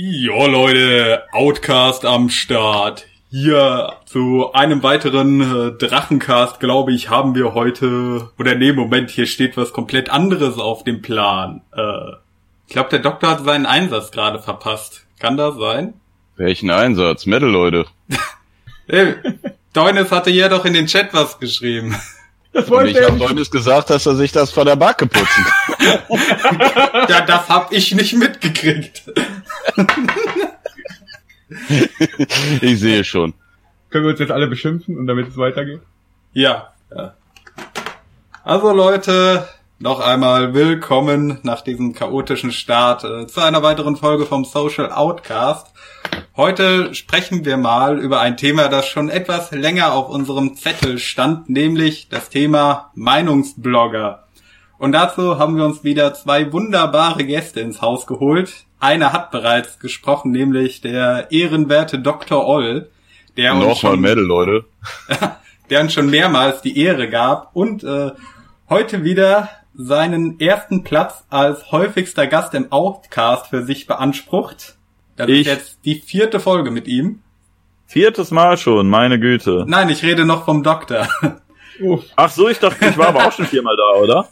Jo Leute, Outcast am Start. Hier zu einem weiteren äh, Drachencast, glaube ich, haben wir heute, oder nee, Moment, hier steht was komplett anderes auf dem Plan. Äh, ich glaube, der Doktor hat seinen Einsatz gerade verpasst. Kann das sein? Welchen Einsatz? Metal, Leute. Hey, Deunis hatte hier doch in den Chat was geschrieben. Und ich habe Deunis gesagt, dass er sich das vor der Backe putzen Ja, das hab ich nicht mitgekriegt. ich sehe schon. Können wir uns jetzt alle beschimpfen und damit es weitergeht? Ja. ja. Also Leute, noch einmal willkommen nach diesem chaotischen Start äh, zu einer weiteren Folge vom Social Outcast. Heute sprechen wir mal über ein Thema, das schon etwas länger auf unserem Zettel stand, nämlich das Thema Meinungsblogger. Und dazu haben wir uns wieder zwei wunderbare Gäste ins Haus geholt. Einer hat bereits gesprochen, nämlich der ehrenwerte Dr. Oll, der uns Nochmal schon, Mädel, Leute. der uns schon mehrmals die Ehre gab und äh, heute wieder seinen ersten Platz als häufigster Gast im Outcast für sich beansprucht. Das Ich. ist jetzt die vierte Folge mit ihm. Viertes Mal schon, meine Güte. Nein, ich rede noch vom Doktor. Uff. Ach so, ich dachte, ich war aber auch schon viermal da, oder?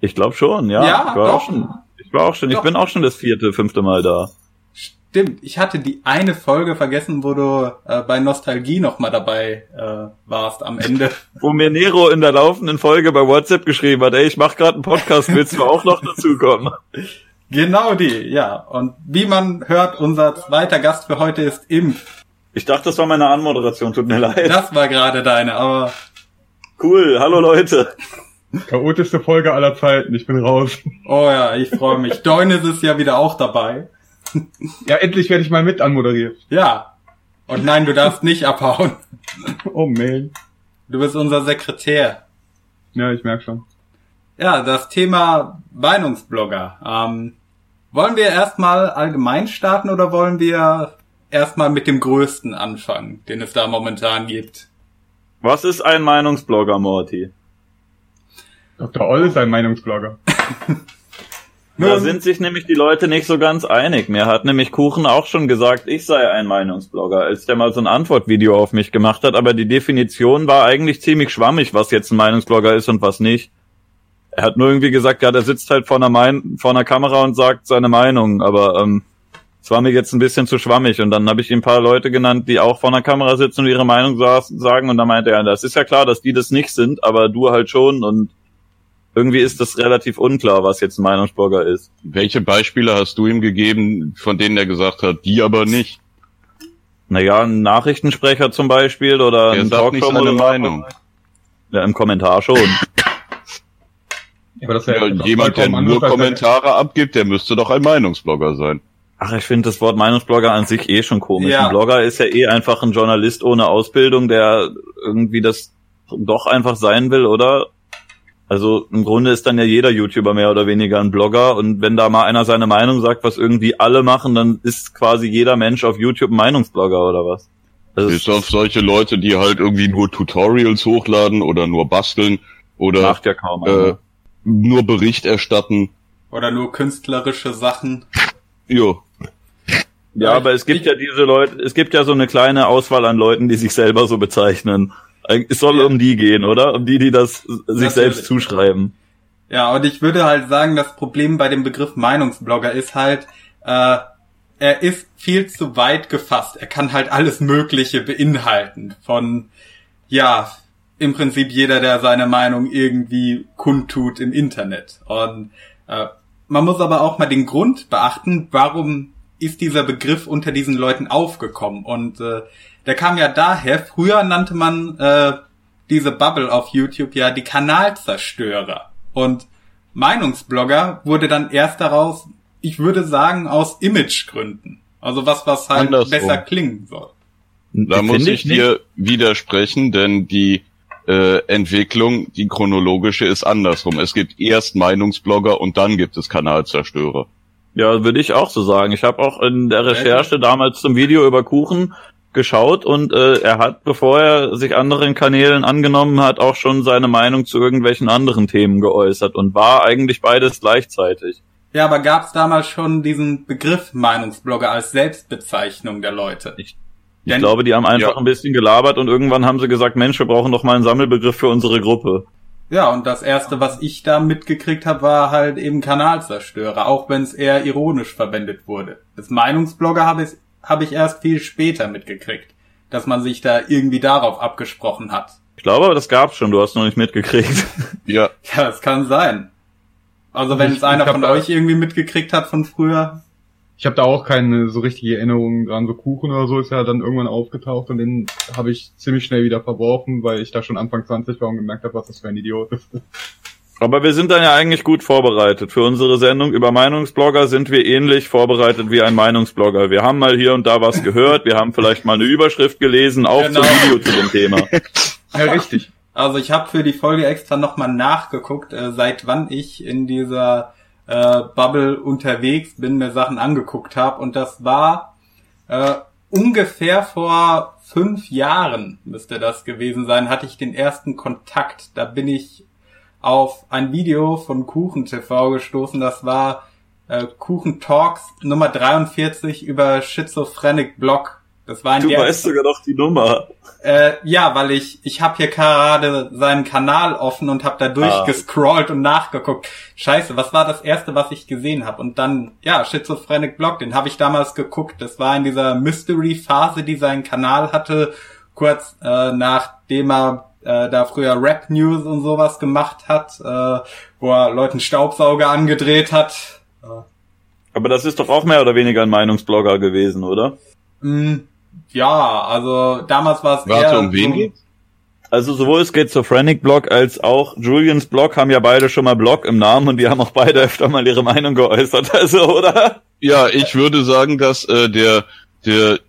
Ich glaube schon, ja. Ja, ich war doch. auch schon. Ich war auch schon, ich Doch. bin auch schon das vierte, fünfte Mal da. Stimmt, ich hatte die eine Folge vergessen, wo du äh, bei Nostalgie noch mal dabei äh, warst am Ende. Wo mir Nero in der laufenden Folge bei WhatsApp geschrieben hat, ey, ich mach gerade einen Podcast, willst du auch noch dazukommen? genau die, ja. Und wie man hört, unser zweiter Gast für heute ist Impf. Ich dachte, das war meine Anmoderation, tut mir leid. Das war gerade deine, aber Cool, hallo Leute. Chaotischste Folge aller Zeiten, ich bin raus. oh ja, ich freue mich. Deunis ist ja wieder auch dabei. Ja, endlich werde ich mal mit anmoderiert. Ja. Und nein, du darfst nicht abhauen. Oh man. Du bist unser Sekretär. Ja, ich merk schon. Ja, das Thema Meinungsblogger. Ähm, wollen wir erstmal allgemein starten oder wollen wir erstmal mit dem größten anfangen, den es da momentan gibt? Was ist ein Meinungsblogger, Morty? Dr. Oll ist ein Meinungsblogger. Da sind sich nämlich die Leute nicht so ganz einig. Mir hat nämlich Kuchen auch schon gesagt, ich sei ein Meinungsblogger, als der mal so ein Antwortvideo auf mich gemacht hat, aber die Definition war eigentlich ziemlich schwammig, was jetzt ein Meinungsblogger ist und was nicht. Er hat nur irgendwie gesagt, ja, der sitzt halt vor einer, mein vor einer Kamera und sagt seine Meinung, aber ähm, es war mir jetzt ein bisschen zu schwammig und dann habe ich ihm ein paar Leute genannt, die auch vor einer Kamera sitzen und ihre Meinung sa- sagen und dann meinte er, das ist ja klar, dass die das nicht sind, aber du halt schon und irgendwie ist das relativ unklar, was jetzt ein Meinungsblogger ist. Welche Beispiele hast du ihm gegeben, von denen er gesagt hat, die aber nicht? Naja, ein Nachrichtensprecher zum Beispiel oder Er ein sagt nicht seine. Meinung. Ja, im Kommentar schon. Aber das Ja, jemand, der nur Kommentare abgibt, der müsste doch ein Meinungsblogger sein. Ach, ich finde das Wort Meinungsblogger an sich eh schon komisch. Ja. Ein Blogger ist ja eh einfach ein Journalist ohne Ausbildung, der irgendwie das doch einfach sein will, oder? Also im Grunde ist dann ja jeder YouTuber mehr oder weniger ein Blogger und wenn da mal einer seine Meinung sagt, was irgendwie alle machen, dann ist quasi jeder Mensch auf YouTube ein Meinungsblogger oder was? Also Bis auf solche Leute, die halt irgendwie nur Tutorials hochladen oder nur basteln oder macht ja kaum äh, einer. Nur Bericht erstatten. Oder nur künstlerische Sachen? Jo. Ja, aber es gibt ja diese Leute, es gibt ja so eine kleine Auswahl an Leuten, die sich selber so bezeichnen. Es soll Ja. um die gehen, oder? Um die, die das sich Natürlich. selbst zuschreiben. Ja, und ich würde halt sagen, das Problem bei dem Begriff Meinungsblogger ist halt, äh, er ist viel zu weit gefasst. Er kann halt alles Mögliche beinhalten. Von, ja, im Prinzip jeder, der seine Meinung irgendwie kundtut im Internet. Und äh, man muss aber auch mal den Grund beachten, warum ist dieser Begriff unter diesen Leuten aufgekommen. Und äh, der kam ja daher, früher nannte man äh, diese Bubble auf YouTube ja die Kanalzerstörer. Und Meinungsblogger wurde dann erst daraus, ich würde sagen, aus Imagegründen. Also was, was halt Andersrum. besser klingen soll. Da Finde muss ich dir widersprechen, denn die äh, Entwicklung, die chronologische ist andersrum. Es gibt erst Meinungsblogger und dann gibt es Kanalzerstörer. Ja, würde ich auch so sagen. Ich habe auch in der Recherche damals zum Video über Kuchen geschaut und äh, er hat, bevor er sich anderen Kanälen angenommen hat, auch schon seine Meinung zu irgendwelchen anderen Themen geäußert und war eigentlich beides gleichzeitig. Ja, aber gab es damals schon diesen Begriff Meinungsblogger als Selbstbezeichnung der Leute? Ich Ich glaube, die haben einfach Ja. ein bisschen gelabert und irgendwann haben sie gesagt, Mensch, wir brauchen doch mal einen Sammelbegriff für unsere Gruppe. Ja, und das erste, was ich da mitgekriegt habe, war halt eben Kanalzerstörer, auch wenn es eher ironisch verwendet wurde. Das Meinungsblogger habe ich, hab ich erst viel später mitgekriegt, dass man sich da irgendwie darauf abgesprochen hat. Ich glaube, aber das gab's schon, du hast noch nicht mitgekriegt. Ja, Ja, das kann sein. Also wenn Ich- es einer von euch irgendwie mitgekriegt hat von früher. Ich habe da auch keine so richtige Erinnerung dran. So Kuchen oder so ist ja dann irgendwann aufgetaucht und den habe ich ziemlich schnell wieder verworfen, weil ich da schon Anfang 20 war und gemerkt habe, was das für ein Idiot ist. Aber wir sind dann ja eigentlich gut vorbereitet. Für unsere Sendung über Meinungsblogger sind wir ähnlich vorbereitet wie ein Meinungsblogger. Wir haben mal hier und da was gehört, wir haben vielleicht mal eine Überschrift gelesen, auch Genau. zum Video zu dem Thema. Ja, richtig. Also ich habe für die Folge extra nochmal nachgeguckt, äh, seit wann ich in dieser äh, Bubble unterwegs bin, mir Sachen angeguckt habe. Und das war äh, ungefähr vor fünf Jahren, müsste das gewesen sein, hatte ich den ersten Kontakt. Da bin ich auf ein Video von Kuchen TV gestoßen. Das war äh, Kuchen Talks Nummer 43 über Schizophrenic Blog. Das war in Du der weißt sogar noch die Nummer. äh, ja, weil ich ich habe hier gerade seinen Kanal offen und habe da durchgescrollt und nachgeguckt. Scheiße, was war das erste, was ich gesehen habe? Und dann ja, Schizophrenic Blog, den habe ich damals geguckt. Das war in dieser Mystery Phase, die sein Kanal hatte, kurz äh, nachdem er äh, da früher Rap News und sowas gemacht hat, äh, wo er Leuten Staubsauger angedreht hat. Aber das ist doch auch mehr oder weniger ein Meinungsblogger gewesen, oder? Mm, ja, also damals war es eher warte, um wen geht's? Also sowohl Schizophrenic Blog als auch Julians Blog haben ja beide schon mal Blog im Namen und die haben auch beide öfter mal ihre Meinung geäußert, also oder? Ja, ich würde sagen, dass äh, der der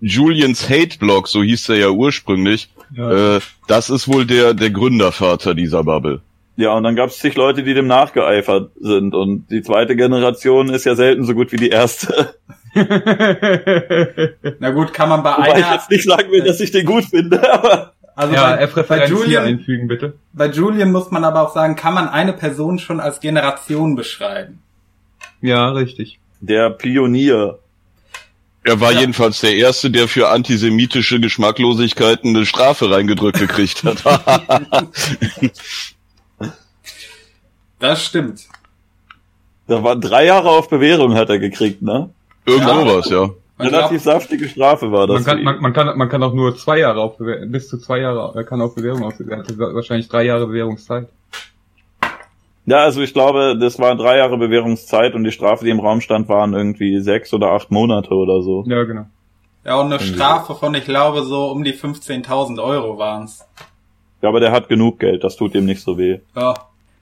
Julians Hate Blog, so hieß er ja ursprünglich, Ja. äh, das ist wohl der der Gründervater dieser Bubble. Ja, und dann gab es zig Leute, die dem nachgeeifert sind und die zweite Generation ist ja selten so gut wie die erste. Na gut, kann man bei Wobei ich einer jetzt nicht sagen will, dass ich den gut finde, aber Also ja, bei, bei, Julian, einfügen, bitte. bei Julian muss man aber auch sagen, kann man eine Person schon als Generation beschreiben. Ja, richtig. der Pionier. Er war Ja. jedenfalls der erste, der für antisemitische Geschmacklosigkeiten eine Strafe reingedrückt gekriegt hat. Das stimmt. Da war drei Jahre auf Bewährung hat er gekriegt, ne? Irgend Ja. sowas, ja. Relativ saftige Strafe war das. Man kann, man, man kann, man kann auch nur zwei Jahre auf Bewähr- bis zu zwei Jahre, er kann auf Bewährung ausgesetzt. Er hatte wahrscheinlich drei Jahre Bewährungszeit. Ja, also ich glaube, das war drei Jahre Bewährungszeit und die Strafe, die im Raum stand, waren irgendwie sechs oder acht Monate oder so. Ja, genau. Ja, und eine Strafe von, ich glaube, so um die 15.000 Euro waren's. Ja, aber der hat genug Geld, das tut ihm nicht so weh. Ja.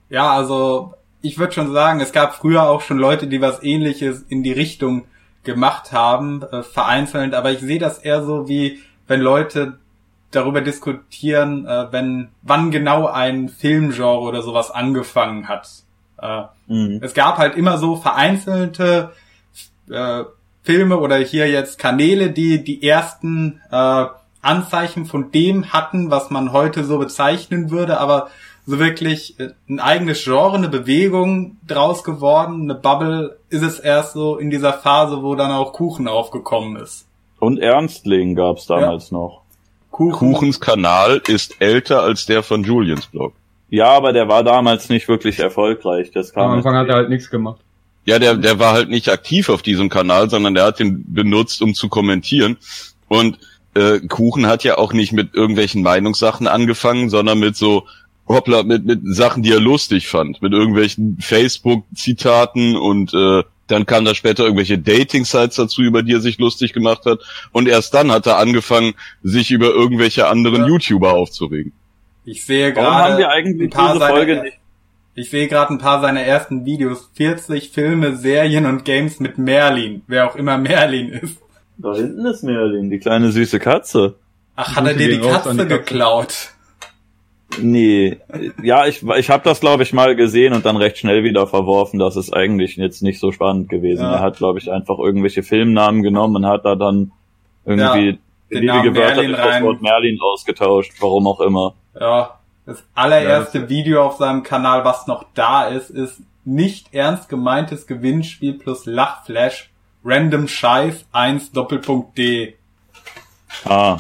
ja, also ich würde schon sagen, es gab früher auch schon Leute, die was ähnliches in die Richtung gemacht haben, äh, vereinzelt, aber ich sehe das eher so wie, wenn Leute darüber diskutieren, äh, wenn wann genau ein Filmgenre oder sowas angefangen hat. Äh, Mhm. es gab halt immer so vereinzelte äh, Filme oder hier jetzt Kanäle, die die ersten äh, Anzeichen von dem hatten, was man heute so bezeichnen würde, aber so wirklich äh, ein eigenes Genre, eine Bewegung draus geworden, eine Bubble ist es erst so in dieser Phase, wo dann auch Kuchen aufgekommen ist. Und Ernstling gab's damals noch. Kuchen, Kuchens Kanal ist älter als der von Julians Blog. Ja, aber der war damals nicht wirklich erfolgreich. Das Am kam Anfang hat er halt nichts gemacht. Ja, der, der war halt nicht aktiv auf diesem Kanal, sondern der hat den benutzt, um zu kommentieren. Und äh, Kuchen hat ja auch nicht mit irgendwelchen Meinungssachen angefangen, sondern mit so, hoppla, mit, mit Sachen, die er lustig fand. Mit irgendwelchen Facebook-Zitaten und äh, dann kamen da später irgendwelche Dating-Sites dazu, über die er sich lustig gemacht hat. Und erst dann hat er angefangen, sich über irgendwelche anderen Ja. YouTuber aufzuregen. ich sehe Warum gerade haben wir eigentlich ein paar diese seiner-? Ich sehe gerade ein paar seiner ersten Videos. 40 Filme, Serien und Games mit Merlin. Wer auch immer Merlin ist. Da hinten ist Merlin, die kleine süße Katze. Ach, hat er dir die Katze die Katze. geklaut? Nee, ja, ich, ich habe das, glaube ich, mal gesehen und dann recht schnell wieder verworfen. Das ist eigentlich jetzt nicht so spannend gewesen. Ja. Er hat, glaube ich, einfach irgendwelche Filmnamen genommen und hat da dann irgendwie beliebige Namen Wörter Merlin durch das. Wort Merlin ausgetauscht, warum auch immer. Ja. Das allererste Ja, Video auf seinem Kanal, was noch da ist, ist nicht ernst gemeintes Gewinnspiel plus Lachflash, random Scheiß 1 Doppelpunkt D. Ah.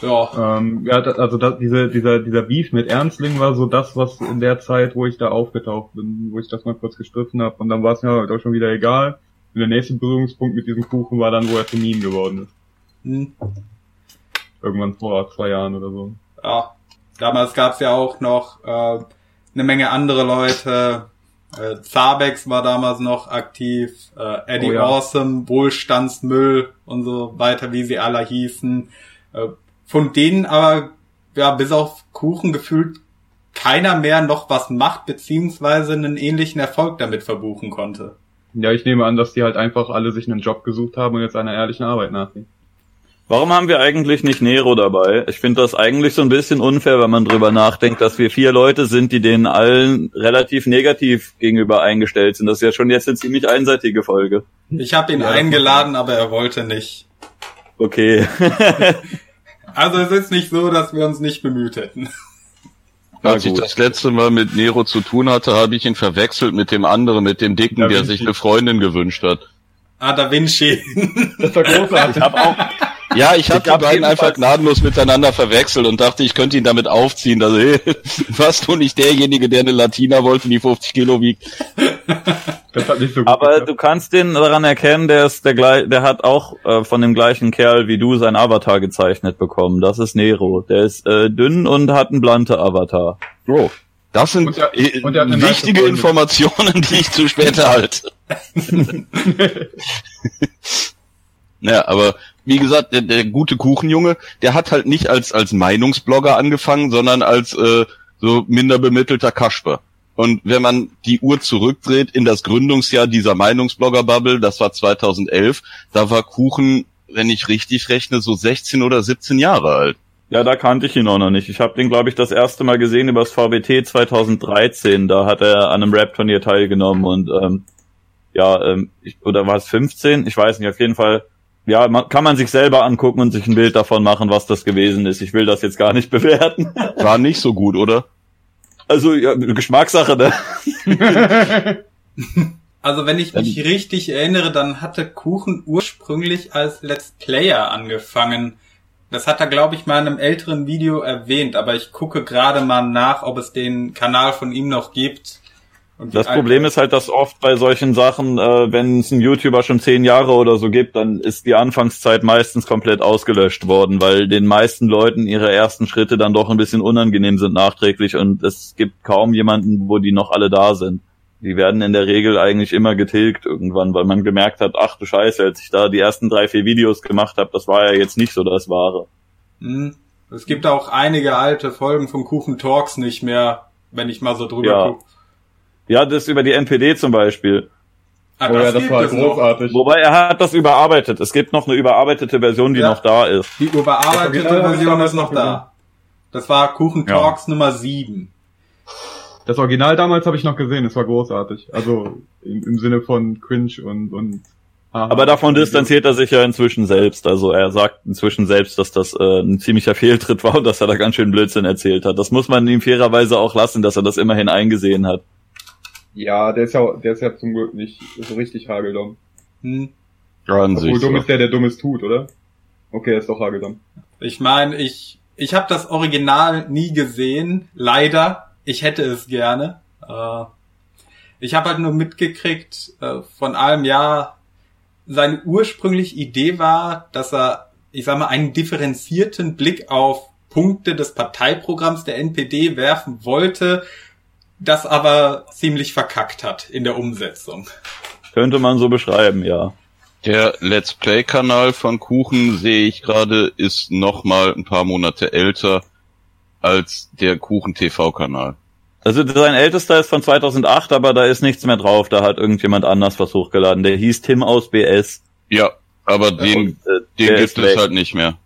Ja, Ähm, ja, also da, diese, dieser, dieser Beef mit Ernstling war so das, was in der Zeit, wo ich da aufgetaucht bin, wo ich das mal kurz gestriffen habe. Und dann war es mir halt auch schon wieder egal. Und der nächste Berührungspunkt mit diesem Kuchen war dann, wo er zu Meme geworden ist. hm, Irgendwann vor zwei Jahren oder so. ja. Damals gab's ja auch noch äh, eine Menge andere Leute. Äh, Zabex war damals noch aktiv, äh, Eddie Oh ja. Awesome, Wohlstandsmüll und so weiter, wie sie alle hießen. Äh, von denen aber, ja, bis auf Kuchen gefühlt keiner mehr noch was macht, beziehungsweise einen ähnlichen Erfolg damit verbuchen konnte. Ja, ich nehme an, dass die halt einfach alle sich einen Job gesucht haben und jetzt einer ehrlichen Arbeit nachgehen. Warum haben wir eigentlich nicht Nero dabei? Ich finde das eigentlich so ein bisschen unfair, wenn man drüber nachdenkt, dass wir vier Leute sind, die denen allen relativ negativ gegenüber eingestellt sind. Das ist ja schon jetzt eine ziemlich einseitige Folge. Ich habe ihn Ja, eingeladen, aber er wollte nicht. Okay. Also es ist nicht so, dass wir uns nicht bemüht hätten. Als ich das letzte Mal mit Nero zu tun hatte, habe ich ihn verwechselt mit dem anderen, mit dem Dicken, Da der Vinci. sich eine Freundin gewünscht hat. Ah, Da Vinci. Das war großartig. Ich habe auch, Ja, ich habe die beiden einfach gnadenlos miteinander verwechselt und dachte, ich könnte ihn damit aufziehen. Also, hey, warst du nicht derjenige, der eine Latina wollte, die 50 Kilo wiegt? Das hat nicht so gut aber geklappt. du kannst den daran erkennen, der ist der gleich, der hat auch äh, von dem gleichen Kerl wie du sein Avatar gezeichnet bekommen. Das ist Nero. Der ist äh, dünn und hat einen blante Avatar. Bro, das sind Und er- äh, und er nice wichtige. Informationen, die ich zu später halte. ja, aber wie gesagt, der, der gute Kuchenjunge, der hat halt nicht als als Meinungsblogger angefangen, sondern als äh, so minder bemittelter Kasper. Und wenn man die Uhr zurückdreht in das Gründungsjahr dieser Meinungsblogger-Bubble, das war 2011, da war Kuchen, wenn ich richtig rechne, so 16 oder 17 Jahre alt. Ja, da kannte ich ihn auch noch nicht. Ich habe den, glaube ich, das erste Mal gesehen übers VBT 2013. Da hat er an einem Rap-Turnier teilgenommen und ähm, ja, ähm, ich, oder war es 15? Ich weiß nicht. Auf jeden Fall, ja, man, kann man sich selber angucken und sich ein Bild davon machen, was das gewesen ist. Ich will das jetzt gar nicht bewerten. War nicht so gut, oder? Also ja, Geschmackssache, ne? Also wenn ich mich richtig erinnere, dann hatte Kuchen ursprünglich als Let's Player angefangen. Das hat er, glaube ich, mal in einem älteren Video erwähnt, aber ich gucke gerade mal nach, ob es den Kanal von ihm noch gibt. Das Problem ist halt, dass oft bei solchen Sachen, äh, wenn es einen YouTuber schon zehn Jahre oder so gibt, dann ist die Anfangszeit meistens komplett ausgelöscht worden, weil den meisten Leuten ihre ersten Schritte dann doch ein bisschen unangenehm sind nachträglich und es gibt kaum jemanden, wo die noch alle da sind. Die werden in der Regel eigentlich immer getilgt irgendwann, weil man gemerkt hat, ach du Scheiße, als ich da die ersten drei, vier Videos gemacht habe, das war ja jetzt nicht so das Wahre. Hm. Es gibt auch einige alte Folgen von Kuchen Talks nicht mehr, wenn ich mal so drüber Ja. gucke. Ja, das über die NPD zum Beispiel. Ah, oh ja, das gibt war es noch. großartig. Wobei er hat das überarbeitet. Es gibt noch eine überarbeitete Version, die Ja. noch da ist. Die überarbeitete Das ich Version ist noch da. Das war Kuchen Ja. Talks Nummer 7. Das Original damals habe ich noch gesehen, es war großartig. Also im, im Sinne von cringe und und aha. Aber davon distanziert er sich ja inzwischen selbst. Also er sagt inzwischen selbst, dass das äh, ein ziemlicher Fehltritt war und dass er da ganz schön Blödsinn erzählt hat. Das muss man ihm fairerweise auch lassen, dass er das immerhin eingesehen hat. Ja, der ist ja der ist ja zum Glück nicht so richtig hageldumm. Hm. An Obwohl sich. dumm So. ist der, der Dummes tut, oder? Okay, er ist doch hageldumm. Ich meine, ich, ich habe das Original nie gesehen, leider. Ich hätte es gerne. Äh, ich habe halt nur mitgekriegt äh, von allem, ja, seine ursprüngliche Idee war, dass er, ich sag mal, einen differenzierten Blick auf Punkte des Parteiprogramms der NPD werfen wollte, das aber ziemlich verkackt hat in der Umsetzung. Könnte man so beschreiben, ja. Der Let's Play-Kanal von Kuchen, sehe ich gerade, ist noch mal ein paar Monate älter als der Kuchen-TV-Kanal. Also sein ältester ist von 2008, aber da ist nichts mehr drauf. Da hat irgendjemand anders was hochgeladen. Der hieß Tim aus BS. Ja, aber den, Und, äh, den gibt es halt nicht mehr.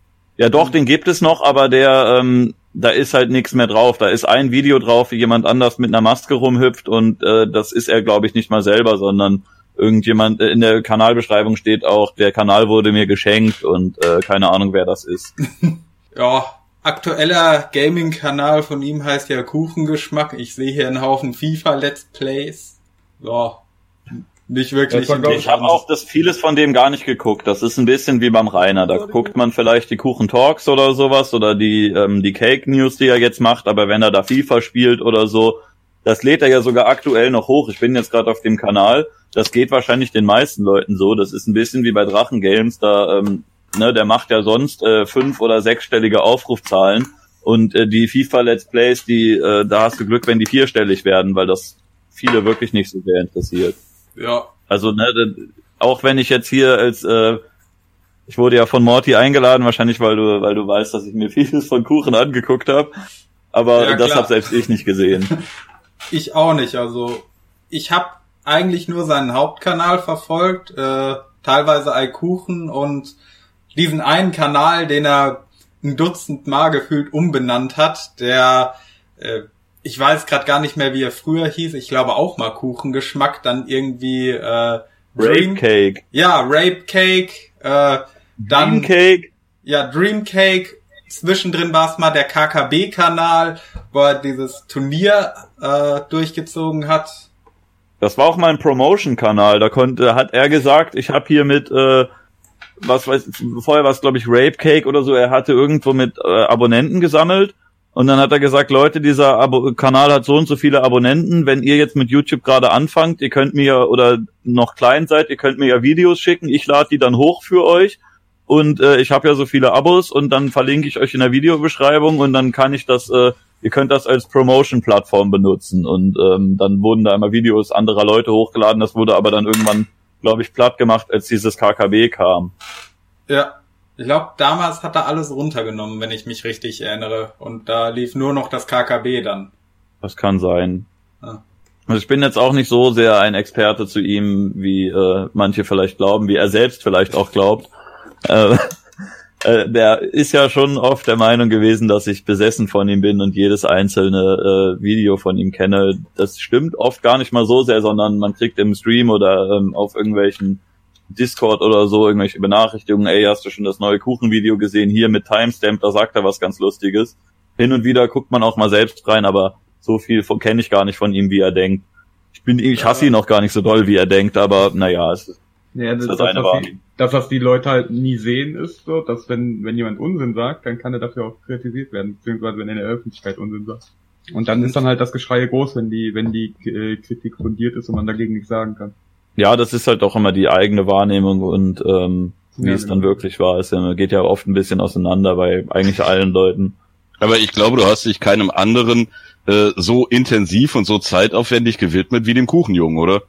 Ja, doch, den gibt es noch, aber der, ähm, da ist halt nichts mehr drauf. Da ist ein Video drauf, wie jemand anders mit einer Maske rumhüpft und äh, das ist er, glaube ich, nicht mal selber, sondern irgendjemand äh, in der Kanalbeschreibung steht auch, der Kanal wurde mir geschenkt und äh, keine Ahnung, wer das ist. Ja, aktueller Gaming-Kanal von ihm heißt ja Kuchengeschmack. Ich sehe hier einen Haufen FIFA-Let's Plays. ja, nicht wirklich. Glaub Ich habe auch das vieles von dem gar nicht geguckt. Das ist ein bisschen wie beim Rainer. Da guckt man vielleicht die Kuchen Talks oder sowas oder die ähm, die Cake News, die er jetzt macht. Aber wenn er da FIFA spielt oder so, das lädt er ja sogar aktuell noch hoch. Ich bin jetzt gerade auf dem Kanal. Das geht wahrscheinlich den meisten Leuten so. Das ist ein bisschen wie bei Drachen Games. Da ähm, ne, der macht ja sonst äh, fünf oder sechsstellige Aufrufzahlen. Und äh, die FIFA Let's Plays, die äh, da hast du Glück, wenn die vierstellig werden, weil das viele wirklich nicht so sehr interessiert. Ja, Also, ne, d- auch wenn ich jetzt hier als, äh, ich wurde ja von Morty eingeladen, wahrscheinlich weil du, weil du weißt, dass ich mir vieles von Kuchen angeguckt habe. Aber Ja, das habe selbst ich nicht gesehen. ich auch nicht. Also ich habe eigentlich nur seinen Hauptkanal verfolgt, äh, teilweise Eikuchen und diesen einen Kanal, den er ein Dutzend Mal gefühlt umbenannt hat, der äh, ich weiß gerade gar nicht mehr, wie er früher hieß. Ich glaube auch mal Kuchengeschmack, dann irgendwie äh, Rape Dream, Cake. ja Rape Cake, äh, dann Dream Cake. ja, Dream Cake. Zwischendrin war es mal der KKB-Kanal, wo er dieses Turnier äh, durchgezogen hat. Das war auch mein Promotion-Kanal. Da konnte, hat er gesagt, ich habe hier mit, äh, was weiß, vorher war es glaube ich Rape Cake oder so. Er hatte irgendwo mit äh, Abonnenten gesammelt und dann hat er gesagt, Leute, dieser Abo Kanal hat so und so viele Abonnenten. Wenn ihr jetzt mit YouTube gerade anfangt, ihr könnt mir oder noch klein seid, ihr könnt mir ja Videos schicken. Ich lade die dann hoch für euch. Und äh, ich habe ja so viele Abos und dann verlinke ich euch in der Videobeschreibung und dann kann ich das, äh, ihr könnt das als Promotion-Plattform benutzen. Und ähm, dann wurden da immer Videos anderer Leute hochgeladen. Das wurde aber dann irgendwann, glaube ich, platt gemacht, als dieses KKB kam. Ja. Ich glaube, damals hat er alles runtergenommen, wenn ich mich richtig erinnere. Und da lief nur noch das KKB dann. Das kann sein. Ja. Also ich bin jetzt auch nicht so sehr ein Experte zu ihm, wie äh, manche vielleicht glauben, wie er selbst vielleicht auch glaubt. Äh, äh, der ist ja schon oft der Meinung gewesen, dass ich besessen von ihm bin und jedes einzelne äh, Video von ihm kenne. Das stimmt oft gar nicht mal so sehr, sondern man kriegt im Stream oder ähm, auf irgendwelchen Discord oder so irgendwelche Benachrichtigungen, ey, hast du schon das neue Kuchenvideo gesehen? Hier mit Timestamp, da sagt er was ganz Lustiges. Hin und wieder guckt man auch mal selbst rein, aber so viel von- kenne ich gar nicht von ihm, wie er denkt. Ich bin, ich hasse ihn auch gar nicht so doll, wie er denkt, aber naja, es ist Ja, das, Das das, eine was die, das, was die Leute halt nie sehen, ist so, dass wenn, wenn jemand Unsinn sagt, dann kann er dafür auch kritisiert werden, beziehungsweise wenn er in der Öffentlichkeit Unsinn sagt. Und dann ist dann halt das Geschrei groß, wenn die, wenn die äh, Kritik fundiert ist und man dagegen nichts sagen kann. Ja, das ist halt auch immer die eigene Wahrnehmung und ähm, wie Ja, es dann genau. wirklich war. Es ja- geht ja oft ein bisschen auseinander bei eigentlich allen Leuten. Aber ich glaube, du hast dich keinem anderen äh, so intensiv und so zeitaufwendig gewidmet wie dem Kuchenjungen, oder?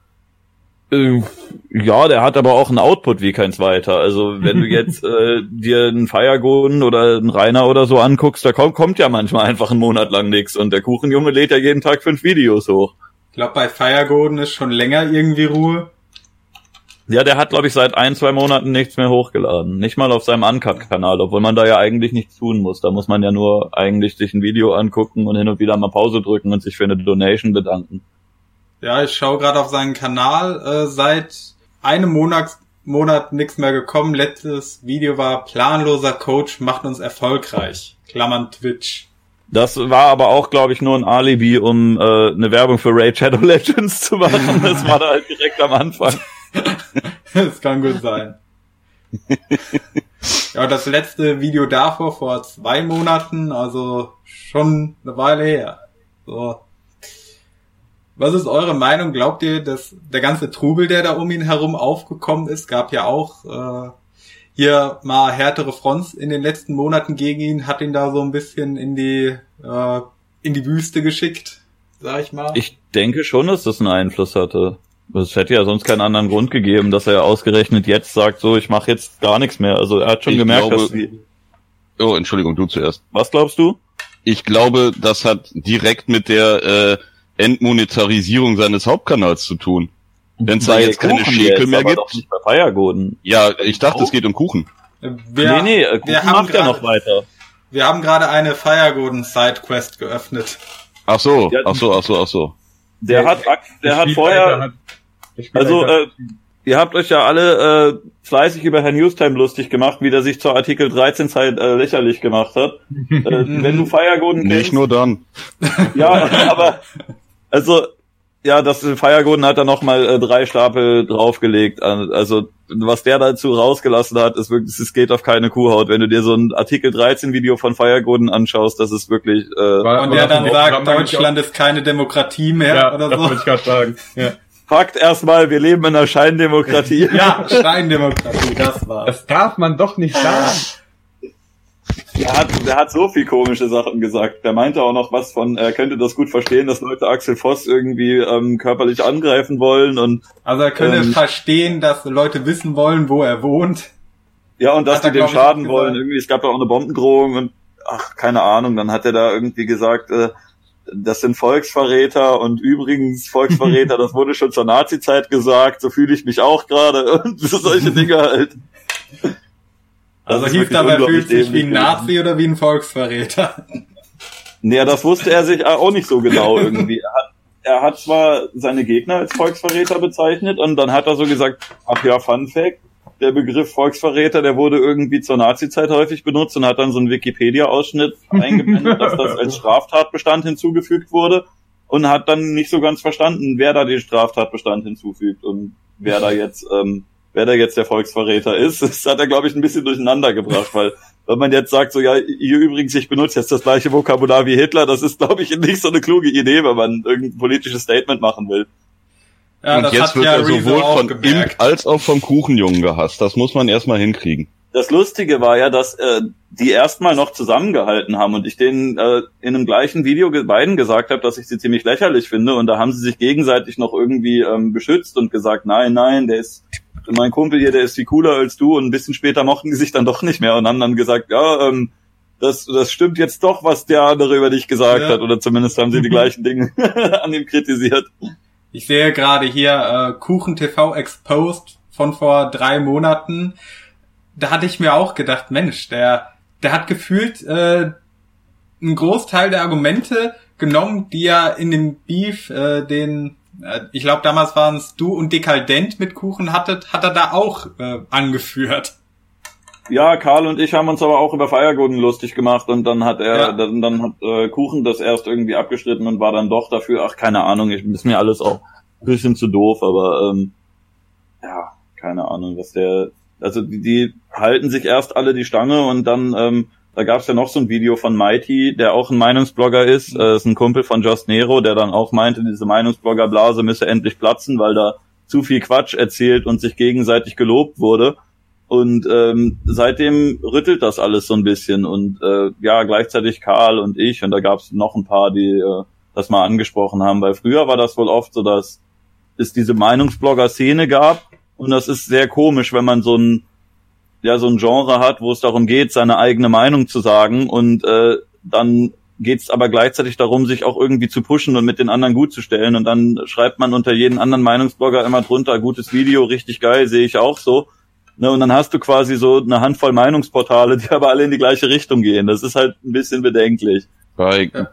Äh, Ja, der hat aber auch einen Output wie kein zweiter. Also wenn du jetzt äh, dir einen Feiergoden oder einen Rainer oder so anguckst, da kommt, kommt ja manchmal einfach einen Monat lang nichts und der Kuchenjunge lädt ja jeden Tag fünf Videos hoch. Ich glaube, bei Firegoden ist schon länger irgendwie Ruhe. Ja, der hat, glaube ich, seit ein, zwei Monaten nichts mehr hochgeladen. Nicht mal auf seinem Uncut-Kanal, obwohl man da ja eigentlich nichts tun muss. Da muss man ja nur eigentlich sich ein Video angucken und hin und wieder mal Pause drücken und sich für eine Donation bedanken. Ja, ich schaue gerade auf seinen Kanal. Äh, seit einem Monat, Monat nichts mehr gekommen. Letztes Video war planloser Coach macht uns erfolgreich. Klammern Twitch. Das war aber auch, glaube ich, nur ein Alibi, um äh, eine Werbung für Raid Shadow Legends zu machen. Das war da halt direkt am Anfang. Das kann gut sein. ja, das letzte Video davor vor zwei Monaten, also schon eine Weile her. So. Was ist eure Meinung? Glaubt ihr, dass der ganze Trubel, der da um ihn herum aufgekommen ist, gab ja auch äh, hier mal härtere Fronts in den letzten Monaten gegen ihn, hat ihn da so ein bisschen in die äh, in die Wüste geschickt, sag ich mal. Ich denke schon, dass das einen Einfluss hatte. Es hätte ja sonst keinen anderen Grund gegeben, dass er ausgerechnet jetzt sagt, so, ich mache jetzt gar nichts mehr. Also er hat schon Ich gemerkt, glaube- dass die, Oh, Entschuldigung, du zuerst. Was glaubst du? Ich glaube, das hat direkt mit der äh, Entmonetarisierung seines Hauptkanals zu tun. Wenn es da jetzt keine Schäkel mehr gibt. Doch nicht bei Feiergoden. Ja, ich dachte, es geht um Kuchen. wir, nee, nee, wir Kuchen haben macht ja gerade- noch weiter. Wir haben gerade eine Firegoden Sidequest geöffnet. Ach so, ach so, ach so, ach so. Der hat, der hat vorher, hat- also äh, ihr habt euch ja alle äh, fleißig über Herrn Newstime lustig gemacht, wie der sich zur Artikel 13 Zeit äh, lächerlich gemacht hat. äh, wenn du Feiergoden kennst, Nicht nur dann. Ja, aber also Ja, das Feiergoden hat da noch mal äh, drei Stapel draufgelegt. Also was der dazu rausgelassen hat, ist wirklich, es geht auf keine Kuhhaut. Wenn du dir so ein Artikel 13 Video von Feiergoden anschaust, das ist wirklich. Äh, und der dann sagt, Deutschland ist keine Demokratie mehr ja, oder das so. wollte ich gerade sagen. Ja. Fakt erstmal, wir leben in einer Scheindemokratie. ja, Scheindemokratie, das war. Das darf man doch nicht sagen. Der hat, der hat so viel komische Sachen gesagt. Der meinte auch noch was von, er könnte das gut verstehen, dass Leute Axel Voss irgendwie ähm, körperlich angreifen wollen und Also er könnte Ähm, verstehen, dass Leute wissen wollen, wo er wohnt. ja und dass die dem schaden wollen. Irgendwie, es gab da auch eine Bombendrohung und ach keine Ahnung. Dann hat er da irgendwie gesagt, äh, das sind Volksverräter und übrigens Volksverräter, das wurde schon zur Nazi-Zeit gesagt. So fühle ich mich auch gerade und so solche Dinge halt. Also hieß dabei, fühlt sich wie ein. Nazi oder wie ein Volksverräter. Nee, das wusste er sich auch nicht so genau irgendwie. Er hat, er hat zwar seine Gegner als Volksverräter bezeichnet und dann hat er so gesagt, ach ja, Fun Fact, der Begriff Volksverräter, der wurde irgendwie zur Nazi-Zeit häufig benutzt und hat dann so einen Wikipedia-Ausschnitt eingeblendet, dass das als Straftatbestand hinzugefügt wurde und hat dann nicht so ganz verstanden, wer da den Straftatbestand hinzufügt und wer da jetzt, ähm, wer da jetzt der Volksverräter ist. Das hat er, glaube ich, ein bisschen durcheinander gebracht, weil wenn man jetzt sagt, so ja, hier übrigens, ich benutze jetzt das gleiche Vokabular wie Hitler, das ist, glaube ich, nicht so eine kluge Idee, wenn man irgendein politisches Statement machen will. Ja, und das jetzt hat wird ja er Rezo sowohl von Imp gemerkt. als auch vom Kuchenjungen gehasst. Das muss man erstmal hinkriegen. Das Lustige war ja, dass äh, die erstmal noch zusammengehalten haben und ich denen äh, in einem gleichen Video ge- beiden gesagt habe, dass ich sie ziemlich lächerlich finde und da haben sie sich gegenseitig noch irgendwie ähm, beschützt und gesagt, nein, nein, der ist mein Kumpel hier, der ist viel cooler als du und ein bisschen später mochten die sich dann doch nicht mehr und haben dann gesagt, ja, ähm, das, das stimmt jetzt doch, was der andere über dich gesagt Ja. hat oder zumindest haben sie die gleichen Dinge an ihm kritisiert. Ich sehe gerade hier äh, Kuchen TV Exposed von vor drei Monaten. Da hatte ich mir auch gedacht, Mensch, der, der hat gefühlt äh, einen Großteil der Argumente genommen, die er in dem Beef, äh, den, ich glaube damals waren es du und Dekadent mit Kuchen hattet, hat er da auch äh, angeführt. Ja, Karl und ich haben uns aber auch über Feiergoden lustig gemacht und dann hat er, Ja. dann, dann hat äh, Kuchen das erst irgendwie abgestritten und war dann doch dafür, ach keine Ahnung, ich, ist mir alles auch ein bisschen zu doof, aber ähm, ja, keine Ahnung, was der, also die, die halten sich erst alle die Stange und dann, ähm, da gab's ja noch so ein Video von Mighty, der auch ein Meinungsblogger ist, äh, ist ein Kumpel von Just Nero, der dann auch meinte, diese Meinungsblogger-Blase müsse endlich platzen, weil da zu viel Quatsch erzählt und sich gegenseitig gelobt wurde. Und ähm, seitdem rüttelt das alles so ein bisschen. Und äh, ja, gleichzeitig Karl und ich, und da gab es noch ein paar, die äh, das mal angesprochen haben, weil früher war das wohl oft so, dass es diese Meinungsblogger-Szene gab. Und das ist sehr komisch, wenn man so ein, ja, so ein Genre hat, wo es darum geht, seine eigene Meinung zu sagen. Und äh, dann geht es aber gleichzeitig darum, sich auch irgendwie zu pushen und mit den anderen gut zu stellen. Und dann schreibt man unter jeden anderen Meinungsblogger immer drunter, gutes Video, richtig geil, sehe ich auch so. Ne, und dann hast du quasi so eine Handvoll Meinungsportale, die aber alle in die gleiche Richtung gehen. Das ist halt ein bisschen bedenklich. Bei Ja.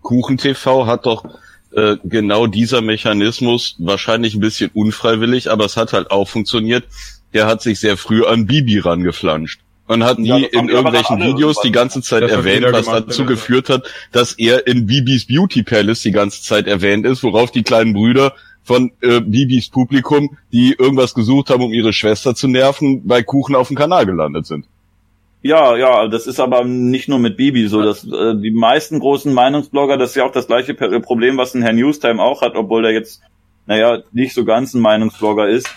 Kuchen TV hat doch äh, genau dieser Mechanismus wahrscheinlich ein bisschen unfreiwillig, aber es hat halt auch funktioniert. Der hat sich sehr früh an Bibi rangeflanscht und hat nie Ja, in irgendwelchen Videos die ganze Zeit erwähnt, was gemacht, dazu ja. geführt hat, dass er in Bibis Beauty Palace die ganze Zeit erwähnt ist, worauf die kleinen Brüder von äh, Bibis Publikum, die irgendwas gesucht haben, um ihre Schwester zu nerven, bei Kuchen auf dem Kanal gelandet sind. Ja, ja, das ist aber nicht nur mit Bibi so. Dass, äh, die meisten großen Meinungsblogger, das ist ja auch das gleiche Per- Problem, was ein Herr Newstime auch hat, obwohl er jetzt, naja, nicht so ganz ein Meinungsblogger ist.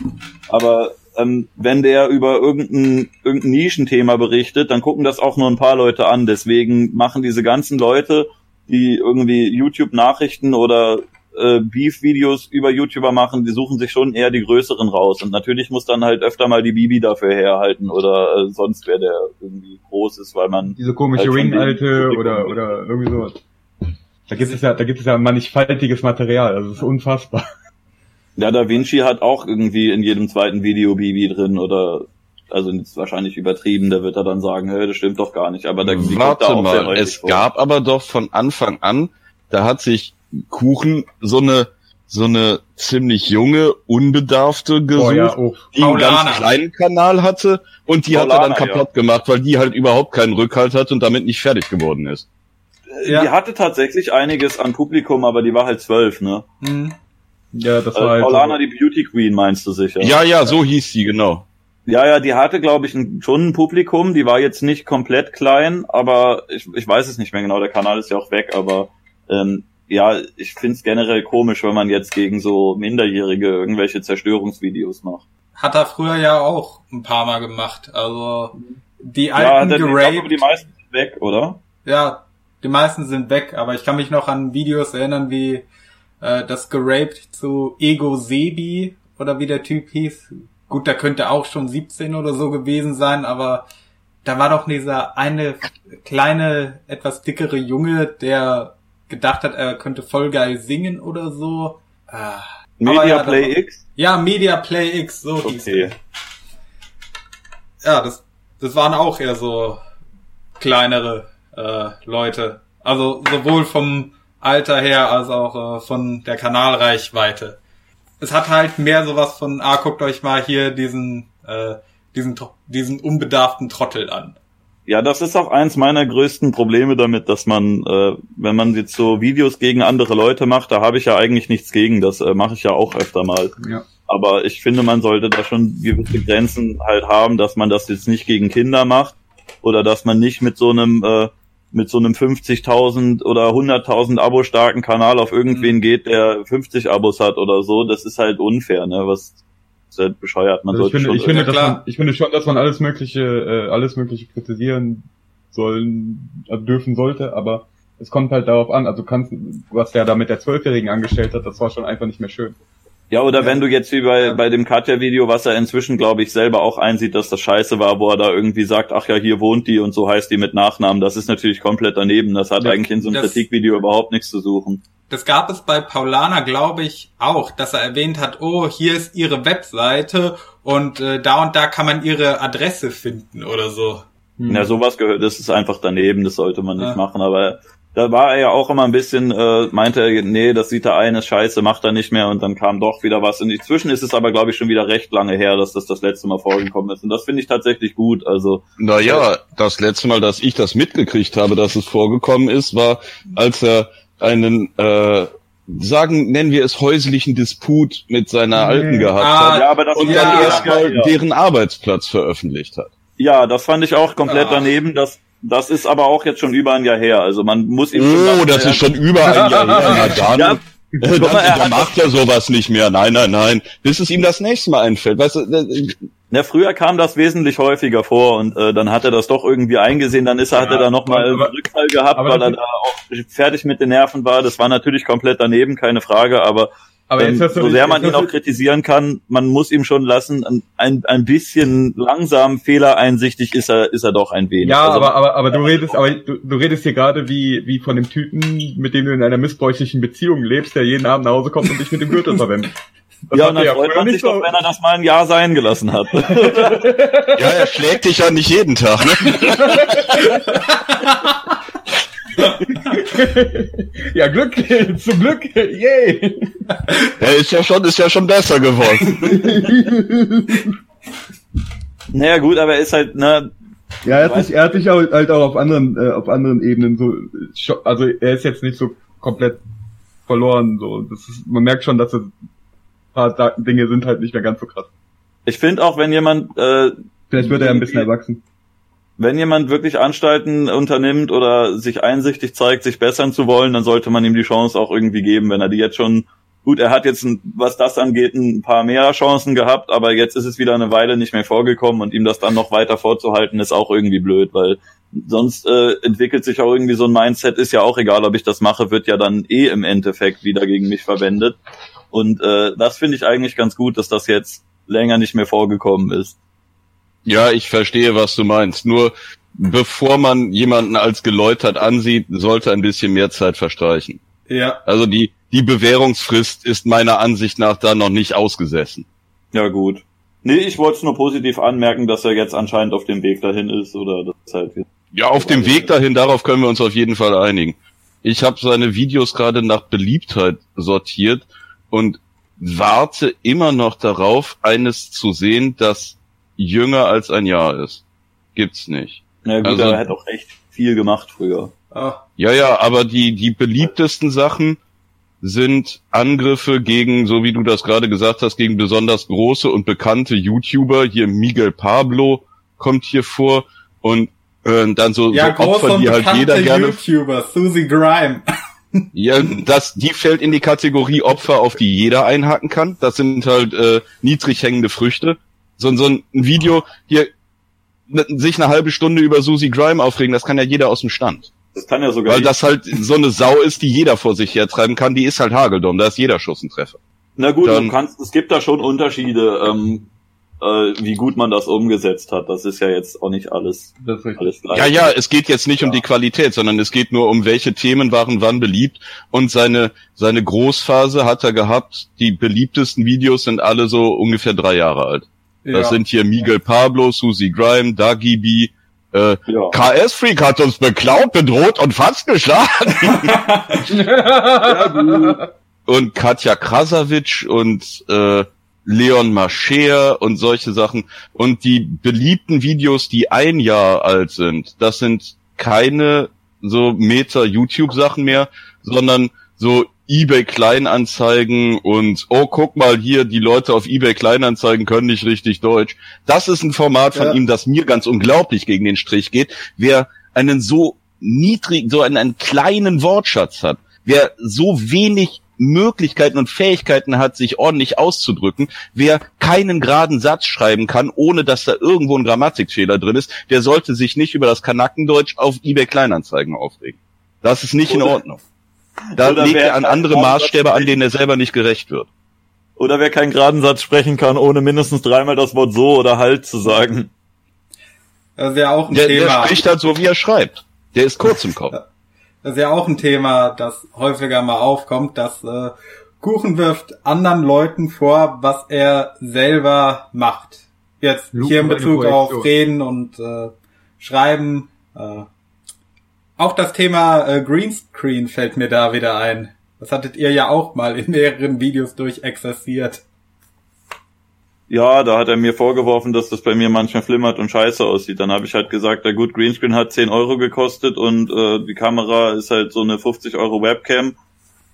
Aber ähm, wenn der über irgendein, irgendein Nischenthema berichtet, dann gucken das auch nur ein paar Leute an. Deswegen machen diese ganzen Leute, die irgendwie YouTube-Nachrichten oder äh, Beef-Videos über YouTuber machen, die suchen sich schon eher die größeren raus. Und natürlich muss dann halt öfter mal die Bibi dafür herhalten oder äh, sonst wer der irgendwie groß ist, weil man Diese komische Halt Ring-Alte oder, oder irgendwie sowas. Da gibt es ja, da gibt es ja mannigfaltiges Material, also es ist unfassbar. Ja, Da Vinci hat auch irgendwie in jedem zweiten Video Bibi drin oder also jetzt wahrscheinlich übertrieben, der wird da dann sagen, hey, das stimmt doch gar nicht, aber da da Warte mal, es vor. gab aber doch von Anfang an, da hat sich Kuchen so eine so eine ziemlich junge, unbedarfte gesucht, Boah, ja, oh. die einen Paulana. ganz kleinen Kanal hatte und die hat er dann Paulana, kaputt gemacht, weil die halt überhaupt keinen Rückhalt hat und damit nicht fertig geworden ist. Ja. Die hatte tatsächlich einiges an Publikum, aber die war halt zwölf, ne? Hm. Ja, das Äh, war halt. Paulana, so- die Beauty Queen, meinst du sicher? Ja, ja, so hieß sie, genau. Ja, ja, die hatte, glaube ich, ein, schon ein Publikum. Die war jetzt nicht komplett klein, aber ich, ich weiß es nicht mehr genau. Der Kanal ist ja auch weg, aber ähm, ja, ich find's generell komisch, wenn man jetzt gegen so Minderjährige irgendwelche Zerstörungsvideos macht. Hat er früher ja auch ein paar Mal gemacht. Also die Ja, alten glaube, geraped. die meisten sind weg, oder? Ja, die meisten sind weg, aber ich kann mich noch an Videos erinnern, wie äh, das geraped zu Ego Sebi oder wie der Typ hieß. Gut, da könnte auch schon 17 oder so gewesen sein, aber da war doch dieser eine kleine, etwas dickere Junge, der gedacht hat, er könnte voll geil singen oder so. Ah. Media ja, Play da- X? Ja, Media Play X, so hieß Okay. der. Ja, das, das waren auch eher so kleinere äh, Leute. Also sowohl vom Alter her als auch äh, von der Kanalreichweite. Es hat halt mehr sowas von, ah, guckt euch mal hier diesen, äh, diesen, diesen unbedarften Trottel an. Ja, das ist auch eins meiner größten Probleme damit, dass man, äh, wenn man jetzt so Videos gegen andere Leute macht, da habe ich ja eigentlich nichts gegen. Das äh, mache ich ja auch öfter mal. Ja. Aber ich finde, man sollte da schon gewisse Grenzen halt haben, dass man das jetzt nicht gegen Kinder macht oder dass man nicht mit so einem äh, mit so einem 50.000 oder 100.000 Abo starken Kanal auf irgendwen Mhm. geht, der 50 Abos hat oder so. Das ist halt unfair, ne? Was ist halt bescheuert. Man Also ich sollte finde, schon ich finde, dass man, ich finde schon, dass man alles mögliche, äh, alles mögliche kritisieren sollen, also dürfen sollte, aber es kommt halt darauf an, also kannst, was der da mit der Zwölfjährigen angestellt hat, das war schon einfach nicht mehr schön. Ja, oder wenn du jetzt wie bei, Ja. bei dem Katja-Video, was er inzwischen, glaube ich, selber auch einsieht, dass das scheiße war, wo er da irgendwie sagt, ach ja, hier wohnt die und so heißt die mit Nachnamen, das ist natürlich komplett daneben. Das hat Das- eigentlich in so einem das- Kritikvideo überhaupt nichts zu suchen. Das gab es bei Paulana, glaube ich, auch, dass er erwähnt hat, oh, hier ist ihre Webseite und äh, da und da kann man ihre Adresse finden oder so. Hm. Ja, sowas gehört, das ist einfach daneben, das sollte man nicht Ja. machen, aber da war er ja auch immer ein bisschen, äh, meinte er, nee, das sieht er ein, ist scheiße, macht er nicht mehr und dann kam doch wieder was. Und inzwischen ist es aber, glaube ich, schon wieder recht lange her, dass das das letzte Mal vorgekommen ist. Und das finde ich tatsächlich gut, also Naja, das letzte Mal, dass ich das mitgekriegt habe, dass es vorgekommen ist, war, als er einen, äh, sagen, nennen wir es häuslichen Disput mit seiner Nee. Alten gehabt Ah, hat ja, aber das und ja, dann ja, erstmal ja. deren Arbeitsplatz veröffentlicht hat. Ja, das fand ich auch komplett Ah. daneben. Das, das ist aber auch jetzt schon über ein Jahr her. Also man muss ihm schon Oh, das ist schon über ein Jahr her. Na dann, Ja, äh, dann, er hat- macht er sowas nicht mehr. Nein, nein, nein. Bis es ihm das nächste Mal einfällt. Weißt du, äh, Ja, früher kam das wesentlich häufiger vor und äh, dann hat er das doch irgendwie eingesehen. Dann ist er, hat Ja, er da nochmal einen Rückfall gehabt, weil er da auch fertig mit den Nerven war. Das war natürlich komplett daneben, keine Frage. Aber, aber ähm, so sehr man ihn auch kritisieren kann, man muss ihm schon lassen, ein, ein, ein bisschen langsam fehlereinsichtig ist er, ist er doch ein wenig. Ja, Also, aber, aber, aber du redest, aber du, du redest hier gerade wie, wie von dem Typen, mit dem du in einer missbräuchlichen Beziehung lebst, der jeden Abend nach Hause kommt und dich mit dem Gürtel verwendet. Das ja, und dann er freut man sich doch, wenn er das mal ein Jahr sein gelassen hat. ja, er schlägt dich ja nicht jeden Tag. Ne? ja, Glück, zum Glück, yay! Er ist ja schon, ist ja schon besser geworden. naja, gut, aber er ist halt, ne, Ja, er hat sich, er hat sich auch, halt auch auf anderen, äh, auf anderen Ebenen so, also er ist jetzt nicht so komplett verloren, so. Das ist, man merkt schon, dass ein paar Dinge sind halt nicht mehr ganz so krass. ich finde auch, wenn jemand, äh, Vielleicht wird er ein bisschen erwachsen. wenn jemand wirklich Anstalten unternimmt oder sich einsichtig zeigt, sich bessern zu wollen, dann sollte man ihm die Chance auch irgendwie geben, wenn er die jetzt schon Gut, er hat jetzt, ein, was das angeht, ein paar mehr Chancen gehabt, aber jetzt ist es wieder eine Weile nicht mehr vorgekommen und ihm das dann noch weiter vorzuhalten, ist auch irgendwie blöd, weil sonst äh, entwickelt sich auch irgendwie so ein Mindset, ist ja auch egal, ob ich das mache, wird ja dann eh im Endeffekt wieder gegen mich verwendet. Und äh, das finde ich eigentlich ganz gut, dass das jetzt länger nicht mehr vorgekommen ist. Ja, ich verstehe, was du meinst. Nur bevor man jemanden als geläutert ansieht, sollte ein bisschen mehr Zeit verstreichen. Ja. Also die, die Bewährungsfrist ist meiner Ansicht nach da noch nicht ausgesessen. Ja, gut. Nee, ich wollte es nur positiv anmerken, dass er jetzt anscheinend auf dem Weg dahin ist oder das halt Ja, auf dem Weg dahin, darauf können wir uns auf jeden Fall einigen. Ich habe seine Videos gerade nach Beliebtheit sortiert und warte immer noch darauf, eines zu sehen, das jünger als ein Jahr ist. Gibt's nicht. Ja gut, Also- er hat auch echt viel gemacht früher. Ah, Ja, ja, aber die, die beliebtesten Sachen sind Angriffe gegen, so wie du das gerade gesagt hast, gegen besonders große und bekannte YouTuber. Hier Miguel Pablo kommt hier vor und äh, dann so, Ja, so Opfer, die halt jeder bekannte gerne YouTuber, Susie Grime. Ja, das, die fällt in die Kategorie Opfer, auf die jeder einhaken kann. Das sind halt äh, niedrig hängende Früchte. So, so ein Video hier sich eine halbe Stunde über Susie Grime aufregen, das kann ja jeder aus dem Stand. Das kann ja sogar Weil das halt so eine Sau ist, die jeder vor sich hertreiben kann, die ist halt Hageldom, da ist jeder Schuss ein Treffer. Na gut, Dann- du kannst, es gibt da schon Unterschiede, ähm, äh, wie gut man das umgesetzt hat. Das ist ja jetzt auch nicht alles, Das alles gleich. Ja, ja, es geht jetzt nicht um die Qualität, sondern es geht nur um welche Themen waren wann beliebt und seine, seine Großphase hat er gehabt. Die beliebtesten Videos sind alle so ungefähr drei Jahre alt. Das Ja. sind hier Miguel Pablo, Susie Grime, Dagi B. Äh, Ja. KS Freak hat uns beklaut, bedroht und fast geschlagen. und Katja Krasavic und äh, Leon Mascher und solche Sachen. Und die beliebten Videos, die ein Jahr alt sind, das sind keine so Meta-YouTube-Sachen mehr, sondern so eBay Kleinanzeigen und oh, guck mal hier, die Leute auf eBay Kleinanzeigen können nicht richtig Deutsch. Das ist ein Format von Ja. ihm, das mir ganz unglaublich gegen den Strich geht. Wer einen so niedrigen, so einen, einen kleinen Wortschatz hat, wer so wenig Möglichkeiten und Fähigkeiten hat, sich ordentlich auszudrücken, wer keinen geraden Satz schreiben kann, ohne dass da irgendwo ein Grammatikfehler drin ist, der sollte sich nicht über das Kanackendeutsch auf eBay Kleinanzeigen aufregen. Das ist nicht in Oder- Ordnung. Da legt er an andere Maßstäbe an, denen er selber nicht gerecht wird. Oder wer keinen geraden Satz sprechen kann, ohne mindestens dreimal das Wort so oder halt zu sagen. Das ist ja auch ein Der, der Thema. spricht halt so, wie er schreibt. Der ist kurz im Kopf. Das ist ja auch ein Thema, das häufiger mal aufkommt, dass äh, Kuchen wirft anderen Leuten vor, was er selber macht. Jetzt Lupe hier in Bezug auf. Reden und äh, Schreiben. Äh, auch das Thema äh, Greenscreen fällt mir da wieder ein. Das hattet ihr ja auch mal in mehreren Videos durchexerziert. Ja, da hat er mir vorgeworfen, dass das bei mir manchmal flimmert und scheiße aussieht. Dann habe ich halt gesagt, na gut, Greenscreen hat 10 Euro gekostet und äh, die Kamera ist halt so eine 50 Euro Webcam.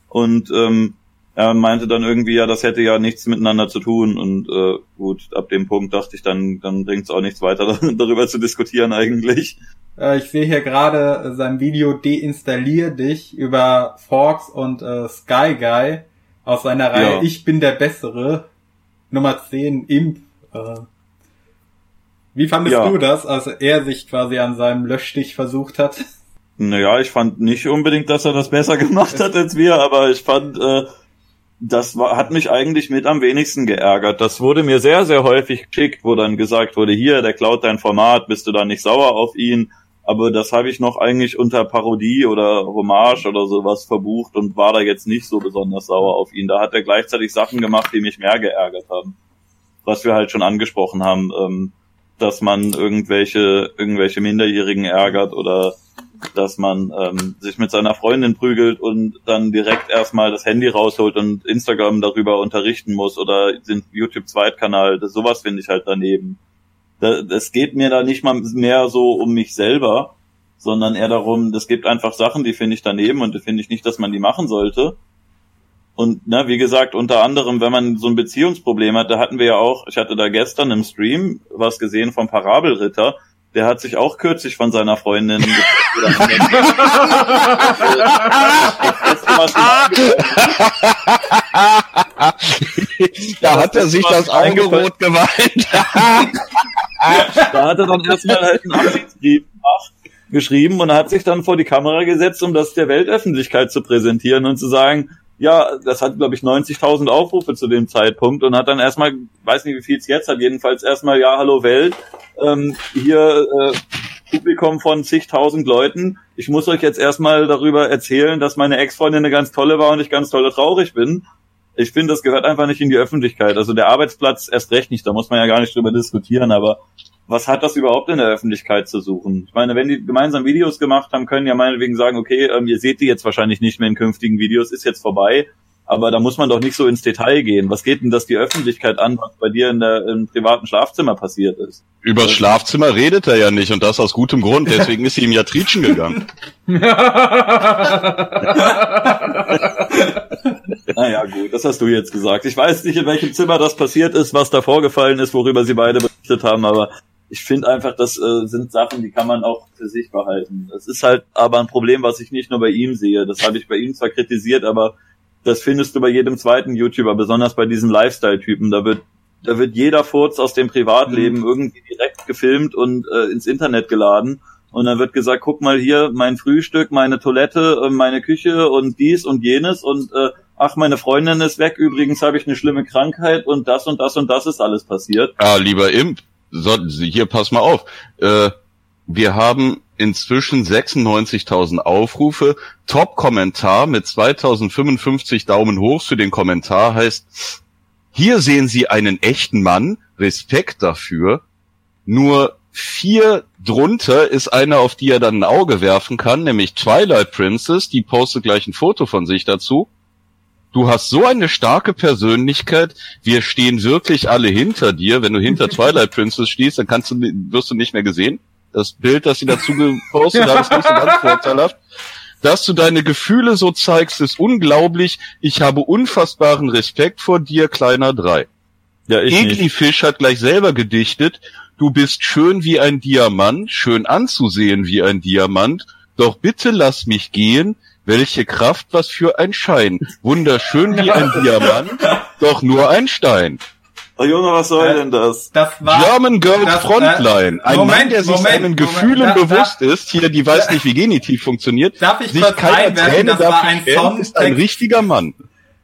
Und ähm, er meinte dann irgendwie, ja, das hätte ja nichts miteinander zu tun. Und äh, gut, ab dem Punkt dachte ich, dann, dann bringt es auch nichts weiter, darüber zu diskutieren eigentlich. Äh, ich sehe hier gerade äh, sein Video Deinstallier dich über Forks und äh, Sky Guy aus seiner Reihe Ja. Ich bin der Bessere. Nummer 10 Imp. Äh, wie fandest Ja. du das, als er sich quasi an seinem Löschstich versucht hat? Naja, ich fand nicht unbedingt, dass er das besser gemacht hat als wir, aber ich fand, äh, das war, hat mich eigentlich mit am wenigsten geärgert. Das wurde mir sehr, sehr häufig geschickt, wo dann gesagt wurde, hier, der klaut dein Format, bist du dann nicht sauer auf ihn? Aber das habe ich noch eigentlich unter Parodie oder Hommage oder sowas verbucht und war da jetzt nicht so besonders sauer auf ihn. Da hat er gleichzeitig Sachen gemacht, die mich mehr geärgert haben. Was wir halt schon angesprochen haben, ähm, dass man irgendwelche, irgendwelche Minderjährigen ärgert oder dass man ähm, sich mit seiner Freundin prügelt und dann direkt erstmal das Handy rausholt und Instagram darüber unterrichten muss oder den YouTube-Zweitkanal. Sowas finde ich halt daneben. Das geht mir da nicht mal mehr so um mich selber, sondern eher darum, es gibt einfach Sachen, die finde ich daneben und die finde ich nicht, dass man die machen sollte. Und na, wie gesagt, unter anderem, wenn man so ein Beziehungsproblem hat, da hatten wir ja auch, ich hatte da gestern im Stream was gesehen vom Parabelritter, der hat sich auch kürzlich von seiner Freundin da hat er sich das Auge rot geweint. Da hat er dann erstmal halt einen Abschiedsbrief gemacht, geschrieben und hat sich dann vor die Kamera gesetzt, um das der Weltöffentlichkeit zu präsentieren und zu sagen, ja, das hat, glaube ich, 90.000 Aufrufe zu dem Zeitpunkt und hat dann erstmal, weiß nicht, wie viel es jetzt hat, jedenfalls erstmal, ja, hallo Welt, ähm, hier äh, Publikum von zigtausend Leuten. Ich muss euch jetzt erstmal darüber erzählen, dass meine Ex-Freundin eine ganz tolle war und ich ganz tolle traurig bin. Ich finde, das gehört einfach nicht in die Öffentlichkeit. Also der Arbeitsplatz erst recht nicht, da muss man ja gar nicht drüber diskutieren, aber was hat das überhaupt in der Öffentlichkeit zu suchen? Ich meine, wenn die gemeinsam Videos gemacht haben, können ja meinetwegen sagen, okay, ähm, ihr seht die jetzt wahrscheinlich nicht mehr in künftigen Videos, ist jetzt vorbei. Aber da muss man doch nicht so ins Detail gehen. Was geht denn das die Öffentlichkeit an, was bei dir in der, im privaten Schlafzimmer passiert ist? Übers Schlafzimmer redet er ja nicht und das aus gutem Grund, deswegen ist sie ihm ja tritschen gegangen. Naja, gut, das hast du jetzt gesagt. Ich weiß nicht, in welchem Zimmer das passiert ist, was da vorgefallen ist, worüber sie beide berichtet haben, aber ich finde einfach, das äh, sind Sachen, die kann man auch für sich behalten. Das ist halt aber ein Problem, was ich nicht nur bei ihm sehe. Das habe ich bei ihm zwar kritisiert, aber das findest du bei jedem zweiten YouTuber, besonders bei diesen Lifestyle-Typen. Da wird, da wird jeder Furz aus dem Privatleben mhm. irgendwie direkt gefilmt und äh, ins Internet geladen. Und dann wird gesagt, guck mal hier, mein Frühstück, meine Toilette, äh, meine Küche und dies und jenes und äh, ach, meine Freundin ist weg, übrigens habe ich eine schlimme Krankheit und das und das und das ist alles passiert. Ah, lieber Imp, so, hier pass mal auf. Äh, wir haben inzwischen 96.000 Aufrufe. Top-Kommentar mit 2055 Daumen hoch für den Kommentar heißt, hier sehen Sie einen echten Mann, Respekt dafür. Nur vier drunter ist einer, auf die er dann ein Auge werfen kann, nämlich Twilight Princess, die postet gleich ein Foto von sich dazu. Du hast so eine starke Persönlichkeit, wir stehen wirklich alle hinter dir. Wenn du hinter Twilight Princess stehst, dann kannst du, wirst du nicht mehr gesehen. Das Bild, das sie dazu gepostet haben, ist nicht so ganz vorteilhaft. Dass du deine Gefühle so zeigst, ist unglaublich. Ich habe unfassbaren Respekt vor dir, kleiner drei. Ja, ich Egli Fisch hat gleich selber gedichtet. Du bist schön wie ein Diamant, schön anzusehen wie ein Diamant. Doch bitte lass mich gehen. Welche Kraft, was für ein Schein. Wunderschön wie ein Diamant, doch nur ein Stein. Oh Junge, was soll äh, denn das? Das war German Girl das, äh, Frontline. Ein Moment, Mann, der sich Moment, seinen Gefühlen Moment, bewusst da, ist, hier, die weiß nicht, wie Genitiv funktioniert. Darf ich sich kurz einwerfen, das war ein Song ist ein richtiger Mann.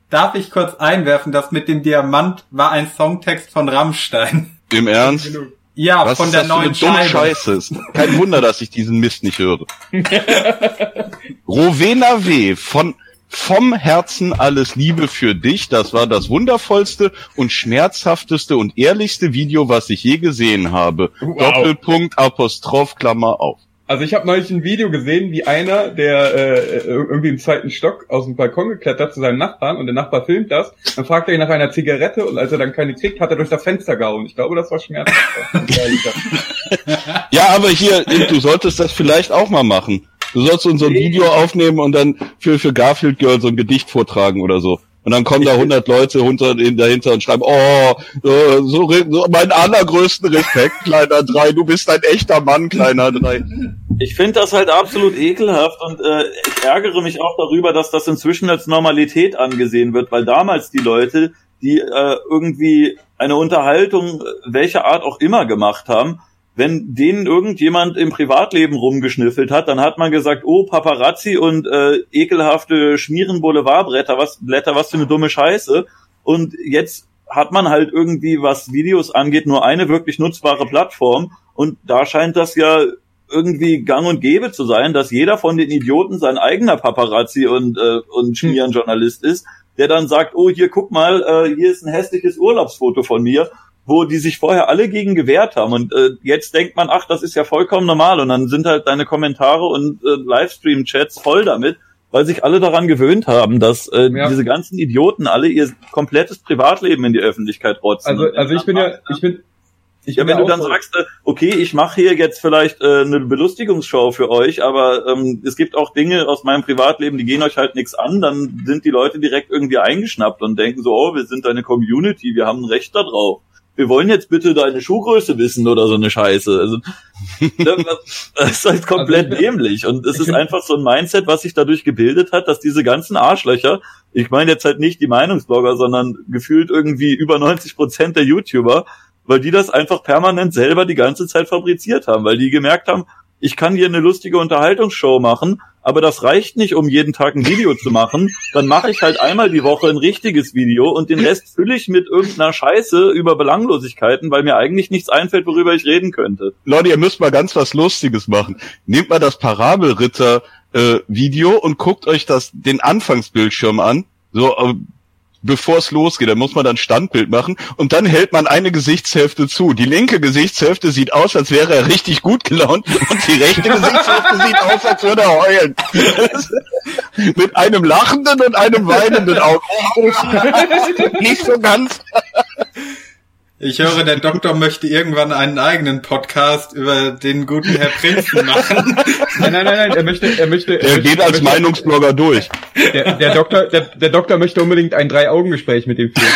Darf ich kurz einwerfen, das mit dem Diamant war ein Songtext von Rammstein. Im Ernst? Ja, Was von der neuen Scheibe. Scheiße. Kein Wunder, dass ich diesen Mist nicht höre. Rowena W. von vom Herzen alles Liebe für dich. Das war das wundervollste und schmerzhafteste und ehrlichste Video, was ich je gesehen habe. Wow. Doppelpunkt, Apostroph, Klammer auf. Also ich habe neulich ein Video gesehen, wie einer, der äh, irgendwie im zweiten Stock aus dem Balkon geklettert zu seinem Nachbarn und der Nachbar filmt das, dann fragt er ihn nach einer Zigarette und als er dann keine kriegt, hat er durch das Fenster gehauen. Ich glaube, das war schmerzhaft. ja, aber hier, du solltest das vielleicht auch mal machen. Du sollst uns so ein Video aufnehmen und dann für, für Garfield Girl so ein Gedicht vortragen oder so. Und dann kommen da 100 Leute unter, dahinter und schreiben, oh, so, so, so mein allergrößten Respekt, kleiner Drei, du bist ein echter Mann, kleiner Drei. Ich finde das halt absolut ekelhaft und äh, ich ärgere mich auch darüber, dass das inzwischen als Normalität angesehen wird, weil damals die Leute, die äh, irgendwie eine Unterhaltung welcher Art auch immer gemacht haben, wenn denen irgendjemand im Privatleben rumgeschnüffelt hat, dann hat man gesagt, oh, Paparazzi und äh, ekelhafte Schmieren-Boulevardblätter, was, Blätter, was für eine dumme Scheiße. Und jetzt hat man halt irgendwie, was Videos angeht, nur eine wirklich nutzbare Plattform. Und da scheint das ja irgendwie gang und gäbe zu sein, dass jeder von den Idioten sein eigener Paparazzi und, äh, und hm. Schmierenjournalist ist, der dann sagt, oh, hier guck mal, äh, hier ist ein hässliches Urlaubsfoto von mir wo die sich vorher alle gegen gewehrt haben. Und äh, jetzt denkt man, ach, das ist ja vollkommen normal. Und dann sind halt deine Kommentare und äh, Livestream-Chats voll damit, weil sich alle daran gewöhnt haben, dass äh, ja. diese ganzen Idioten alle ihr komplettes Privatleben in die Öffentlichkeit rotzen. Also, also ich bin ja, ich bin, ich ja, wenn du dann so sagst, äh, okay, ich mache hier jetzt vielleicht äh, eine Belustigungsshow für euch, aber ähm, es gibt auch Dinge aus meinem Privatleben, die gehen euch halt nichts an, dann sind die Leute direkt irgendwie eingeschnappt und denken so, oh, wir sind eine Community, wir haben ein Recht darauf wir wollen jetzt bitte deine Schuhgröße wissen oder so eine Scheiße. Also, das ist halt komplett also, dämlich. Und es ist einfach so ein Mindset, was sich dadurch gebildet hat, dass diese ganzen Arschlöcher, ich meine jetzt halt nicht die Meinungsblogger, sondern gefühlt irgendwie über 90 Prozent der YouTuber, weil die das einfach permanent selber die ganze Zeit fabriziert haben, weil die gemerkt haben, ich kann hier eine lustige Unterhaltungsshow machen, aber das reicht nicht, um jeden Tag ein Video zu machen. Dann mache ich halt einmal die Woche ein richtiges Video und den Rest fülle ich mit irgendeiner Scheiße über Belanglosigkeiten, weil mir eigentlich nichts einfällt, worüber ich reden könnte. Leute, ihr müsst mal ganz was Lustiges machen. Nehmt mal das Parabelritter äh, Video und guckt euch das den Anfangsbildschirm an. So äh, bevor es losgeht. Da muss man dann Standbild machen und dann hält man eine Gesichtshälfte zu. Die linke Gesichtshälfte sieht aus, als wäre er richtig gut gelaunt und die rechte Gesichtshälfte sieht aus, als würde er heulen. Mit einem lachenden und einem weinenden Auge. Nicht so ganz. Ich höre, der Doktor möchte irgendwann einen eigenen Podcast über den guten Herr Prinzen machen. Nein, nein, nein, nein, er möchte, er möchte. Er möchte, geht als möchte, Meinungsblogger durch. Der, der Doktor, der, der Doktor möchte unbedingt ein Drei-Augen-Gespräch mit dem führen.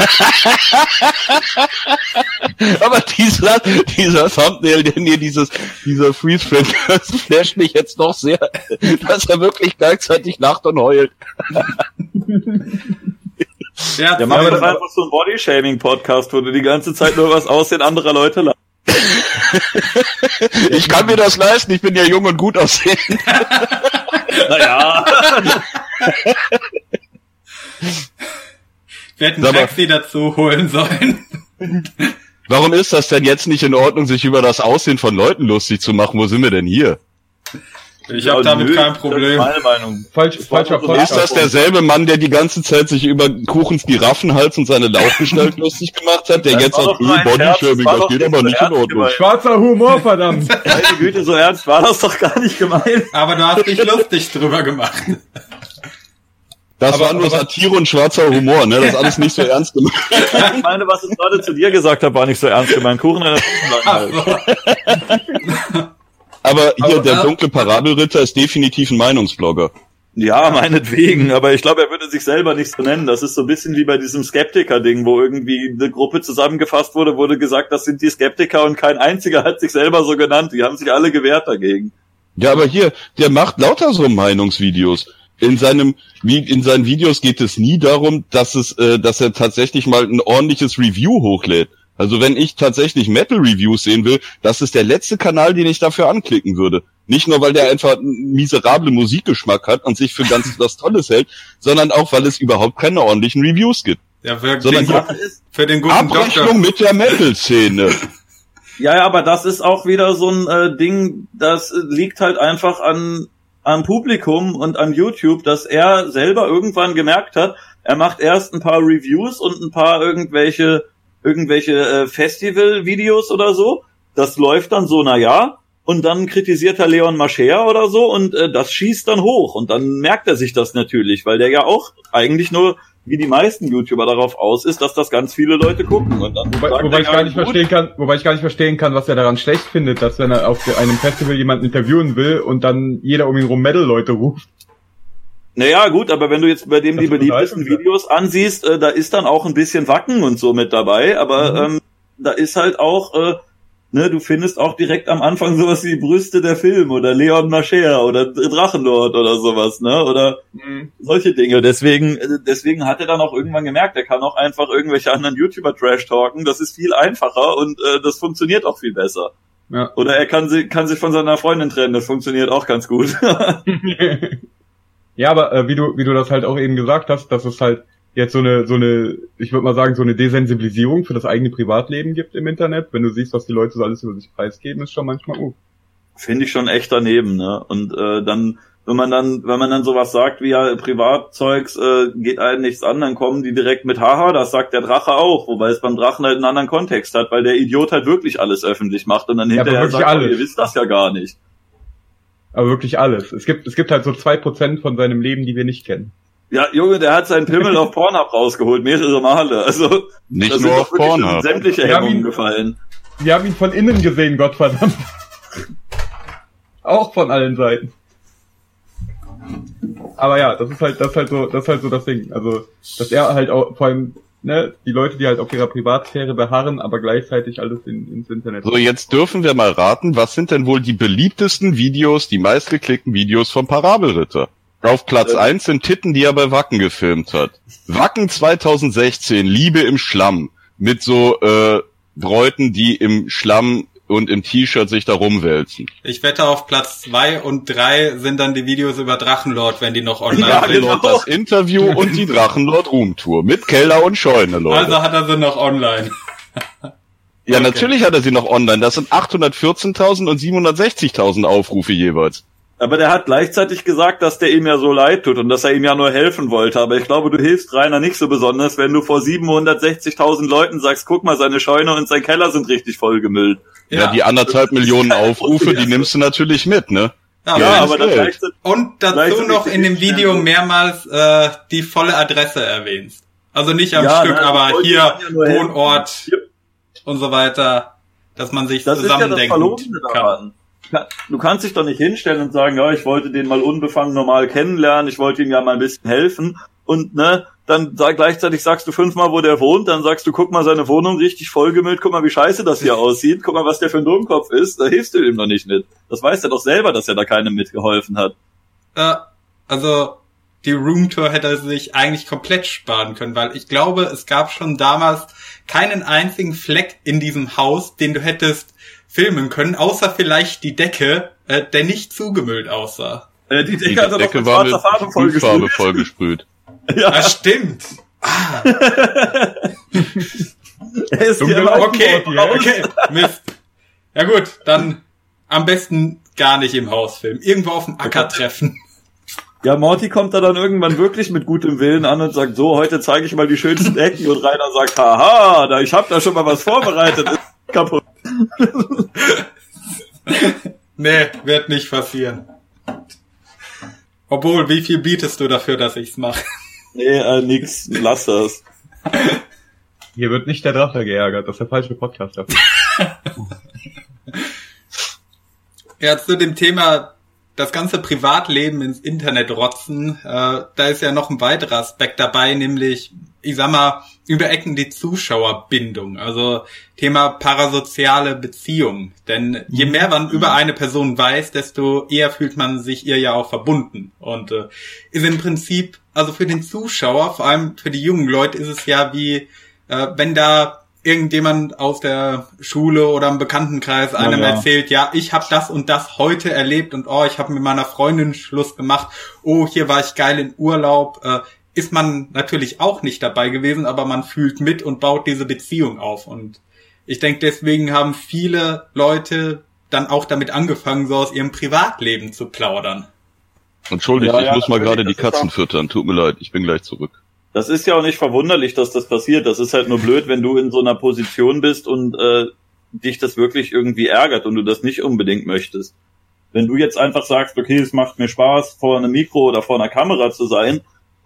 Aber dieser, dieser Thumbnail, der mir dieses, dieser Freeze Frame, das flasht mich jetzt doch sehr, dass er wirklich gleichzeitig lacht und heult. Ja, Der macht aber doch einfach so einen Body-Shaming-Podcast, wo du die ganze Zeit nur was aussehen anderer Leute lachen. Ich kann mir das leisten, ich bin ja jung und gut aussehend. Naja. wir hätten Sag mal- Taxi dazu holen sollen. Warum ist das denn jetzt nicht in Ordnung, sich über das Aussehen von Leuten lustig zu machen? Wo sind wir denn hier? Ich habe damit nö, kein Das Problem. ist meine Meinung. Falsch, falscher Podcast. Ist das derselbe Mann, der die ganze Zeit sich über Kuchens Giraffenhals und seine Laufgestalt lustig gemacht hat, der Das jetzt öh, Scherz, Bodyshaming, das geht aber nicht in Ordnung. gemeint. Schwarzer Humor, verdammt. Meine Güte, so ernst war das doch gar nicht gemeint. Aber du hast dich lustig drüber gemacht. Das Aber- war nur aber- Satire und schwarzer Humor, ne? Das ist alles nicht so ernst gemeint. Ich meine, was ich gerade zu dir gesagt habe, war nicht so ernst gemeint. Kuchen in der Kuchenlange. Aber hier, Aber- der dunkle Parabelritter ist definitiv ein Meinungsblogger. Ja, meinetwegen, aber ich glaube, er würde sich selber nicht so nennen. Das ist so ein bisschen wie bei diesem Skeptiker-Ding, wo irgendwie eine Gruppe zusammengefasst wurde, wurde gesagt, das sind die Skeptiker und kein einziger hat sich selber so genannt. Die haben sich alle gewehrt dagegen. Ja, aber hier, der macht lauter so Meinungsvideos. In seinem, wie in seinen Videos geht es nie darum, dass es, äh, dass er tatsächlich mal ein ordentliches Review hochlädt. Also wenn ich tatsächlich Metal Reviews sehen will, das ist der letzte Kanal, den ich dafür anklicken würde. Nicht nur, weil der einfach einen miserable Musikgeschmack hat und sich für ganz was Tolles hält, sondern auch, weil es überhaupt keine ordentlichen Reviews gibt. ja, für, Sondern den, für den guten Doktor. Abrechnung mit der Metal-Szene. Ja, ja, aber das ist auch wieder so ein äh, Ding, das liegt halt einfach an am Publikum und an YouTube, dass er selber irgendwann gemerkt hat, er macht erst ein paar Reviews und ein paar irgendwelche irgendwelche äh, Festival-Videos oder so. Das läuft dann so, na ja, und dann kritisiert er Leon Mascher oder so und äh, das schießt dann hoch und dann merkt er sich das natürlich, weil der ja auch eigentlich nur wie die meisten YouTuber darauf aus ist, dass das ganz viele Leute gucken und dann Wobei, wobei ich gar nicht gut, verstehen kann, wobei ich gar nicht verstehen kann, was er daran schlecht findet, dass wenn er auf einem Festival jemanden interviewen will und dann jeder um ihn rum Metal-Leute ruft. Naja, gut, aber wenn du jetzt bei dem Das die beliebtesten Videos ansiehst, äh, da ist dann auch ein bisschen Wacken und so mit dabei, aber Mhm. ähm, da ist halt auch, äh, ne, du findest auch direkt am Anfang sowas wie Brüste der Film oder Leon Mascher oder Drachenlord oder sowas, ne, oder solche Dinge. Deswegen, äh, deswegen hat er dann auch irgendwann gemerkt, er kann auch einfach irgendwelche anderen YouTuber trash talken, das ist viel einfacher und äh, das funktioniert auch viel besser. Ja. Oder er kann, sie, kann sich von seiner Freundin trennen, das funktioniert auch ganz gut. ja, aber äh, wie du wie du das halt auch eben gesagt hast, dass es halt jetzt so eine so eine ich würde mal sagen so eine Desensibilisierung für das eigene Privatleben gibt im Internet, wenn du siehst, was die Leute so alles über sich preisgeben, ist schon manchmal uh. finde ich schon echt daneben, ne? Und äh, dann, wenn man dann, wenn man dann sowas sagt wie ja, Privatzeugs äh, geht einem nichts an, dann kommen die direkt mit Haha, das sagt der Drache auch, wobei es beim Drachen halt einen anderen Kontext hat, weil der Idiot halt wirklich alles öffentlich macht und dann Ja, hinterher sagt, alles. ihr wisst das ja gar nicht. Aber wirklich alles. Es gibt es gibt halt so zwei Prozent von seinem Leben, die wir nicht kennen. Ja, Junge, der hat seinen Pimmel auf Pornhub rausgeholt, mehrere Male. Also Nicht nur auf Pornhub. sämtliche Wir haben Hemmungen ihn- gefallen. Wir haben ihn von innen gesehen, Gottverdammt. Auch von allen Seiten. Aber ja, das ist halt, das ist halt so, das ist halt so das Ding. Also, dass er halt auch, vor allem, ne, die Leute, die halt auf ihrer Privatsphäre beharren, aber gleichzeitig alles in, ins Internet. So, jetzt dürfen wir mal raten, was sind denn wohl die beliebtesten Videos, die meistgeklickten Videos vom Parabelritter? Auf Platz Äh. eins sind Titten, die er bei Wacken gefilmt hat. Wacken 2016, Liebe im Schlamm. Mit so äh, Bräuten, die im Schlamm und im T-Shirt sich da rumwälzen. Ich wette, auf Platz zwei und drei sind dann die Videos über Drachenlord, wenn die noch online Ja, sind. genau. Drachenlord das Interview und die Drachenlord Roomtour. Mit Keller und Scheune, Leute. Also hat er sie noch online. ja, okay. natürlich hat er sie noch online. Das sind 814.000 und 760.000 Aufrufe jeweils. Aber der hat gleichzeitig gesagt, dass der ihm ja so leid tut und dass er ihm ja nur helfen wollte. Aber ich glaube, du hilfst Rainer nicht so besonders, wenn du vor 760.000 Leuten sagst, guck mal, seine Scheune und sein Keller sind richtig vollgemüllt. Ja, die anderthalb Millionen Aufrufe, die nimmst du natürlich mit, ne? Ja, Ja, Ja, und- aber gleichzeitig, Und dazu Gleichzeitig noch in dem Video mehrmals äh, die volle Adresse erwähnst. Also nicht am Ja, Stück, nein, aber hier ja Wohnort. und so weiter, dass man sich Das ist ja das zusammendenken Verlorene kann. daran. Du kannst dich doch nicht hinstellen und sagen, ja, ich wollte den mal unbefangen normal kennenlernen, ich wollte ihm ja mal ein bisschen helfen und ne, dann sag, gleichzeitig sagst du fünfmal, wo der wohnt, dann sagst du, guck mal, seine Wohnung richtig vollgemüllt, guck mal, wie scheiße das hier aussieht, guck mal, was der für ein Dummkopf ist, da hilfst du ihm doch nicht mit. Das weiß er doch selber, dass er da keinem mitgeholfen hat. Äh, also die Roomtour hätte er sich eigentlich komplett sparen können, weil ich glaube, es gab schon damals keinen einzigen Fleck in diesem Haus, den du hättest filmen können, außer vielleicht die Decke, äh, der nicht zugemüllt aussah. Äh, die Die Decke hat er doch Decke mit war mit schwarzer Farbe vollgesprüht. vollgesprüht. Ah, stimmt. Ah, Er ist immer okay, raus. okay, Mist. Ja gut, dann am besten gar nicht im Haus filmen. Irgendwo auf dem Acker treffen. Ja, Morty kommt da dann irgendwann wirklich mit gutem Willen an und sagt, so, heute zeige ich mal die schönsten Ecken und Rainer sagt, haha, da, ich habe da schon mal was vorbereitet, ist kaputt. Nee, wird nicht passieren. Obwohl, wie viel bietest du dafür, dass ich's mache? Nee, äh, nix, lass das. Hier wird nicht der Drache geärgert, das ist der falsche Podcast dafür. Ja, zu dem Thema das ganze Privatleben ins Internet rotzen, äh, da ist ja noch ein weiterer Aspekt dabei, nämlich, ich sag mal, über Ecken die Zuschauerbindung, also Thema parasoziale Beziehung. Denn je mehr man über eine Person weiß, desto eher fühlt man sich ihr ja auch verbunden. Und äh, ist im Prinzip, also für den Zuschauer, vor allem für die jungen Leute, ist es ja wie, äh, wenn da irgendjemand aus der Schule oder im Bekanntenkreis einem ja. erzählt, ja, ich habe das und das heute erlebt und oh, ich habe mit meiner Freundin Schluss gemacht, oh, hier war ich geil in Urlaub, äh, ist man natürlich auch nicht dabei gewesen, aber man fühlt mit und baut diese Beziehung auf. Und ich denke, deswegen haben viele Leute dann auch damit angefangen, so aus ihrem Privatleben zu plaudern. Entschuldigt, Ja, ich ja, muss mal gerade die Katzen auch- füttern. Tut mir leid, ich bin gleich zurück. Das ist ja auch nicht verwunderlich, dass das passiert. Das ist halt nur blöd, wenn du in so einer Position bist und äh, dich das wirklich irgendwie ärgert und du das nicht unbedingt möchtest. Wenn du jetzt einfach sagst, okay, es macht mir Spaß, vor einem Mikro oder vor einer Kamera zu sein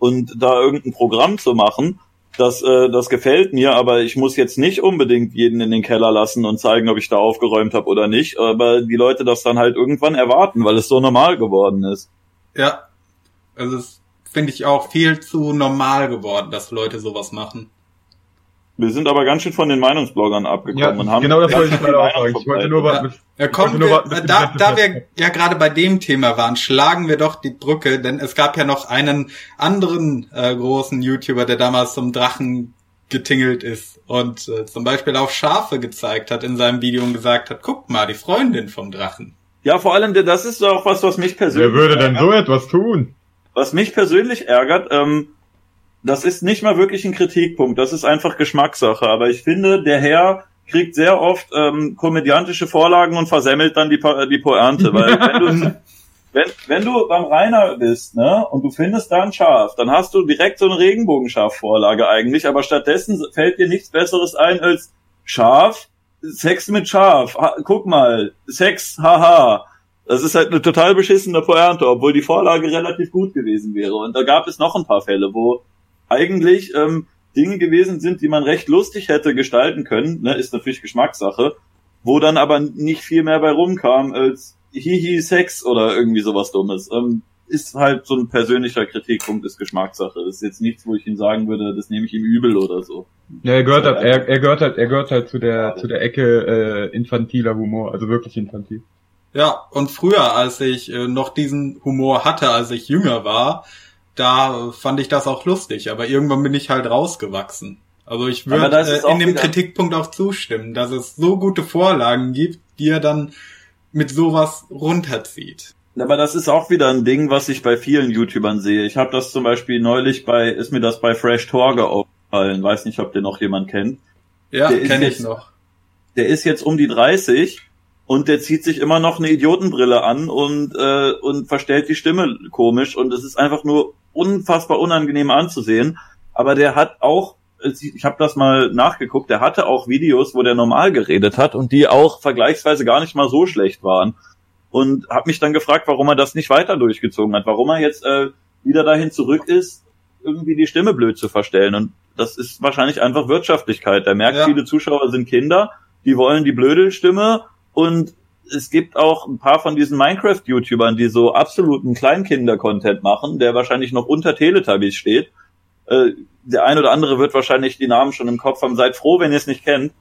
und da irgendein Programm zu machen, das, äh, das gefällt mir, aber ich muss jetzt nicht unbedingt jeden in den Keller lassen und zeigen, ob ich da aufgeräumt habe oder nicht, aber die Leute das dann halt irgendwann erwarten, weil es so normal geworden ist. Ja, also es finde ich auch viel zu normal geworden, dass Leute sowas machen. Wir sind aber ganz schön von den Meinungsbloggern abgekommen Ja, und haben genau das wollte ich gerade auch Ich wollte nur bis, Ja, nur wir, die da, da wir ja gerade bei dem Thema waren, schlagen wir doch die Brücke, denn es gab ja noch einen anderen äh, großen YouTuber, der damals zum Drachen getingelt ist und äh, zum Beispiel auch Schafe gezeigt hat in seinem Video und gesagt hat, guck mal, die Freundin vom Drachen. Ja, vor allem, das ist auch was, was mich persönlich Wer würde denn ärgert. so etwas tun? Was mich persönlich ärgert, ähm, das ist nicht mal wirklich ein Kritikpunkt, das ist einfach Geschmackssache. Aber ich finde, der Herr kriegt sehr oft ähm, komödiantische Vorlagen und versemmelt dann die, Po- die Pointe. Weil wenn du, wenn, wenn du beim Rainer bist, ne, und du findest da ein Schaf, dann hast du direkt so eine Regenbogenschaf-Vorlage eigentlich, aber stattdessen fällt dir nichts Besseres ein als Schaf, Sex mit Schaf, ha, guck mal, Sex, haha. Das ist halt eine total beschissene Pointe, obwohl die Vorlage relativ gut gewesen wäre. Und da gab es noch ein paar Fälle, wo eigentlich ähm, Dinge gewesen sind, die man recht lustig hätte gestalten können, ne, ist natürlich Geschmackssache, wo dann aber nicht viel mehr bei rumkam als Hihi Sex oder irgendwie sowas Dummes. Ähm, ist halt so ein persönlicher Kritikpunkt, ist Geschmackssache. Das ist jetzt nichts, wo ich ihm sagen würde, das nehme ich ihm übel oder so. Ja, er gehört halt, er, er gehört halt, er gehört halt zu der, zu der Ecke äh, infantiler Humor, also wirklich infantil. Ja, und früher, als ich äh, noch diesen Humor hatte, als ich jünger war, da fand ich das auch lustig, aber irgendwann bin ich halt rausgewachsen. Also ich würde äh, in dem wieder- Kritikpunkt auch zustimmen, dass es so gute Vorlagen gibt, die er dann mit sowas runterzieht. Aber das ist auch wieder ein Ding, was ich bei vielen YouTubern sehe. Ich habe das zum Beispiel neulich bei, ist mir das bei Fresh Torge aufgefallen. Weiß nicht, ob den noch jemand kennt. Ja, kenne ich noch. Der ist jetzt um die 30 und der zieht sich immer noch eine Idiotenbrille an und äh, und verstellt die Stimme komisch und es ist einfach nur unfassbar unangenehm anzusehen. Aber der hat auch, ich habe das mal nachgeguckt, der hatte auch Videos, wo der normal geredet hat und die auch vergleichsweise gar nicht mal so schlecht waren. Und habe mich dann gefragt, warum er das nicht weiter durchgezogen hat, warum er jetzt äh, wieder dahin zurück ist, irgendwie die Stimme blöd zu verstellen. Und das ist wahrscheinlich einfach Wirtschaftlichkeit. Der merkt, Ja. viele Zuschauer sind Kinder, die wollen die blöde Stimme und es gibt auch ein paar von diesen Minecraft-YouTubern, die so absoluten Kleinkinder-Content machen, der wahrscheinlich noch unter Teletubbies steht. Äh, der ein oder andere wird wahrscheinlich die Namen schon im Kopf haben. Seid froh, wenn ihr es nicht kennt.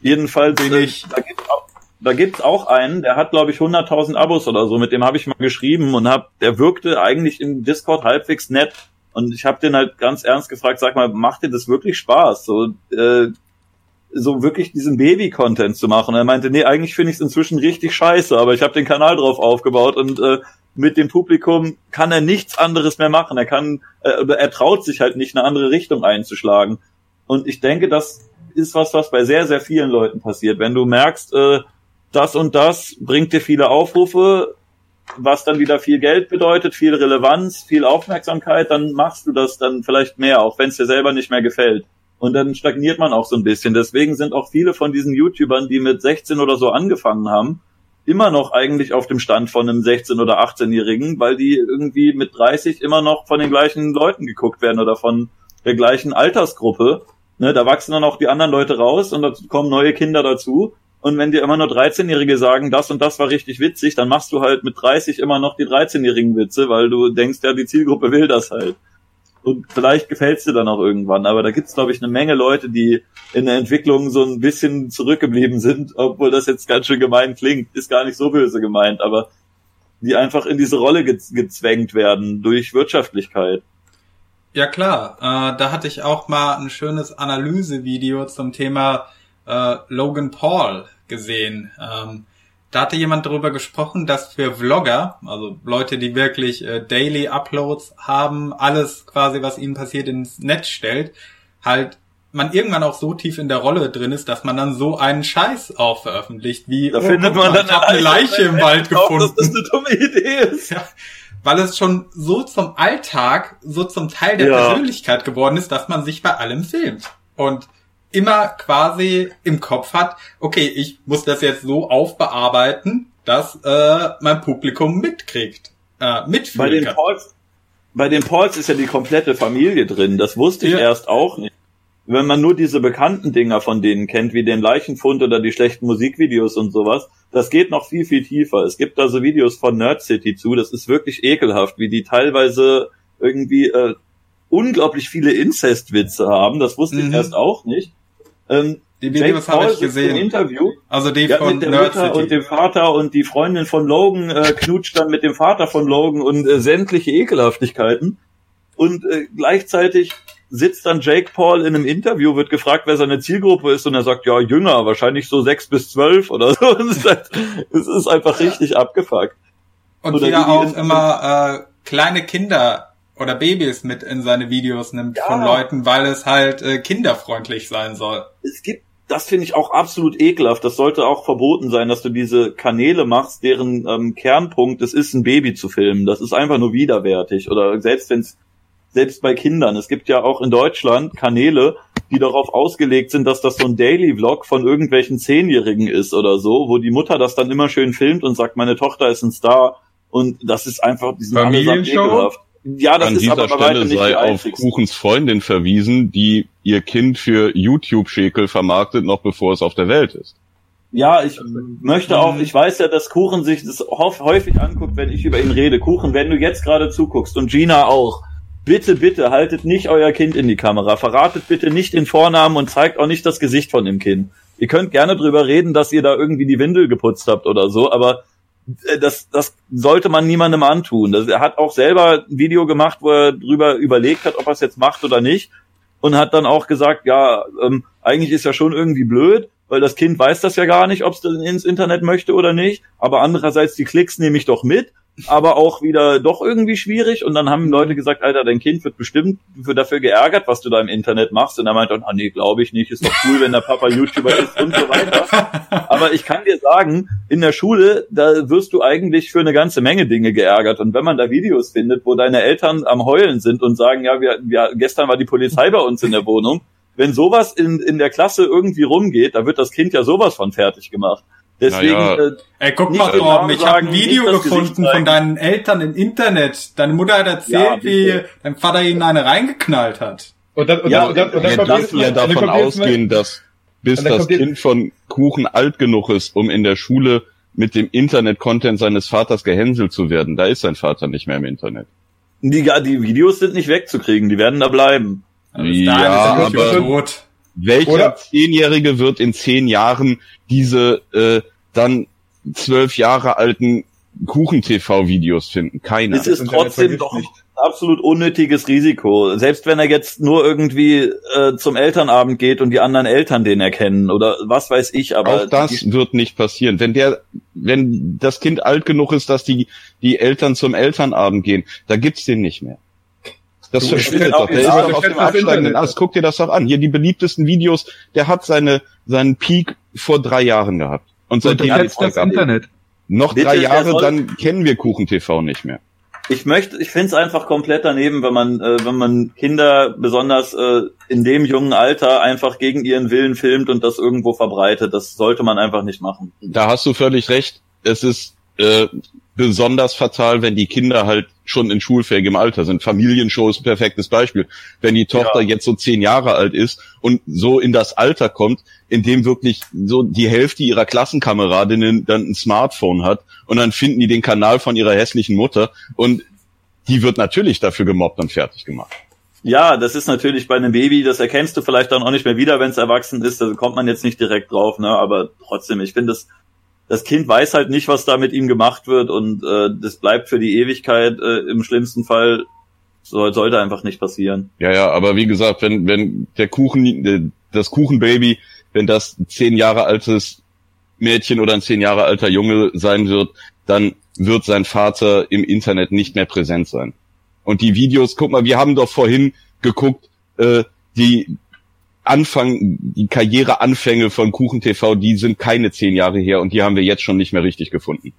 Jedenfalls, Bin äh, ich. da gibt's auch, da gibt's auch einen, der hat, glaube ich, 100.000 Abos oder so. Mit dem habe ich mal geschrieben und hab, der wirkte eigentlich im Discord halbwegs nett. Und ich habe den halt ganz ernst gefragt, sag mal, macht dir das wirklich Spaß? So, äh, so wirklich diesen Baby-Content zu machen. Er meinte, nee, eigentlich finde ich es inzwischen richtig scheiße, aber ich habe den Kanal drauf aufgebaut und äh, mit dem Publikum kann er nichts anderes mehr machen. Er kann, äh, er traut sich halt nicht, eine andere Richtung einzuschlagen. Und ich denke, das ist was, was bei sehr, sehr vielen Leuten passiert. Wenn du merkst, äh, das und das bringt dir viele Aufrufe, was dann wieder viel Geld bedeutet, viel Relevanz, viel Aufmerksamkeit, dann machst du das dann vielleicht mehr, auch wenn es dir selber nicht mehr gefällt. Und dann stagniert man auch so ein bisschen. Deswegen sind auch viele von diesen YouTubern, die mit 16 oder so angefangen haben, immer noch eigentlich auf dem Stand von einem 16- oder 18-Jährigen, weil die irgendwie mit 30 immer noch von den gleichen Leuten geguckt werden oder von der gleichen Altersgruppe. Ne, da wachsen dann auch die anderen Leute raus und da kommen neue Kinder dazu. Und wenn dir immer nur 13-Jährige sagen, das und das war richtig witzig, dann machst du halt mit 30 immer noch die 13-jährigen Witze, weil du denkst, ja, die Zielgruppe will das halt. Und vielleicht gefällt's dir dann auch irgendwann. Aber da gibt's, glaube ich, eine Menge Leute, die in der Entwicklung so ein bisschen zurückgeblieben sind, obwohl das jetzt ganz schön gemein klingt, ist gar nicht so böse gemeint, aber die einfach in diese Rolle gez gezwängt werden durch Wirtschaftlichkeit. Ja klar, äh, da hatte ich auch mal ein schönes Analysevideo zum Thema äh, Logan Paul gesehen. Ähm, da hatte jemand darüber gesprochen, dass für Vlogger, also Leute, die wirklich äh, Daily Uploads haben, alles quasi, was ihnen passiert, ins Netz stellt, halt man irgendwann auch so tief in der Rolle drin ist, dass man dann so einen Scheiß auch veröffentlicht, wie Da oh, findet man dann ich eine Leiche im Wald Auch, gefunden. Dass das eine dumme Idee ist. Ja, weil es schon so zum Alltag, so zum Teil der Ja. Persönlichkeit geworden ist, dass man sich bei allem filmt. Und immer quasi im Kopf hat, okay, ich muss das jetzt so aufbearbeiten, dass äh, mein Publikum mitkriegt, äh, Bei mitfühlen den kann. Pauls, bei den Pauls ist ja die komplette Familie drin. Das wusste ich Ja. erst auch nicht. Wenn man nur diese bekannten Dinger von denen kennt, wie den Leichenfund oder die schlechten Musikvideos und sowas, das geht noch viel, viel tiefer. Es gibt da so Videos von Nerd City zu, das ist wirklich ekelhaft, wie die teilweise irgendwie äh, unglaublich viele Inzestwitze haben. Das wusste Mhm. ich erst auch nicht. Ähm, Die Jake Videos habe ich sitzt im gesehen. Interview Also die ja, von mit der Nerd Mutter und City. dem Vater und die Freundin von Logan äh, knutscht dann mit dem Vater von Logan und äh, sämtliche Ekelhaftigkeiten. Und äh, gleichzeitig sitzt dann Jake Paul in einem Interview, wird gefragt, wer seine Zielgruppe ist, und er sagt, ja, jünger, wahrscheinlich so sechs bis zwölf oder so. Und es, ist halt, es ist einfach richtig abgefuckt. Und oder er die auch immer äh, kleine Kinder oder Babys mit in seine Videos nimmt Ja. von Leuten, weil es halt äh, kinderfreundlich sein soll. Es gibt, das finde ich auch absolut ekelhaft. Das sollte auch verboten sein, dass du diese Kanäle machst, deren ähm, Kernpunkt es ist, ein Baby zu filmen. Das ist einfach nur widerwärtig. Oder selbst wenn's selbst bei Kindern. Es gibt ja auch in Deutschland Kanäle, die darauf ausgelegt sind, dass das so ein Daily Vlog von irgendwelchen Zehnjährigen ist oder so, wo die Mutter das dann immer schön filmt und sagt, meine Tochter ist ein Star. Und das ist einfach, die sind allesamt Familienshow? Ja, das An ist dieser aber Stelle nicht die sei auf. Kuchens Freundin verwiesen, die ihr Kind für YouTube-Schäkel vermarktet, noch bevor es auf der Welt ist. Ja, ich möchte auch, ich weiß ja, dass Kuchen sich das häufig anguckt, wenn ich über ihn rede. Kuchen, wenn du jetzt gerade zuguckst und Gina auch, bitte, bitte haltet nicht euer Kind in die Kamera. Verratet bitte nicht den Vornamen und zeigt auch nicht das Gesicht von dem Kind. Ihr könnt gerne drüber reden, dass ihr da irgendwie die Windel geputzt habt oder so, aber das, das sollte man niemandem antun. Das, er hat auch selber ein Video gemacht, wo er drüber überlegt hat, ob er es jetzt macht oder nicht. Und hat dann auch gesagt, ja, ähm, eigentlich ist ja schon irgendwie blöd, weil das Kind weiß das ja gar nicht, ob es ins Internet möchte oder nicht. Aber andererseits, die Klicks nehme ich doch mit. Aber auch wieder doch irgendwie schwierig. Und dann haben Leute gesagt, Alter, dein Kind wird bestimmt für dafür geärgert, was du da im Internet machst. Und er meint dann, ah nee, glaube ich nicht, ist doch cool, wenn der Papa YouTuber ist und so weiter. Aber ich kann dir sagen, in der Schule, da wirst du eigentlich für eine ganze Menge Dinge geärgert. Und wenn man da Videos findet, wo deine Eltern am Heulen sind und sagen, ja, wir, wir, gestern war die Polizei bei uns in der Wohnung, wenn sowas in, in der Klasse irgendwie rumgeht, da wird das Kind ja sowas von fertig gemacht. Deswegen, Naja. äh, Ey, guck mal, den Torben, ich habe ein Video gefunden von deinen Eltern im Internet. Deine Mutter hat erzählt, Ja, wie dein Vater ihnen eine reingeknallt hat. Und dann, und Ja, dann, und dann, und dann Wir dürfen ja davon ausgehen, dass bis Und dann das Kind von Kuchen alt genug ist, um in der Schule mit dem Internet-Content seines Vaters gehänselt zu werden. Da ist sein Vater nicht mehr im Internet. die, die Videos sind nicht wegzukriegen, die werden da bleiben. Also Ja, er aber-. Welcher Oder- Zehnjährige wird in zehn Jahren diese äh, dann zwölf Jahre alten Kuchen-TV-Videos finden? Keiner. Es ist trotzdem doch ein nicht. absolut unnötiges Risiko. Selbst wenn er jetzt nur irgendwie äh, zum Elternabend geht und die anderen Eltern den erkennen oder was weiß ich, aber Auch das wird nicht passieren. Wenn der, wenn das Kind alt genug ist, dass die, die Eltern zum Elternabend gehen, da gibt's den nicht mehr. Das Du, verschwindet das doch. Der ist doch auf das dem das absteigenden. Ast. Guck dir das doch an. Hier die beliebtesten Videos. Der hat seine, seinen Peak vor drei Jahren gehabt. Und seitdem Unterschätzt das Internet. noch Bitte, drei Jahre, soll- dann kennen wir Kuchen TV nicht mehr. ich möchte, ich finde es einfach komplett daneben, wenn man, äh, wenn man Kinder besonders äh, in dem jungen Alter einfach gegen ihren Willen filmt und das irgendwo verbreitet. Das sollte man einfach nicht machen. Da hast du völlig recht. Es ist äh, besonders fatal, wenn die Kinder halt schon in schulfähigem Alter sind. Familienshow ist ein perfektes Beispiel. Wenn die Tochter Ja. jetzt so zehn Jahre alt ist und so in das Alter kommt, in dem wirklich so die Hälfte ihrer Klassenkameradinnen dann ein Smartphone hat und dann finden die den Kanal von ihrer hässlichen Mutter und die wird natürlich dafür gemobbt und fertig gemacht. Ja, das ist natürlich bei einem Baby, das erkennst du vielleicht dann auch nicht mehr wieder, wenn es erwachsen ist, da kommt man jetzt nicht direkt drauf, ne? Aber trotzdem, ich finde das, das Kind weiß halt nicht, was da mit ihm gemacht wird und äh, das bleibt für die Ewigkeit äh, im schlimmsten Fall. So, sollte einfach nicht passieren. Ja, ja, aber wie gesagt, wenn, wenn der Kuchen, das Kuchenbaby, wenn das zehn Jahre altes Mädchen oder ein zehn Jahre alter Junge sein wird, dann wird sein Vater im Internet nicht mehr präsent sein. Und die Videos, guck mal, wir haben doch vorhin geguckt, äh, die Anfang, die Karriereanfänge von Kuchen TV, die sind keine zehn Jahre her und die haben wir jetzt schon nicht mehr richtig gefunden.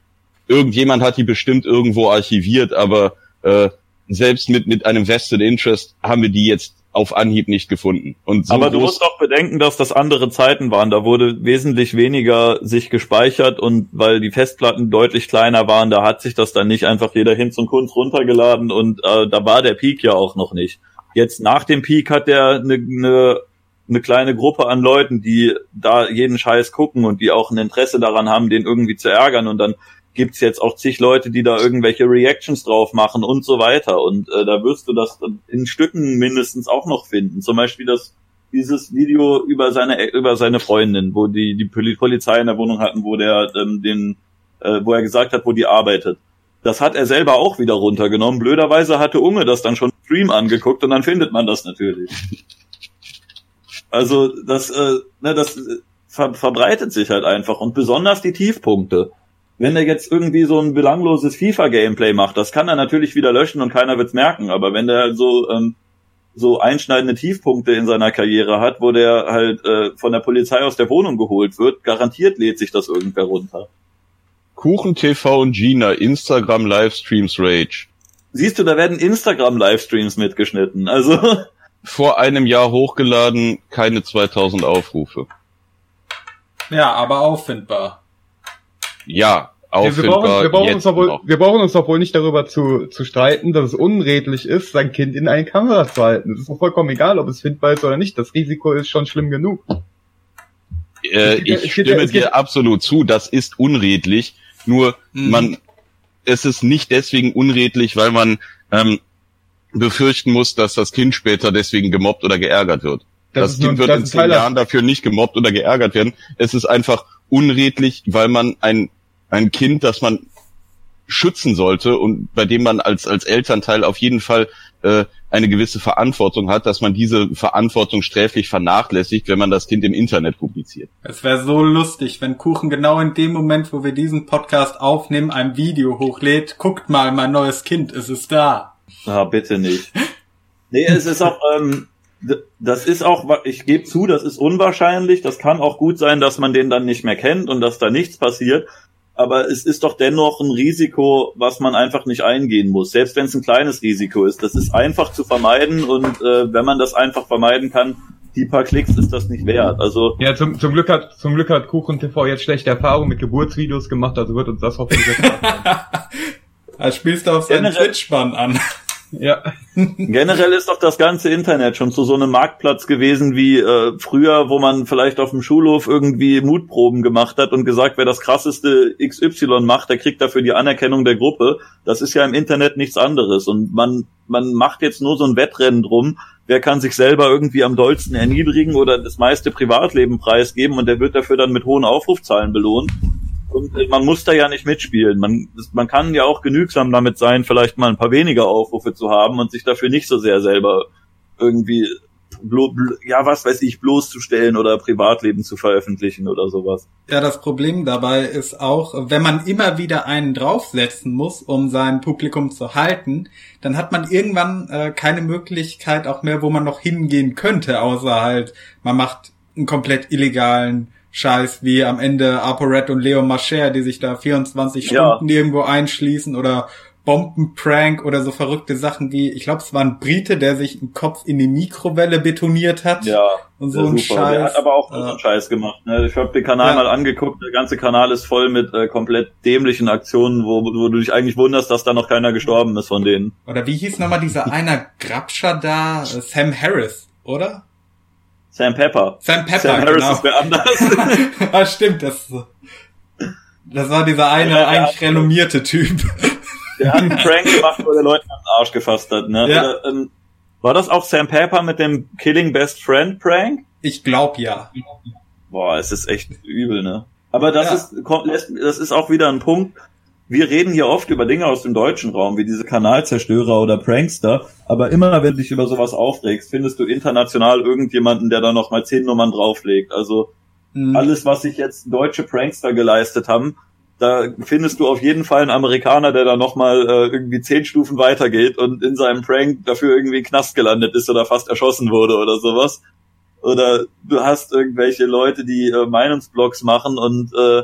Irgendjemand hat die bestimmt irgendwo archiviert, aber äh, selbst mit, mit einem Vested Interest haben wir die jetzt auf Anhieb nicht gefunden. Und so Aber du musst auch bedenken, dass das andere Zeiten waren. Da wurde wesentlich weniger sich gespeichert und weil die Festplatten deutlich kleiner waren, da hat sich das dann nicht einfach jeder hin zum Kunst runtergeladen und äh, da war der Peak ja auch noch nicht. Jetzt nach dem Peak hat der eine ne, ne kleine Gruppe an Leuten, die da jeden Scheiß gucken und die auch ein Interesse daran haben, den irgendwie zu ärgern und dann gibt's jetzt auch zig Leute, die da irgendwelche Reactions drauf machen und so weiter. Und äh, da wirst du das in Stücken mindestens auch noch finden. Zum Beispiel das dieses Video über seine über seine Freundin, wo die die Poli- Polizei in der Wohnung hatten, wo der ähm, den äh, wo er gesagt hat, wo die arbeitet. Das hat er selber auch wieder runtergenommen. Blöderweise hatte Unge das dann schon Stream angeguckt und dann findet man das natürlich. Also das, äh, ne, das äh, ver verbreitet sich halt einfach und besonders die Tiefpunkte. Wenn er jetzt irgendwie so ein belangloses FIFA-Gameplay macht, das kann er natürlich wieder löschen und keiner wird's merken. Aber wenn der so ähm, so einschneidende Tiefpunkte in seiner Karriere hat, wo der halt äh, von der Polizei aus der Wohnung geholt wird, garantiert lädt sich das irgendwer runter. Kuchen TV und Gina, Instagram Livestreams Rage. Siehst du, da werden Instagram-Livestreams mitgeschnitten. Also Vor einem Jahr hochgeladen, keine 2000 Aufrufe. Ja, aber auffindbar. Ja, Wir, wir, auffindbar. brauchen, wir, brauchen jetzt uns doch wohl, noch. wir brauchen uns doch wohl nicht darüber zu, zu streiten, dass es unredlich ist, sein Kind in eine Kamera zu halten. Es ist doch vollkommen egal, ob es findbar ist oder nicht. Das Risiko ist schon schlimm genug. Äh, ich ja- stimme es geht- dir absolut zu, das ist unredlich. Nur Mhm. man, es ist nicht deswegen unredlich, weil man ähm, befürchten muss, dass das Kind später deswegen gemobbt oder geärgert wird. Das, nur- Kind wird das in zehn Jahren dafür nicht gemobbt oder geärgert werden. Es ist einfach unredlich, weil man ein, ein Kind, das man schützen sollte und bei dem man als, als Elternteil auf jeden Fall äh, eine gewisse Verantwortung hat, dass man diese Verantwortung sträflich vernachlässigt, wenn man das Kind im Internet publiziert. Es wäre so lustig, wenn Kuchen genau in dem Moment, wo wir diesen Podcast aufnehmen, ein Video hochlädt. Guckt mal, mein neues Kind, es ist da. Ah, bitte nicht. Nee, es ist auch, ähm, das ist auch, ich gebe zu, das ist unwahrscheinlich. Das kann auch gut sein, dass man den dann nicht mehr kennt und dass da nichts passiert. Aber es ist doch dennoch ein Risiko, was man einfach nicht eingehen muss. Selbst wenn es ein kleines Risiko ist. Das ist einfach zu vermeiden und äh, wenn man das einfach vermeiden kann, die paar Klicks ist das nicht wert. Also Ja, zum, zum Glück hat zum Glück hat Kuchen TV jetzt schlechte Erfahrungen mit Geburtsvideos gemacht, also wird uns das hoffentlich jetzt Als spielst du auf seinen Twitch-Bann an. Ja. Generell ist doch das ganze Internet schon zu so einem Marktplatz gewesen wie äh, früher, wo man vielleicht auf dem Schulhof irgendwie Mutproben gemacht hat und gesagt, wer das krasseste XY macht, der kriegt dafür die Anerkennung der Gruppe. Das ist ja im Internet nichts anderes und man man macht jetzt nur so ein Wettrennen drum, wer kann sich selber irgendwie am dollsten erniedrigen oder das meiste Privatleben preisgeben und der wird dafür dann mit hohen Aufrufzahlen belohnt. Und äh, man muss da ja nicht mitspielen. Man, man kann ja auch genügsam damit sein, vielleicht mal ein paar weniger Aufrufe zu haben und sich dafür nicht so sehr selber irgendwie, ja, was weiß ich, bloßzustellen oder Privatleben zu veröffentlichen oder sowas. Ja, das Problem dabei ist auch, wenn man immer wieder einen draufsetzen muss, um sein Publikum zu halten, dann hat man irgendwann äh, keine Möglichkeit auch mehr, wo man noch hingehen könnte, außer halt, man macht einen komplett illegalen Scheiß, wie am Ende ApoRed und Leo Mascher, die sich da 24 Ja. Stunden irgendwo einschließen oder Bombenprank oder so verrückte Sachen wie, ich glaube, es war ein Brite, der sich einen Kopf in die Mikrowelle betoniert hat. Ja, und so ein. Scheiß. Der hat aber auch nur so einen Scheiß gemacht. Ne? Ich habe den Kanal Ja. mal angeguckt, der ganze Kanal ist voll mit äh, komplett dämlichen Aktionen, wo, wo du dich eigentlich wunderst, dass da noch keiner gestorben ist von denen. Oder wie hieß nochmal dieser einer Grabscher da? Äh, Sam Harris, oder? Sam Pepper. Sam Pepper, Sam Harris genau. ist wer anders. ah, stimmt, das, das war dieser eine Ja, der eigentlich hat- renommierte Typ. Der hat einen Prank gemacht, wo der Leute den Arsch gefasst hat. Ne? Ja. Oder, ähm, war das auch Sam Pepper mit dem Killing Best Friend Prank? Ich glaub ja. Boah, es ist echt übel, ne? Aber das Ja. ist das ist auch wieder ein Punkt. Wir reden hier oft über Dinge aus dem deutschen Raum, wie diese Kanalzerstörer oder Prankster, aber immer wenn du dich über sowas aufregst, findest du international irgendjemanden, der da noch mal zehn Nummern drauflegt. Also Hm. alles, was sich jetzt deutsche Prankster geleistet haben, da findest du auf jeden Fall einen Amerikaner, der da nochmal äh, irgendwie zehn Stufen weitergeht und in seinem Prank dafür irgendwie im Knast gelandet ist oder fast erschossen wurde oder sowas. Oder du hast irgendwelche Leute, die äh, Meinungsblogs machen und äh,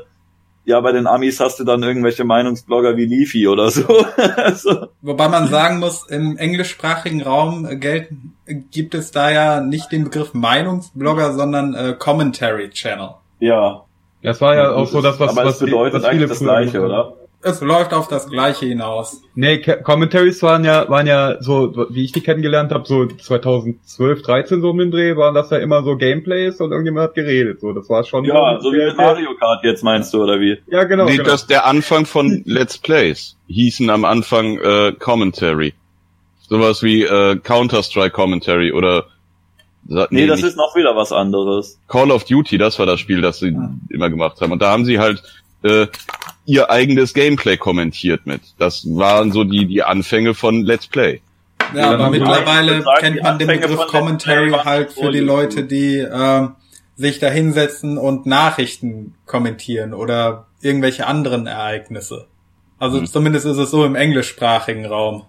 ja, bei den Amis hast du dann irgendwelche Meinungsblogger wie Leafy oder so. also, Wobei man sagen muss, im englischsprachigen Raum äh, gelten, gibt es da ja nicht den Begriff Meinungsblogger, sondern äh, Commentary Channel. ja. Das war ja auch so das, was, Aber was es bedeutet was viele eigentlich das Gleiche, oder? Es läuft auf das Gleiche hinaus. Nee, Commentaries waren ja, waren ja so, wie ich die kennengelernt habe, so 2012, 13 so um den Dreh, waren das ja immer so Gameplays und irgendjemand hat geredet. So, das war schon. Ja, so wie mit Mario Kart jetzt meinst du, oder wie? Ja, genau. nee, genau. das der Anfang von Let's Plays hießen am Anfang äh, Commentary. Sowas wie äh, Counter-Strike Commentary oder sa- Nee, das nicht. ist noch wieder was anderes. Call of Duty, das war das Spiel, das sie Ah. immer gemacht haben. Und da haben sie halt äh, ihr eigenes Gameplay kommentiert mit. Das waren so die die Anfänge von Let's Play. Ja, Ja, aber mittlerweile sagen, kennt man den Begriff Commentary halt für die Leute, die ähm, sich da hinsetzen und Nachrichten kommentieren oder irgendwelche anderen Ereignisse. Also Mhm. zumindest ist es so im englischsprachigen Raum.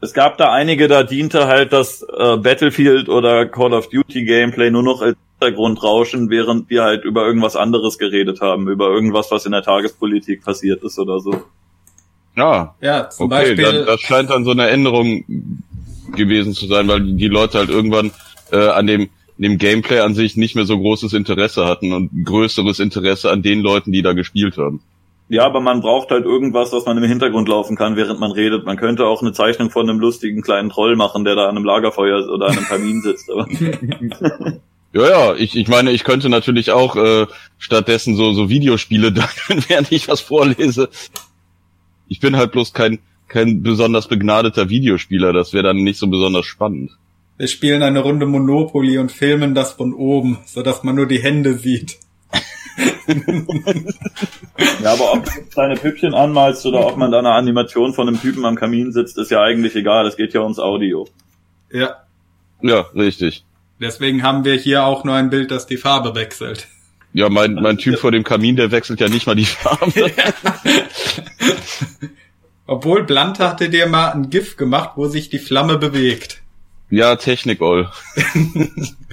Es gab da einige, da diente halt das äh, Battlefield oder Call of Duty Gameplay nur noch als Hintergrundrauschen, während wir halt über irgendwas anderes geredet haben, über irgendwas, was in der Tagespolitik passiert ist oder so. Ja, Ja, zum okay, Beispiel. dann, das scheint dann so eine Änderung gewesen zu sein, weil die Leute halt irgendwann äh, an dem dem Gameplay an sich nicht mehr so großes Interesse hatten und größeres Interesse an den Leuten, die da gespielt haben. Ja, aber man braucht halt irgendwas, was man im Hintergrund laufen kann, während man redet. Man könnte auch eine Zeichnung von einem lustigen kleinen Troll machen, der da an einem Lagerfeuer oder an einem Kamin sitzt. Aber Ja, ja, ich, ich meine, ich könnte natürlich auch äh, stattdessen so, so Videospiele daddeln, während ich was vorlese. Ich bin halt bloß kein, kein besonders begnadeter Videospieler, das wäre dann nicht so besonders spannend. Wir spielen eine Runde Monopoly und filmen das von oben, so dass man nur die Hände sieht. ja, aber ob du kleine Püppchen anmalst oder ob man da eine Animation von einem Typen am Kamin sitzt, ist ja eigentlich egal. Es geht ja ums Audio. Ja. Ja, richtig. Deswegen haben wir hier auch nur ein Bild, das die Farbe wechselt. Ja, mein, mein Typ vor dem Kamin, der wechselt ja nicht mal die Farbe. Obwohl Blunt hatte dir mal ein GIF gemacht, wo sich die Flamme bewegt. Ja, Technik-Oll.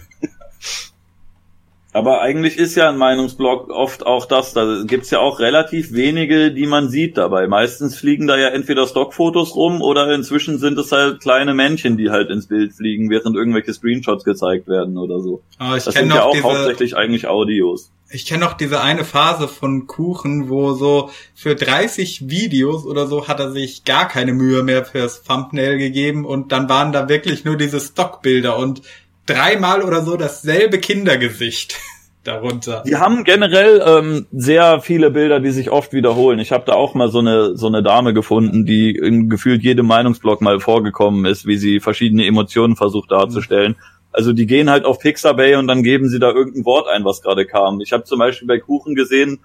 Aber eigentlich ist ja ein Meinungsblog oft auch das, da gibt's ja auch relativ wenige, die man sieht dabei. Meistens fliegen da ja entweder Stockfotos rum oder inzwischen sind es halt kleine Männchen, die halt ins Bild fliegen, während irgendwelche Screenshots gezeigt werden oder so. Aber ich Das sind ja auch diese, hauptsächlich eigentlich Audios. ich kenne noch diese eine Phase von Kuchen, wo so für 30 Videos oder so hat er sich gar keine Mühe mehr fürs Thumbnail gegeben und dann waren da wirklich nur diese Stockbilder und dreimal oder so dasselbe Kindergesicht darunter. Die haben generell ähm, sehr viele Bilder, die sich oft wiederholen. Ich habe da auch mal so eine so eine Dame gefunden, die in gefühlt jedem Meinungsblog mal vorgekommen ist, wie sie verschiedene Emotionen versucht darzustellen. Also die gehen halt auf Pixabay und dann geben sie da irgendein Wort ein, was gerade kam. Ich habe zum Beispiel bei Kuchen gesehen,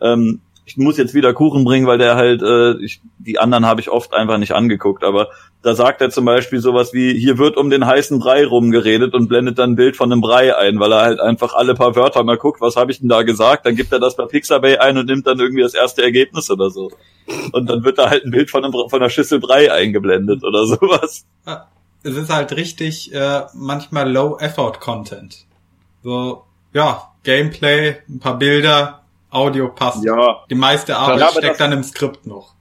ähm, ich muss jetzt wieder Kuchen bringen, weil der halt, äh, ich, die anderen habe ich oft einfach nicht angeguckt, aber da sagt er zum Beispiel sowas wie, hier wird um den heißen Brei rumgeredet und blendet dann ein Bild von einem Brei ein, weil er halt einfach alle paar Wörter mal guckt, was habe ich denn da gesagt, dann gibt er das bei Pixabay ein und nimmt dann irgendwie das erste Ergebnis oder so. Und dann wird da halt ein Bild von, einem, von einer Schüssel Brei eingeblendet oder sowas. Es ist halt richtig äh, manchmal Low-Effort-Content. So, ja, Gameplay, ein paar Bilder, Audio passt. Ja, Die meiste Arbeit Ja, steckt das- dann im Skript noch.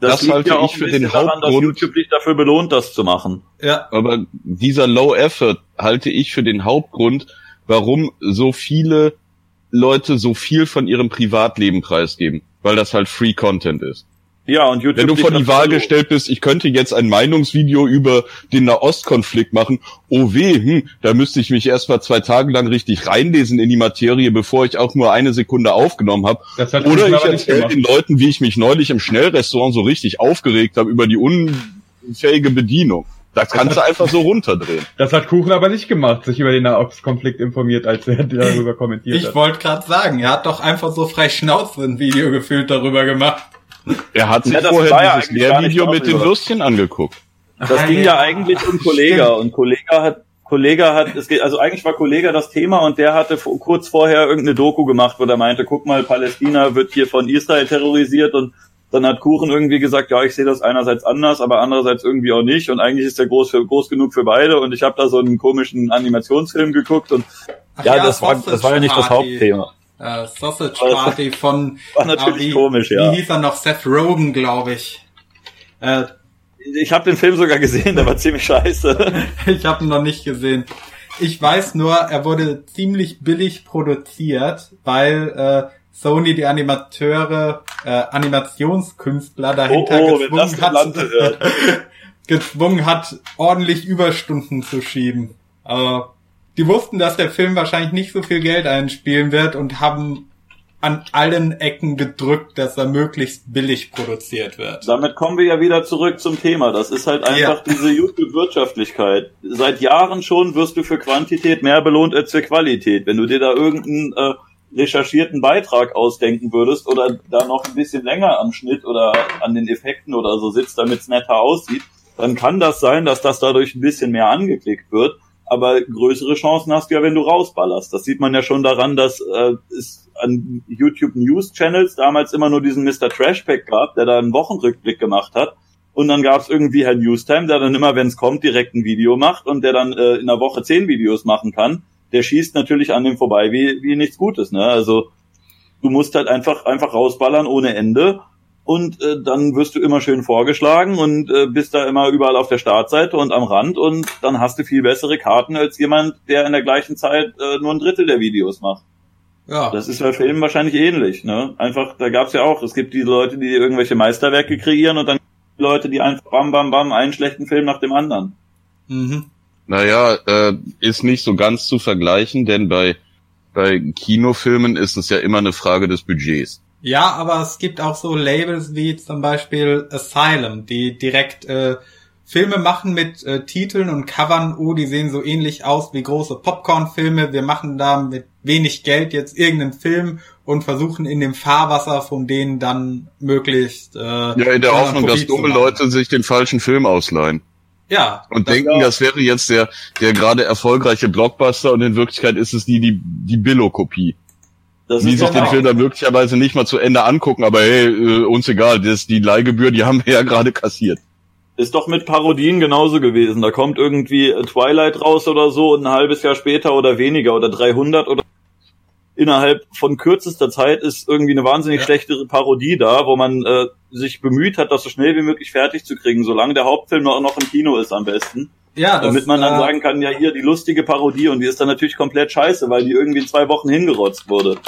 das, Das halte ja ich für den daran, dass Hauptgrund- YouTube dich dafür belohnt, das zu machen. Ja, Aber dieser Low Effort halte ich für den Hauptgrund, warum so viele Leute so viel von ihrem Privatleben preisgeben, weil das halt Free Content ist. Ja, und YouTube Wenn du vor die Wahl belohnt. gestellt bist, ich könnte jetzt ein Meinungsvideo über den Nahostkonflikt machen, oh weh, hm, da müsste ich mich erst mal zwei Tage lang richtig reinlesen in die Materie, bevor ich auch nur eine Sekunde aufgenommen habe. Das hat Oder Kuchen ich aber nicht erzähle den Leuten, wie ich mich neulich im Schnellrestaurant so richtig aufgeregt habe über die unfähige Bedienung. Das kannst du einfach so runterdrehen. Das hat Kuchen aber nicht gemacht, sich über den Nahostkonflikt informiert, als er darüber kommentiert ich hat. wollte gerade sagen, er hat doch einfach so frei Schnauze ein Video gefühlt darüber gemacht. Er hat sich Ja, das vorher ja dieses Lehrvideo mit den. Würstchen angeguckt. Das Ah, ging ja. ja eigentlich um Kollega und Kollega hat Kollega hat, es geht, also eigentlich war Kollega das Thema und der hatte vor- kurz vorher irgendeine Doku gemacht, wo der meinte, guck mal, Palästina wird hier von Israel terrorisiert und dann hat Kuchen irgendwie gesagt, ja, ich sehe das einerseits anders, aber andererseits irgendwie auch nicht und eigentlich ist der groß für groß genug für beide und ich habe da so einen komischen Animationsfilm geguckt und Ach ja, das war das war ja nicht das. Hauptthema. Äh, Sausage Party von War natürlich ah, wie, komisch, ja. Wie hieß er noch? Seth Rogen, glaube ich. Äh, Ich habe den Film sogar gesehen, der war ziemlich scheiße. ich habe ihn noch nicht gesehen. Ich weiß nur, er wurde ziemlich billig produziert, weil äh, Sony die Animateure, äh, Animationskünstler dahinter Oh, oh, gezwungen, hat, gezwungen hat, ordentlich Überstunden zu schieben. Aber die wussten, dass der Film wahrscheinlich nicht so viel Geld einspielen wird und haben an allen Ecken gedrückt, dass er möglichst billig produziert wird. Damit kommen wir ja wieder zurück zum Thema. Das ist halt einfach diese YouTube-Wirtschaftlichkeit. Seit Jahren schon wirst du für Quantität mehr belohnt als für Qualität. Wenn du dir da irgendeinen äh, recherchierten Beitrag ausdenken würdest oder da noch ein bisschen länger am Schnitt oder an den Effekten oder so sitzt, damit es netter aussieht, dann kann das sein, dass das dadurch ein bisschen mehr angeklickt wird. Aber größere Chancen hast du ja, wenn du rausballerst. Das sieht man ja schon daran, dass äh, es an YouTube News Channels damals immer nur diesen Mr. Trashpack gab, der da einen Wochenrückblick gemacht hat. Und dann gab es irgendwie Herrn Newstime, der dann immer, wenn es kommt, direkt ein Video macht und der dann äh, in der Woche zehn Videos machen kann. Der schießt natürlich an dem vorbei wie, wie nichts Gutes. Ne? Also du musst halt einfach einfach rausballern ohne Ende und äh, dann wirst du immer schön vorgeschlagen und äh, bist da immer überall auf der Startseite und am Rand und dann hast du viel bessere Karten als jemand, der in der gleichen Zeit äh, nur ein Drittel der Videos macht. Ja, Das ist bei Filmen wahrscheinlich ähnlich, ne? Einfach, da gab's ja auch, es gibt die Leute, die irgendwelche Meisterwerke kreieren und dann die Leute, die einfach bam, bam, bam, einen schlechten Film nach dem anderen. mhm. Naja, äh, ist nicht so ganz zu vergleichen, denn bei, bei Kinofilmen ist es ja immer eine Frage des Budgets. Ja, aber es gibt auch so Labels wie zum Beispiel Asylum, die direkt äh, Filme machen mit äh, Titeln und Covern, oh, die sehen so ähnlich aus wie große Popcorn-Filme. Wir machen da mit wenig Geld jetzt irgendeinen Film und versuchen in dem Fahrwasser von denen dann möglichst äh, Ja, in der Hoffnung, dass dumme. Leute sich den falschen Film ausleihen. Ja, Und das- denken, das wäre jetzt der, der gerade erfolgreiche Blockbuster und in Wirklichkeit ist es die, die, die Billo-Kopie. Das Die ist sich doch den Film dann möglicherweise nicht mal zu Ende angucken, aber hey, äh, uns egal, das, die Leihgebühr, die haben wir ja gerade kassiert. ist doch mit Parodien genauso gewesen. Da kommt irgendwie Twilight raus oder so und ein halbes Jahr später oder weniger oder 300 oder innerhalb von kürzester Zeit ist irgendwie eine wahnsinnig Ja. schlechte Parodie da, wo man äh, sich bemüht hat, das so schnell wie möglich fertig zu kriegen, solange der Hauptfilm noch, noch im Kino ist am besten. Ja, das, Damit man dann äh, sagen kann, ja hier die lustige Parodie und die ist dann natürlich komplett scheiße, weil die irgendwie in zwei Wochen hingerotzt wurde.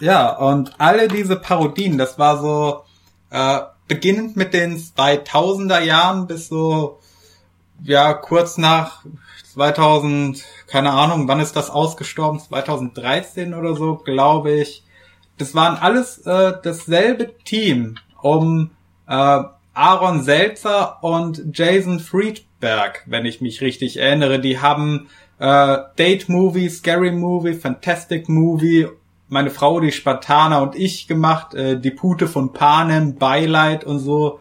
Ja, und alle diese Parodien, das war so äh, beginnend mit den 2000er Jahren bis so ja kurz nach 2000, keine Ahnung, wann ist das ausgestorben? 2013 oder so, glaube ich. Das waren alles äh, dasselbe Team um äh, Aaron Seltzer und Jason Friedberg, wenn ich mich richtig erinnere. Die haben äh, Date Movie, Scary Movie, Fantastic Movie, meine Frau, die Spartaner und ich gemacht, äh, die Pute von Panem, Beileid und so.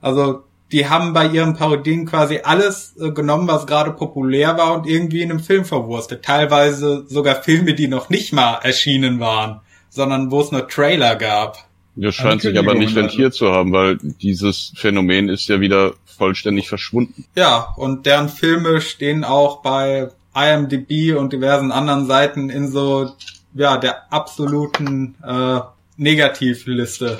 Also die haben bei ihren Parodien quasi alles äh, genommen, was gerade populär war und irgendwie in einem Film verwurstet. Teilweise sogar Filme, die noch nicht mal erschienen waren, sondern wo es nur Trailer gab. Das scheint sich aber nicht rentiert zu haben, weil dieses Phänomen ist ja wieder vollständig verschwunden. Ja, und deren Filme stehen auch bei IMDb und diversen anderen Seiten in so ja der absoluten äh, Negativliste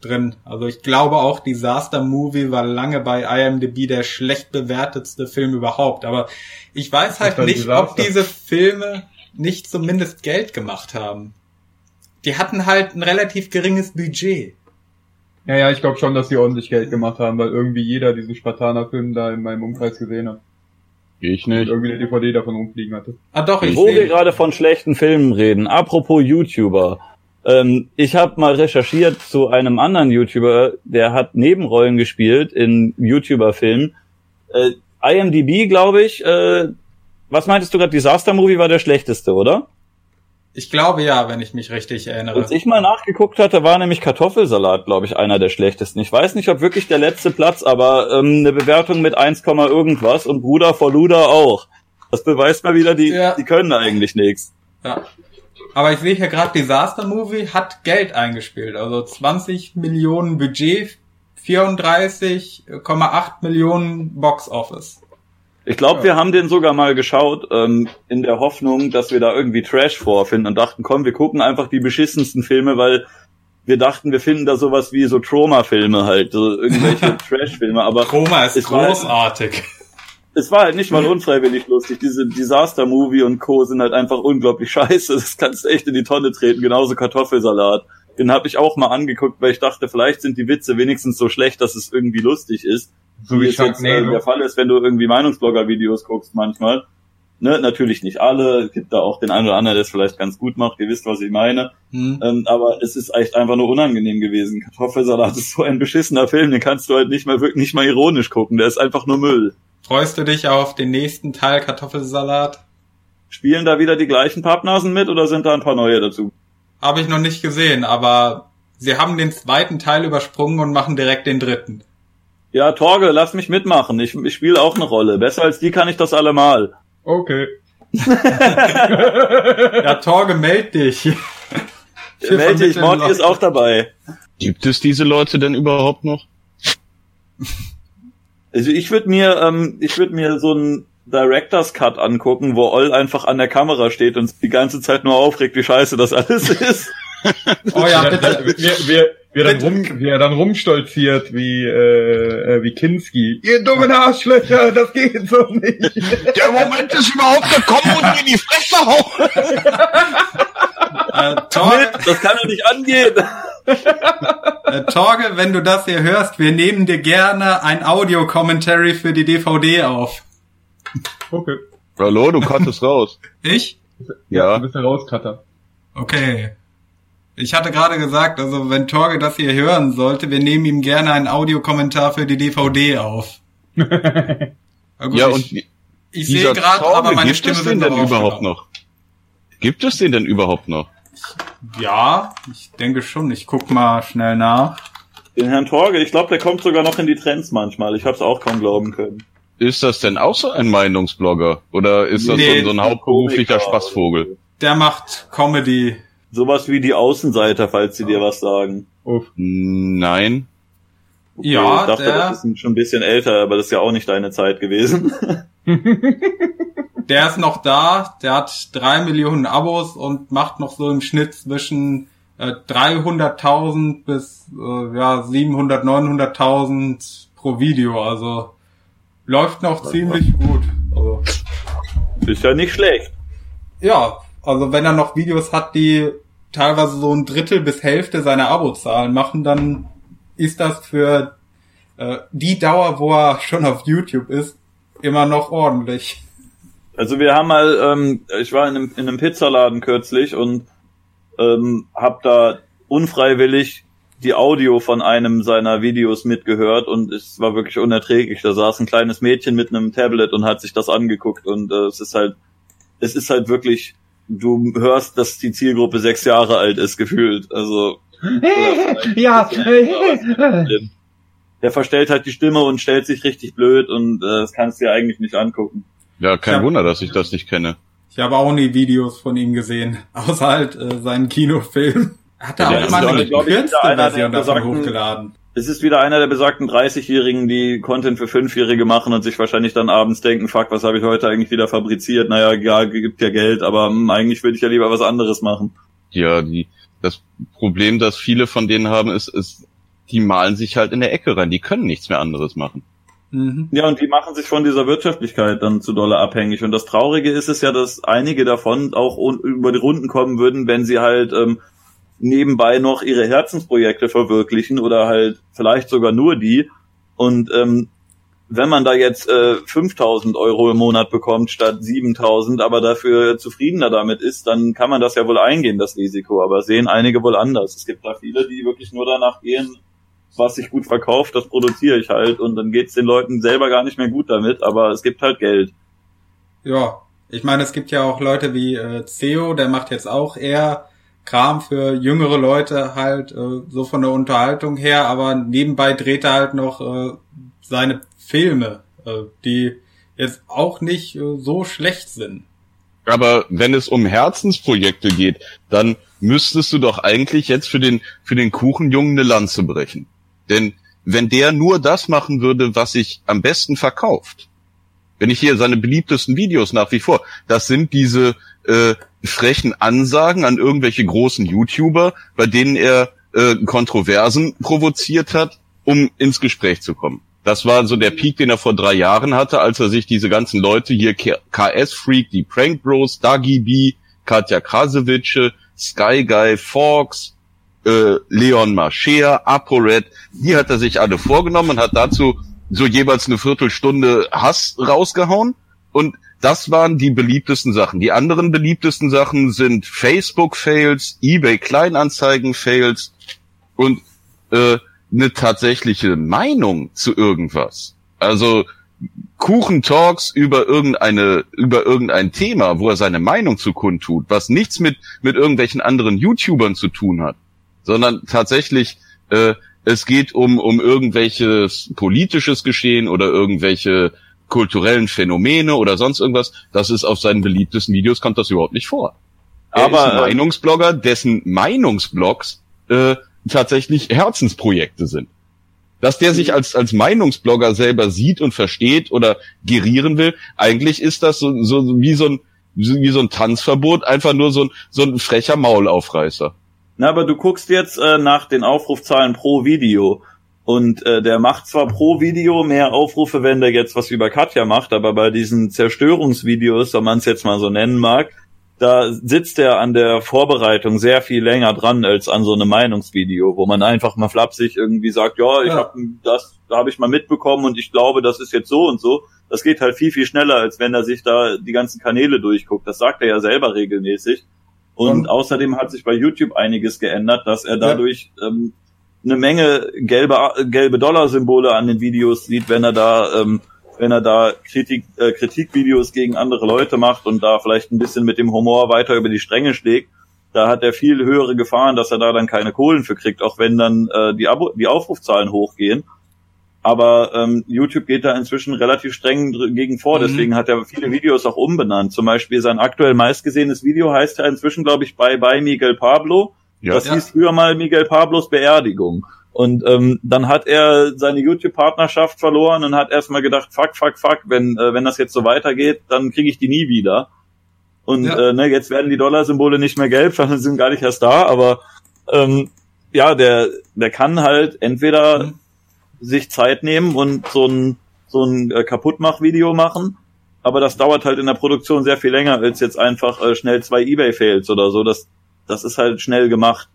drin. Also ich glaube auch Disaster Movie war lange bei IMDb der schlecht bewertetste Film überhaupt. Aber ich weiß halt nicht, ob Disaster. diese Filme nicht zumindest Geld gemacht haben. Die hatten halt ein relativ geringes Budget. Ja, ja, ich glaube schon, dass die ordentlich Geld gemacht haben, weil irgendwie jeder diesen Spartaner-Film da in meinem Umkreis gesehen hat. Ich Und nicht. irgendwie eine DVD davon rumfliegen hatte. Ah doch, ich Wo wir gerade von schlechten Filmen reden, apropos YouTuber. Ähm, ich habe mal recherchiert zu einem anderen YouTuber, der hat Nebenrollen gespielt in YouTuber-Filmen. Äh, IMDb, glaube ich. Äh, was meintest du gerade? Disaster Movie war der schlechteste, oder? Ich glaube ja, wenn ich mich richtig erinnere. Als ich mal nachgeguckt hatte, war nämlich Kartoffelsalat, glaube ich, einer der schlechtesten. Ich weiß nicht, ob wirklich der letzte Platz, aber ähm, eine Bewertung mit 1, irgendwas und Bruder vor Luder auch. Das beweist mal wieder, die, Ja. die können eigentlich nichts. Ja. Aber ich sehe hier gerade, Disaster Movie hat Geld eingespielt. Also 20 Millionen Budget, 34,8 Millionen Box Office. Ich glaube, wir haben den sogar mal geschaut, ähm, in der Hoffnung, dass wir da irgendwie Trash vorfinden und dachten, komm, wir gucken einfach die beschissensten Filme, weil wir dachten, wir finden da sowas wie so Trauma-Filme halt, so irgendwelche Trash-Filme, aber Chroma ist war- großartig. es war halt nicht mal unfreiwillig lustig. Diese Disaster-Movie und Co. sind halt einfach unglaublich scheiße. Das kannst echt in die Tonne treten. Genauso Kartoffelsalat. Den habe ich auch mal angeguckt, weil ich dachte, vielleicht sind die Witze wenigstens so schlecht, dass es irgendwie lustig ist. So wie es jetzt äh, Sharknado. der Fall ist, wenn du irgendwie Meinungsblogger-Videos guckst manchmal. Ne, natürlich nicht alle. Es gibt da auch den einen oder anderen, der es vielleicht ganz gut macht. Ihr wisst, was ich meine. Hm. Ähm, aber es ist echt einfach nur unangenehm gewesen. Kartoffelsalat ist so ein beschissener Film, den kannst du halt nicht mal wirklich nicht mal ironisch gucken. Der ist einfach nur Müll. Freust du dich auf den nächsten Teil Kartoffelsalat? Spielen da wieder die gleichen Pappnasen mit oder sind da ein paar neue dazu? Habe ich noch nicht gesehen, aber sie haben den zweiten Teil übersprungen und machen direkt den dritten. Ja, Torge, lass mich mitmachen. Ich, ich spiele auch eine Rolle. Besser als die kann ich das allemal. Okay. Ja, Torge, meld dich. Wir ich, vermitteln Morty ist auch dabei. Gibt es diese Leute denn überhaupt noch? Also ich würde mir, ähm, ich würde mir so einen Director's Cut angucken, wo Oll einfach an der Kamera steht und die ganze Zeit nur aufregt, wie scheiße das alles ist. Oh ja, bitte. wer, wer, wer, dann rum, wie er dann rumstolziert wie, äh, äh, wie Kinski. Ihr dummen Arschlöcher, das geht so nicht. Der Moment ist überhaupt gekommen und mir die Fresse hauen. Äh, Torge, Das kann doch nicht angehen. äh, Torge, wenn du das hier hörst, wir nehmen dir gerne ein Audio-Commentary für die DVD auf. Okay. Hallo, du kattest raus. Ich? Ja. Ja. Du bist der Rauscutter. Okay. Ich hatte gerade gesagt, also wenn Torge das hier hören sollte, wir nehmen ihm gerne einen Audiokommentar für die DVD auf. Gut, Ja, ich, und die- ich sehe gerade, aber meine gibt Stimme es wird den denn überhaupt noch? Gibt es den denn überhaupt noch? Ja, ich denke schon. Ich guck mal schnell nach. Den Herrn Torge, ich glaube, der kommt sogar noch in die Trends manchmal. Ich habe es auch kaum glauben können. Ist das denn auch so ein Meinungsblogger? Oder ist das Nee, so, so ein hauptberuflicher. Spaßvogel? Der macht Comedy. Sowas wie die Außenseiter, falls sie dir was sagen. Uff. Nein. Okay, Ja, ich dachte, der- das ist schon ein bisschen älter, aber das ist ja auch nicht deine Zeit gewesen. der ist noch da, der hat drei Millionen Abos und macht noch so im Schnitt zwischen äh, 300.000 bis äh, ja 700, 900.000 pro Video. Also läuft noch ziemlich gut. Also, Ist ja nicht schlecht. ja, also wenn er noch Videos hat, die teilweise so ein Drittel bis Hälfte seiner Abozahlen machen, dann ist das für äh, die Dauer, wo er schon auf YouTube ist, immer noch ordentlich. Also wir haben mal, ähm, ich war in einem, in einem Pizzaladen kürzlich und ähm, hab da unfreiwillig die Audio von einem seiner Videos mitgehört und es war wirklich unerträglich. Da saß ein kleines Mädchen mit einem Tablet und hat sich das angeguckt und äh, es ist halt, es ist halt wirklich, du hörst, dass die Zielgruppe sechs Jahre alt ist gefühlt. Also ja, der verstellt halt die Stimme und stellt sich richtig blöd und äh, das kannst du dir eigentlich nicht angucken. Ja, kein Ja. Wunder, dass ich das nicht kenne. Ich habe auch nie Videos von ihm gesehen, außer halt äh, seinen Kinofilm. Hat er Ja, auch mal eine gekürzte Version davon hochgeladen. Es ist wieder einer der besagten 30-Jährigen, die Content für Fünfjährige machen und sich wahrscheinlich dann abends denken, fuck, was habe ich heute eigentlich wieder fabriziert? Naja, ja, gibt ja Geld, aber hm, eigentlich würde ich ja lieber was anderes machen. Ja, die, das Problem, das viele von denen haben, ist, ist, die malen sich halt in der Ecke rein. Die können nichts mehr anderes machen. Mhm. Ja, und die machen sich von dieser Wirtschaftlichkeit dann zu dolle abhängig. Und das Traurige ist es ja, dass einige davon auch über die Runden kommen würden, wenn sie halt ähm, nebenbei noch ihre Herzensprojekte verwirklichen oder halt vielleicht sogar nur die. Und ähm, wenn man da jetzt äh, 5000 Euro im Monat bekommt statt 7000, aber dafür zufriedener damit ist, dann kann man das ja wohl eingehen, das Risiko. Aber sehen einige wohl anders. Es gibt da viele, die wirklich nur danach gehen, was sich gut verkauft, das produziere ich halt und dann geht's den Leuten selber gar nicht mehr gut damit, aber es gibt halt Geld. Ja, ich meine, es gibt ja auch Leute wie äh, Theo, der macht jetzt auch eher Kram für jüngere Leute halt äh, so von der Unterhaltung her, aber nebenbei dreht er halt noch äh, seine Filme, äh, die jetzt auch nicht äh, so schlecht sind. Aber wenn es um Herzensprojekte geht, dann müsstest du doch eigentlich jetzt für den, für den Kuchenjungen eine Lanze brechen. Denn wenn der nur das machen würde, was sich am besten verkauft, wenn ich hier seine beliebtesten Videos nach wie vor, das sind diese äh, frechen Ansagen an irgendwelche großen YouTuber, bei denen er äh, Kontroversen provoziert hat, um ins Gespräch zu kommen. Das war so der Peak, den er vor drei Jahren hatte, als er sich diese ganzen Leute hier, KS Freak, die Prank Bros, Dagi B, Katja Krasewitsche, Sky Guy, Fox, äh, Leon Mascher, ApoRed, die hat er sich alle vorgenommen und hat dazu so jeweils eine Viertelstunde Hass rausgehauen. Und das waren die beliebtesten Sachen. Die anderen beliebtesten Sachen sind Facebook-Fails, eBay-Kleinanzeigen-Fails und äh, eine tatsächliche Meinung zu irgendwas. Also Kuchentalks über irgendeine über irgendein Thema, wo er seine Meinung zu kundtut, was nichts mit mit irgendwelchen anderen YouTubern zu tun hat, sondern tatsächlich äh, es geht um um irgendwelches politisches Geschehen oder irgendwelche kulturellen Phänomene oder sonst irgendwas. Das ist auf seinen beliebtesten Videos kommt das überhaupt nicht vor. Er Aber, ist ein Meinungsblogger, dessen Meinungsblogs äh, tatsächlich Herzensprojekte sind. Dass der sich als, als Meinungsblogger selber sieht und versteht oder gerieren will, eigentlich ist das so, so wie so ein, wie so ein Tanzverbot, einfach nur so ein, so ein frecher Maulaufreißer. Na, aber du guckst jetzt äh, nach den Aufrufzahlen pro Video. Und äh, der macht zwar pro Video mehr Aufrufe, wenn der jetzt was über Katja macht, aber bei diesen Zerstörungsvideos, wenn man es jetzt mal so nennen mag, da sitzt er an der Vorbereitung sehr viel länger dran als an so einem Meinungsvideo, wo man einfach mal flapsig irgendwie sagt, ja, ich Ja. hab das, da habe ich mal mitbekommen und ich glaube, das ist jetzt so und so. Das geht halt viel, viel schneller, als wenn er sich da die ganzen Kanäle durchguckt. Das sagt er ja selber regelmäßig. Und Und- außerdem hat sich bei YouTube einiges geändert, dass er dadurch ähm, eine Menge gelbe, gelbe Dollar-Symbole an den Videos sieht, wenn er da, ähm, wenn er da Kritik, äh, Kritikvideos gegen andere Leute macht und da vielleicht ein bisschen mit dem Humor weiter über die Stränge schlägt. Da hat er viel höhere Gefahren, dass er da dann keine Kohlen für kriegt, auch wenn dann äh, die, Abo die Aufrufzahlen hochgehen. Aber ähm, YouTube geht da inzwischen relativ streng gegen vor, Mhm. deswegen hat er viele Videos auch umbenannt. Zum Beispiel sein aktuell meistgesehenes Video heißt ja inzwischen, glaube ich, Bye Bye Miguel Pablo. Ja. das Ja. hieß früher mal Miguel Pablos Beerdigung. Und ähm, dann hat er seine YouTube-Partnerschaft verloren und hat erstmal gedacht, fuck, fuck, fuck, wenn, äh, wenn das jetzt so weitergeht, dann kriege ich die nie wieder. Und Ja. äh, ne, jetzt werden die Dollarsymbole nicht mehr gelb, sondern sind gar nicht erst da, aber ähm, ja, der, der kann halt entweder Mhm. sich Zeit nehmen und so ein, so ein äh, Kaputtmach-Video machen, aber das dauert halt in der Produktion sehr viel länger als jetzt einfach äh, schnell zwei Ebay-Fails oder so. Das, das ist halt schnell gemacht.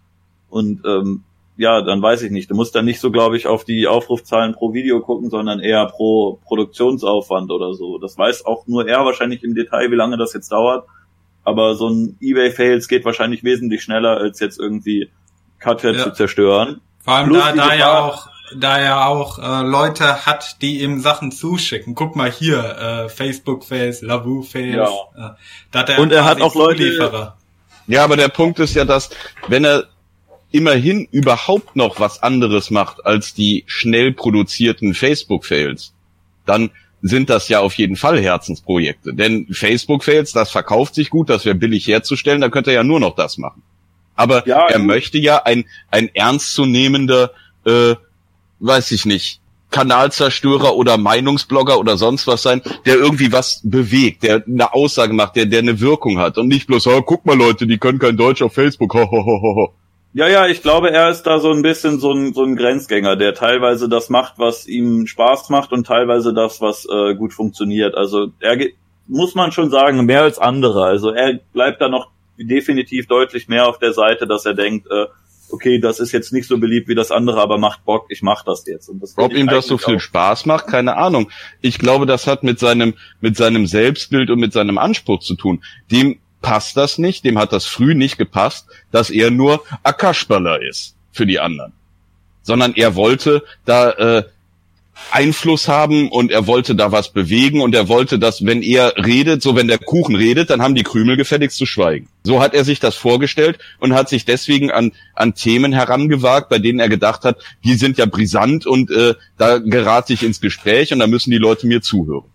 Und ähm, ja, dann weiß ich nicht. Du musst dann nicht so, glaube ich, auf die Aufrufzahlen pro Video gucken, sondern eher pro Produktionsaufwand oder so. Das weiß auch nur er wahrscheinlich im Detail, wie lange das jetzt dauert. Aber so ein Ebay-Fails geht wahrscheinlich wesentlich schneller, als jetzt irgendwie Cuthead Ja. zu zerstören. Vor allem Plus da, da ja Gefahr- auch, da er auch äh, Leute hat, die ihm Sachen zuschicken. Guck mal hier, äh, Facebook-Face, Lavu-Face. Ja. Äh, da hat er Und er hat auch Leute-. Ja, aber der Punkt ist ja, dass wenn er immerhin überhaupt noch was anderes macht als die schnell produzierten Facebook-Fails, dann sind das ja auf jeden Fall Herzensprojekte. Denn Facebook-Fails, das verkauft sich gut, das wäre billig herzustellen, dann könnte er ja nur noch das machen. Aber Ja, er gut. möchte ja ein, ein ernstzunehmender, äh, weiß ich nicht, Kanalzerstörer oder Meinungsblogger oder sonst was sein, der irgendwie was bewegt, der eine Aussage macht, der, der eine Wirkung hat und nicht bloß, oh, guck mal Leute, die können kein Deutsch auf Facebook, ho, ho, ho, ho. Ja, ja, ich glaube, er ist da so ein bisschen so ein, so ein Grenzgänger, der teilweise das macht, was ihm Spaß macht und teilweise das, was äh, gut funktioniert. Also er muss man schon sagen, mehr als andere. Also er bleibt da noch definitiv deutlich mehr auf der Seite, dass er denkt, äh, okay, das ist jetzt nicht so beliebt wie das andere, aber macht Bock, ich mach das jetzt. Und das Ob ihm das so viel auch- Spaß macht, keine Ahnung. Ich glaube, das hat mit seinem, mit seinem Selbstbild und mit seinem Anspruch zu tun. Dem passt das nicht, dem hat das früh nicht gepasst, dass er nur Akaschballer ist für die anderen. Sondern er wollte da äh, Einfluss haben und er wollte da was bewegen und er wollte, dass wenn er redet, so wenn der Kuchen redet, dann haben die Krümel gefälligst zu schweigen. So hat er sich das vorgestellt und hat sich deswegen an, an Themen herangewagt, bei denen er gedacht hat, die sind ja brisant und äh, da gerate ich ins Gespräch und da müssen die Leute mir zuhören.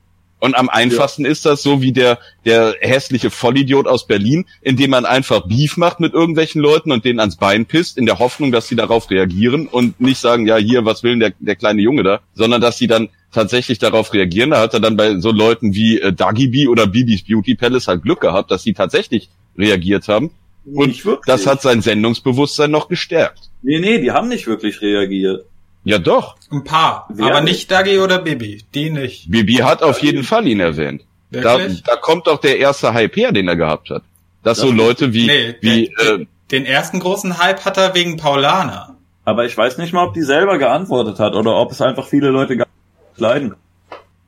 Und am einfachsten ist das so wie der, der hässliche Vollidiot aus Berlin, indem man einfach Beef macht mit irgendwelchen Leuten und denen ans Bein pisst, in der Hoffnung, dass sie darauf reagieren und nicht sagen, ja, hier, was will denn der, der kleine Junge da, sondern dass sie dann tatsächlich darauf reagieren. Da hat er dann bei so Leuten wie äh, Dagi B oder Bibis Beauty Palace halt Glück gehabt, dass sie tatsächlich reagiert haben. Und das hat sein Sendungsbewusstsein noch gestärkt. Nee, nee, die haben nicht wirklich reagiert. Ja doch, Ein paar. Wer aber nicht Dagi oder Bibi. Die nicht. Bibi hat auf jeden Fall ihn erwähnt. Da, Wirklich? da kommt doch der erste Hype her, den er gehabt hat. Dass Das so Leute wie, Nee, wie der- äh, Den ersten großen Hype hat er wegen Paulana. Aber ich weiß nicht mal, ob die selber geantwortet hat oder ob es einfach viele Leute gar nicht leiden.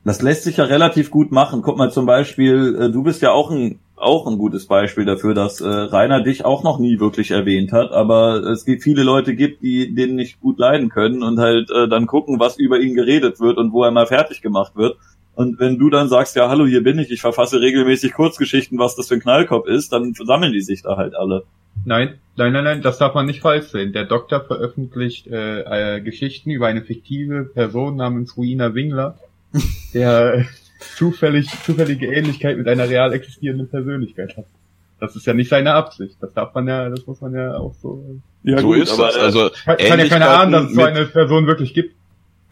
Das lässt sich ja relativ gut machen. Guck mal zum Beispiel, äh, du bist ja auch ein auch ein gutes Beispiel dafür, dass äh, Rainer dich auch noch nie wirklich erwähnt hat, aber es gibt viele Leute gibt, die den nicht gut leiden können und halt äh, dann gucken, was über ihn geredet wird und wo er mal fertig gemacht wird. Und wenn du dann sagst, ja, hallo, hier bin ich, ich verfasse regelmäßig Kurzgeschichten, was das für ein Knallkopf ist, dann sammeln die sich da halt alle. Nein, nein, nein, nein, das darf man nicht falsch sehen. Der Doktor veröffentlicht äh, äh, Geschichten über eine fiktive Person namens Ruina Wingler, der zufällig, zufällige Ähnlichkeit mit einer real existierenden Persönlichkeit hat. Das ist ja nicht seine Absicht. Das darf man ja, das muss man ja auch so. Ja, so ist das. äh, Also Kann, kann ja keiner ahnen, dass es so eine Person wirklich gibt.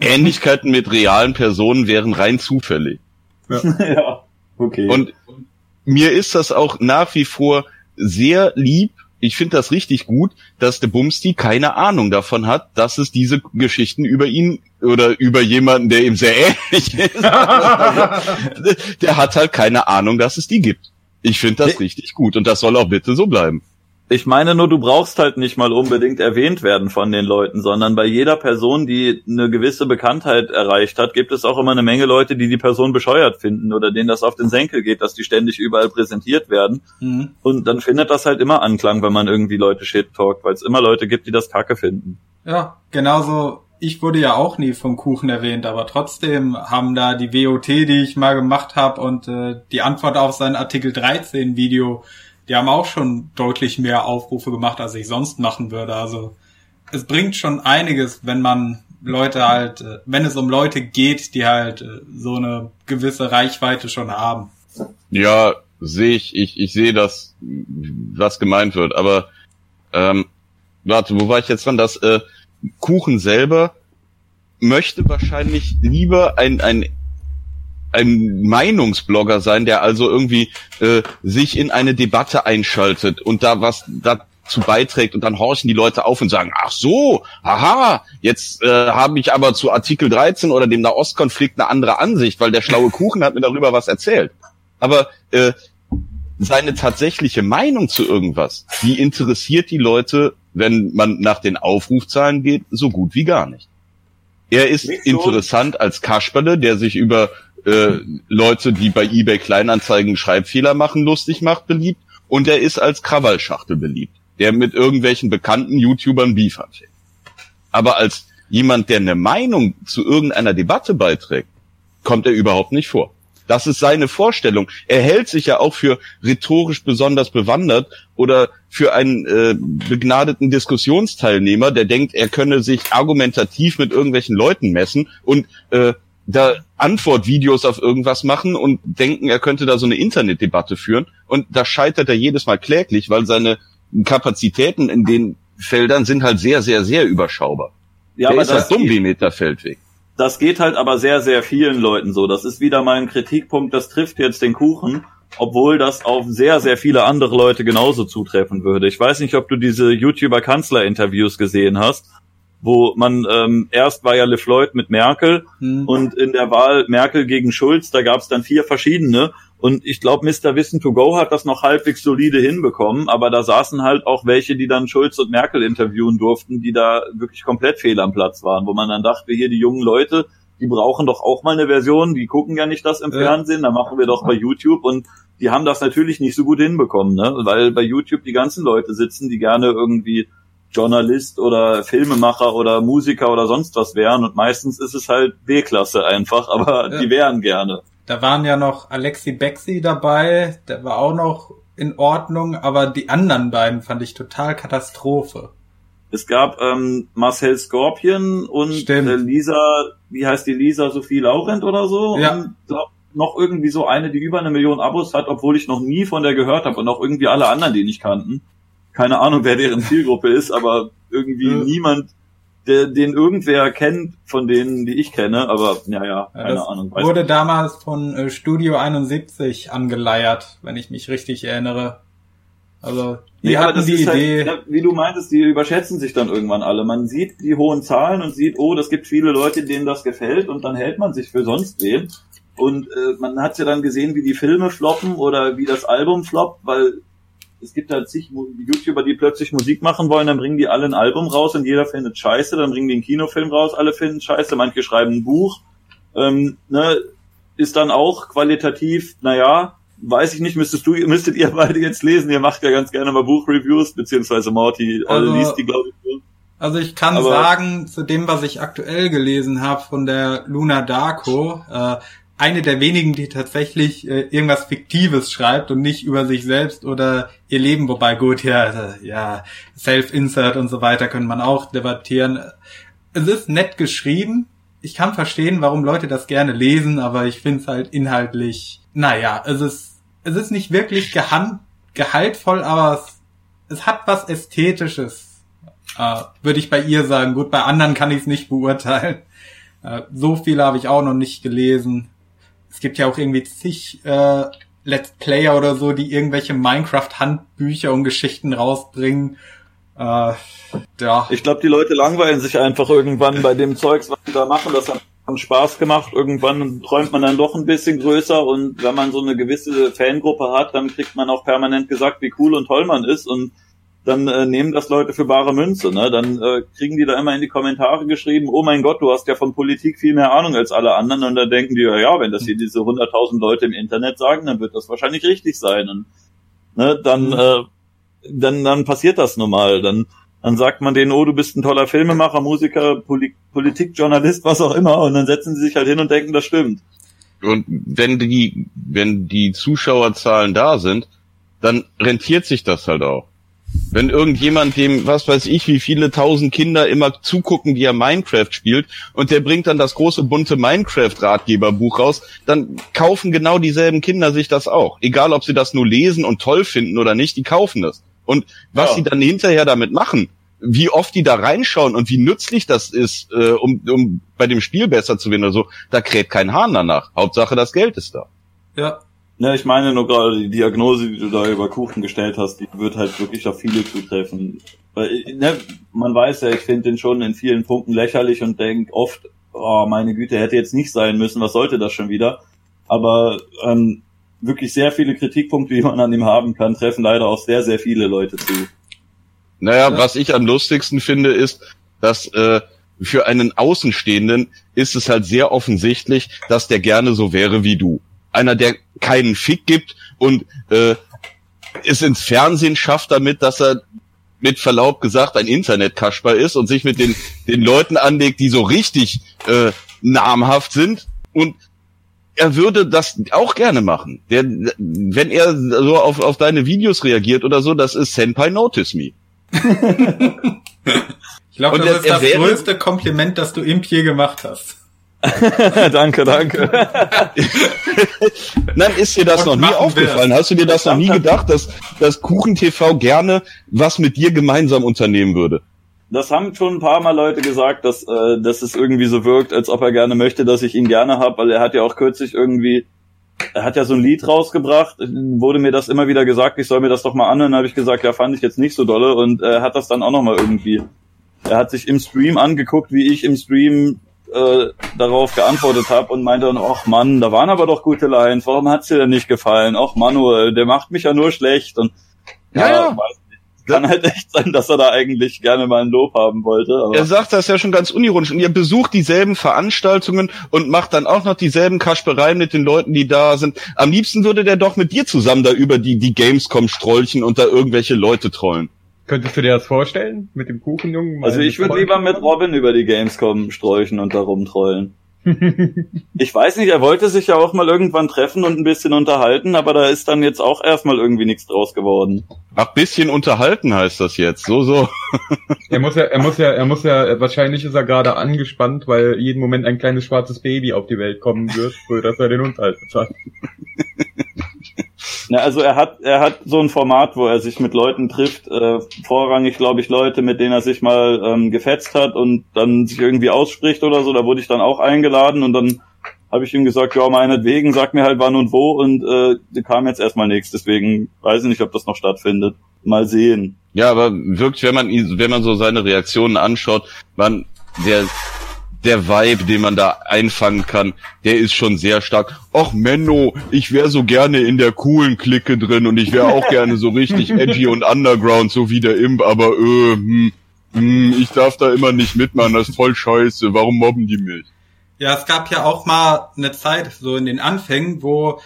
Ähnlichkeiten mit realen Personen wären rein zufällig. ja, okay. Und mir ist das auch nach wie vor sehr lieb. Ich finde das richtig gut, dass der Bumsti keine Ahnung davon hat, dass es diese Geschichten über ihn oder über jemanden, der ihm sehr ähnlich ist, der hat halt keine Ahnung, dass es die gibt. Ich finde das richtig gut und das soll auch bitte so bleiben. Ich meine nur, du brauchst halt nicht mal unbedingt erwähnt werden von den Leuten, sondern bei jeder Person, die eine gewisse Bekanntheit erreicht hat, gibt es auch immer eine Menge Leute, die die Person bescheuert finden oder denen das auf den Senkel geht, dass die ständig überall präsentiert werden. Mhm. Und dann findet das halt immer Anklang, wenn man irgendwie Leute shit talkt, weil es immer Leute gibt, die das kacke finden. Ja, genauso. Ich wurde ja auch nie vom Kuchen erwähnt, aber trotzdem haben da die WOT, die ich mal gemacht habe und äh, die Antwort auf sein Artikel 13 Video, die haben auch schon deutlich mehr Aufrufe gemacht, als ich sonst machen würde. Also es bringt schon einiges, wenn man Leute halt, äh, wenn es um Leute geht, die halt äh, so eine gewisse Reichweite schon haben. Ja, sehe ich, ich, ich sehe das, was gemeint wird, aber ähm, warte, wo war ich jetzt dran? Das, äh, Kuchen selber möchte wahrscheinlich lieber ein, ein ein Meinungsblogger sein, der also irgendwie äh, sich in eine Debatte einschaltet und da was dazu beiträgt und dann horchen die Leute auf und sagen, ach so, haha, jetzt äh, habe ich aber zu Artikel 13 oder dem Nahostkonflikt eine andere Ansicht, weil der schlaue Kuchen hat mir darüber was erzählt. Aber äh, seine tatsächliche Meinung zu irgendwas, die interessiert die Leute, wenn man nach den Aufrufzahlen geht, so gut wie gar nicht. Er ist so. interessant als Kasperle, der sich über äh, Leute, die bei eBay Kleinanzeigen Schreibfehler machen, lustig macht, beliebt. Und er ist als Krawallschachtel beliebt, der mit irgendwelchen bekannten YouTubern Beef hat. Aber als jemand, der eine Meinung zu irgendeiner Debatte beiträgt, kommt er überhaupt nicht vor. Das ist seine Vorstellung. Er hält sich ja auch für rhetorisch besonders bewandert oder für einen äh, begnadeten Diskussionsteilnehmer, der denkt, er könne sich argumentativ mit irgendwelchen Leuten messen und äh, da Antwortvideos auf irgendwas machen und denken, er könnte da so eine Internetdebatte führen. Und da scheitert er jedes Mal kläglich, weil seine Kapazitäten in den Feldern sind halt sehr, sehr, sehr überschaubar. Ja, Der aber ist halt dumm wie Meter Feldweg das geht halt aber sehr, sehr vielen Leuten so. Das ist wieder mal ein Kritikpunkt, das trifft jetzt den Kuchen, obwohl das auf sehr, sehr viele andere Leute genauso zutreffen würde. Ich weiß nicht, ob du diese YouTuber-Kanzler-Interviews gesehen hast, wo man ähm, erst war ja LeFloid mit Merkel hm. und in der Wahl Merkel gegen Schulz, da gab es dann vier verschiedene und ich glaube, Mr. Wissen to Go hat das noch halbwegs solide hinbekommen, aber da saßen halt auch welche, die dann Schulz und Merkel interviewen durften, die da wirklich komplett fehl am Platz waren, wo man dann dachte, hier die jungen Leute, die brauchen doch auch mal eine Version, die gucken ja nicht das im ja. Fernsehen, da machen wir doch bei YouTube und die haben das natürlich nicht so gut hinbekommen, ne? weil bei YouTube die ganzen Leute sitzen, die gerne irgendwie Journalist oder Filmemacher oder Musiker oder sonst was wären und meistens ist es halt B-Klasse einfach, aber ja. die wären gerne. Da waren ja noch Alexi Bexi dabei, der war auch noch in Ordnung, aber die anderen beiden fand ich total Katastrophe. Es gab ähm, Marcel Scorpion und äh, Lisa, wie heißt die Lisa Sophie Laurent oder so? Ja. Und noch irgendwie so eine, die über eine Million Abos hat, obwohl ich noch nie von der gehört habe und auch irgendwie alle anderen, die nicht kannten. Keine Ahnung, wer deren Zielgruppe ist, aber irgendwie ja. niemand der, den irgendwer kennt von denen, die ich kenne, aber ja, ja, keine Ahnung. wurde nicht. damals von äh, Studio 71 angeleiert, wenn ich mich richtig erinnere. Also die ja, hatten die halt, Idee. Halt, wie du meintest, die überschätzen sich dann irgendwann alle. Man sieht die hohen Zahlen und sieht, oh, das gibt viele Leute, denen das gefällt und dann hält man sich für sonst wen. Und äh, man hat ja dann gesehen, wie die Filme floppen oder wie das Album floppt, weil es gibt halt zig YouTuber, die plötzlich Musik machen wollen, dann bringen die alle ein Album raus und jeder findet scheiße, dann bringen die einen Kinofilm raus, alle finden scheiße, manche schreiben ein Buch, ähm, ne, ist dann auch qualitativ, naja, weiß ich nicht, müsstest du, müsstet ihr beide jetzt lesen, ihr macht ja ganz gerne mal Buchreviews, beziehungsweise Morty, also, liest die, glaube ich. Also ich kann Aber sagen, zu dem, was ich aktuell gelesen habe von der Luna Darko, äh, eine der wenigen, die tatsächlich äh, irgendwas Fiktives schreibt und nicht über sich selbst oder ihr Leben, wobei gut, ja, ja, Self-Insert und so weiter können man auch debattieren. Es ist nett geschrieben. Ich kann verstehen, warum Leute das gerne lesen, aber ich finde es halt inhaltlich, naja, es ist, es ist nicht wirklich gehand, gehaltvoll, aber es, es hat was Ästhetisches, äh, würde ich bei ihr sagen. Gut, bei anderen kann ich es nicht beurteilen. Äh, so viele habe ich auch noch nicht gelesen es gibt ja auch irgendwie zig äh, Let's Player oder so, die irgendwelche Minecraft-Handbücher und Geschichten rausbringen. Äh, ja. Ich glaube, die Leute langweilen sich einfach irgendwann bei dem Zeugs, was sie da machen. Das hat Spaß gemacht. Irgendwann träumt man dann doch ein bisschen größer und wenn man so eine gewisse Fangruppe hat, dann kriegt man auch permanent gesagt, wie cool und toll man ist und dann äh, nehmen das Leute für bare Münze. Ne? Dann äh, kriegen die da immer in die Kommentare geschrieben, oh mein Gott, du hast ja von Politik viel mehr Ahnung als alle anderen. Und dann denken die, ja, ja wenn das hier diese 100.000 Leute im Internet sagen, dann wird das wahrscheinlich richtig sein. Und ne, dann, mhm. äh, dann, dann passiert das normal. Dann, dann sagt man denen, oh, du bist ein toller Filmemacher, Musiker, Poli Politikjournalist, was auch immer. Und dann setzen sie sich halt hin und denken, das stimmt. Und wenn die, wenn die Zuschauerzahlen da sind, dann rentiert sich das halt auch. Wenn irgendjemand dem, was weiß ich, wie viele tausend Kinder immer zugucken, wie er Minecraft spielt, und der bringt dann das große bunte Minecraft-Ratgeberbuch raus, dann kaufen genau dieselben Kinder sich das auch. Egal, ob sie das nur lesen und toll finden oder nicht, die kaufen das. Und was ja. sie dann hinterher damit machen, wie oft die da reinschauen und wie nützlich das ist, äh, um, um bei dem Spiel besser zu werden oder so, da kräht kein Hahn danach. Hauptsache das Geld ist da. Ja. Ja, ich meine nur gerade die Diagnose, die du da über Kuchen gestellt hast, die wird halt wirklich auf viele zutreffen. Weil, ne, man weiß ja, ich finde den schon in vielen Punkten lächerlich und denke oft, oh, meine Güte, hätte jetzt nicht sein müssen, was sollte das schon wieder? Aber ähm, wirklich sehr viele Kritikpunkte, die man an ihm haben kann, treffen leider auch sehr, sehr viele Leute zu. Naja, ja. was ich am lustigsten finde, ist, dass äh, für einen Außenstehenden ist es halt sehr offensichtlich, dass der gerne so wäre wie du einer, der keinen Fick gibt und äh, es ins Fernsehen schafft damit, dass er mit Verlaub gesagt ein Internetkasper ist und sich mit den, den Leuten anlegt, die so richtig äh, namhaft sind und er würde das auch gerne machen. Der, wenn er so auf, auf deine Videos reagiert oder so, das ist Senpai Notice Me. ich glaube, das ist das größte Kompliment, das du im je gemacht hast. danke, danke. Nein, ist dir das Und noch nie aufgefallen? Hast du dir das noch nie gedacht, dass, dass Kuchen TV gerne was mit dir gemeinsam unternehmen würde? Das haben schon ein paar Mal Leute gesagt, dass, äh, dass es irgendwie so wirkt, als ob er gerne möchte, dass ich ihn gerne hab, weil er hat ja auch kürzlich irgendwie, er hat ja so ein Lied rausgebracht, wurde mir das immer wieder gesagt, ich soll mir das doch mal anhören, habe ich gesagt, ja, fand ich jetzt nicht so dolle und er äh, hat das dann auch nochmal irgendwie. Er hat sich im Stream angeguckt, wie ich im Stream äh, darauf geantwortet habe und meinte dann, ach Mann, da waren aber doch gute Lines, warum hat's dir denn nicht gefallen? Ach Manuel, der macht mich ja nur schlecht und ja, ja, ja. Weiß nicht. Kann halt echt sein, dass er da eigentlich gerne mal ein Lob haben wollte. Aber er sagt das ja schon ganz unironisch. Und ihr besucht dieselben Veranstaltungen und macht dann auch noch dieselben Kaspereien mit den Leuten, die da sind. Am liebsten würde der doch mit dir zusammen da über die, die Gamescom strolchen und da irgendwelche Leute trollen. Könntest du dir das vorstellen mit dem Kuchenjungen? Also ich würde lieber mit Robin über die Gamescom sträuchen und da rumtrollen. ich weiß nicht, er wollte sich ja auch mal irgendwann treffen und ein bisschen unterhalten, aber da ist dann jetzt auch erstmal irgendwie nichts draus geworden. Ach, bisschen unterhalten heißt das jetzt, so, so. er muss ja, er muss ja, er muss ja, wahrscheinlich ist er gerade angespannt, weil jeden Moment ein kleines schwarzes Baby auf die Welt kommen wird, so dass er den Unterhalt bezahlt. Na, also er hat, er hat so ein Format, wo er sich mit Leuten trifft, äh, vorrangig glaube ich Leute, mit denen er sich mal ähm, gefetzt hat und dann sich irgendwie ausspricht oder so. Da wurde ich dann auch eingeladen und dann habe ich ihm gesagt, ja, meinetwegen, sag mir halt wann und wo und äh, kam jetzt erstmal nichts. Deswegen weiß ich nicht, ob das noch stattfindet. Mal sehen. Ja, aber wirklich, wenn man wenn man so seine Reaktionen anschaut, man der der Vibe, den man da einfangen kann, der ist schon sehr stark. Och Menno, ich wäre so gerne in der coolen Clique drin und ich wäre auch gerne so richtig edgy und underground, so wie der Imp, aber äh, hm, hm, ich darf da immer nicht mitmachen, das ist voll scheiße, warum mobben die mich? Ja, es gab ja auch mal eine Zeit, so in den Anfängen, wo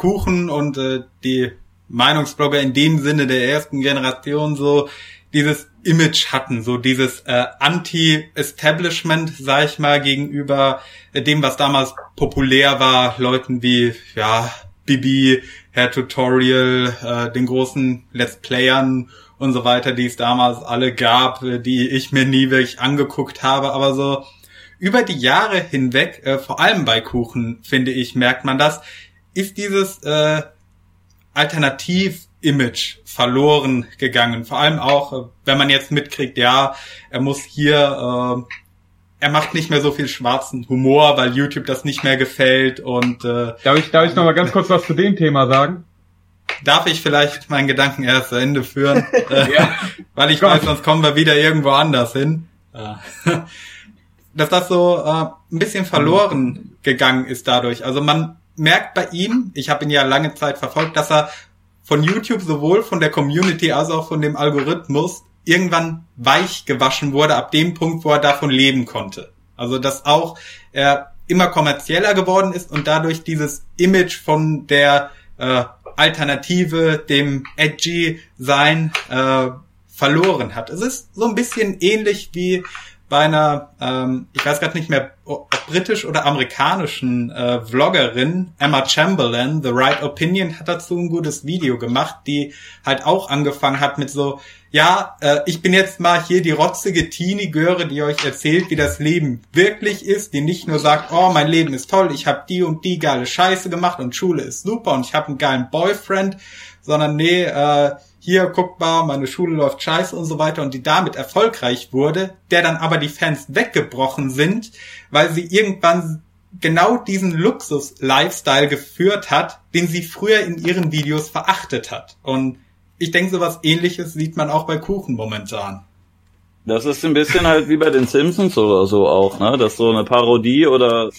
Kuchen und äh, die Meinungsblogger in dem Sinne der ersten Generation so dieses Image hatten, so dieses äh, Anti-Establishment, sag ich mal, gegenüber dem, was damals populär war, Leuten wie, ja, Bibi, Herr Tutorial, äh, den großen Let's Playern und so weiter, die es damals alle gab, äh, die ich mir nie wirklich angeguckt habe, aber so über die Jahre hinweg, äh, vor allem bei Kuchen, finde ich, merkt man das, ist dieses äh, Alternativ Image verloren gegangen. Vor allem auch, äh, wenn man jetzt mitkriegt, ja, er muss hier, äh, er macht nicht mehr so viel schwarzen Humor, weil YouTube das nicht mehr gefällt und äh, darf ich darf ich noch mal ganz kurz was zu dem Thema sagen? Darf ich vielleicht meinen Gedanken erst zu Ende führen, äh, ja. weil ich Gott. weiß, sonst kommen wir wieder irgendwo anders hin. Dass das so äh, ein bisschen verloren gegangen ist dadurch. Also man merkt bei ihm, ich habe ihn ja lange Zeit verfolgt, dass er von YouTube sowohl von der Community als auch von dem Algorithmus irgendwann weich gewaschen wurde ab dem Punkt, wo er davon leben konnte. Also dass auch er immer kommerzieller geworden ist und dadurch dieses Image von der äh, Alternative, dem edgy sein äh, verloren hat. Es ist so ein bisschen ähnlich wie bei einer, ähm, ich weiß gerade nicht mehr, britisch oder amerikanischen äh, Vloggerin, Emma Chamberlain, The Right Opinion, hat dazu ein gutes Video gemacht, die halt auch angefangen hat mit so, ja, äh, ich bin jetzt mal hier die rotzige Teenie-Göre, die euch erzählt, wie das Leben wirklich ist, die nicht nur sagt, oh, mein Leben ist toll, ich habe die und die geile Scheiße gemacht und Schule ist super und ich habe einen geilen Boyfriend, sondern nee, äh, hier guck mal, meine Schule läuft scheiße und so weiter und die damit erfolgreich wurde, der dann aber die Fans weggebrochen sind, weil sie irgendwann genau diesen Luxus-Lifestyle geführt hat, den sie früher in ihren Videos verachtet hat. Und ich denke, sowas ähnliches sieht man auch bei Kuchen momentan. Das ist ein bisschen halt wie bei den Simpsons oder so auch, ne? Dass so eine Parodie oder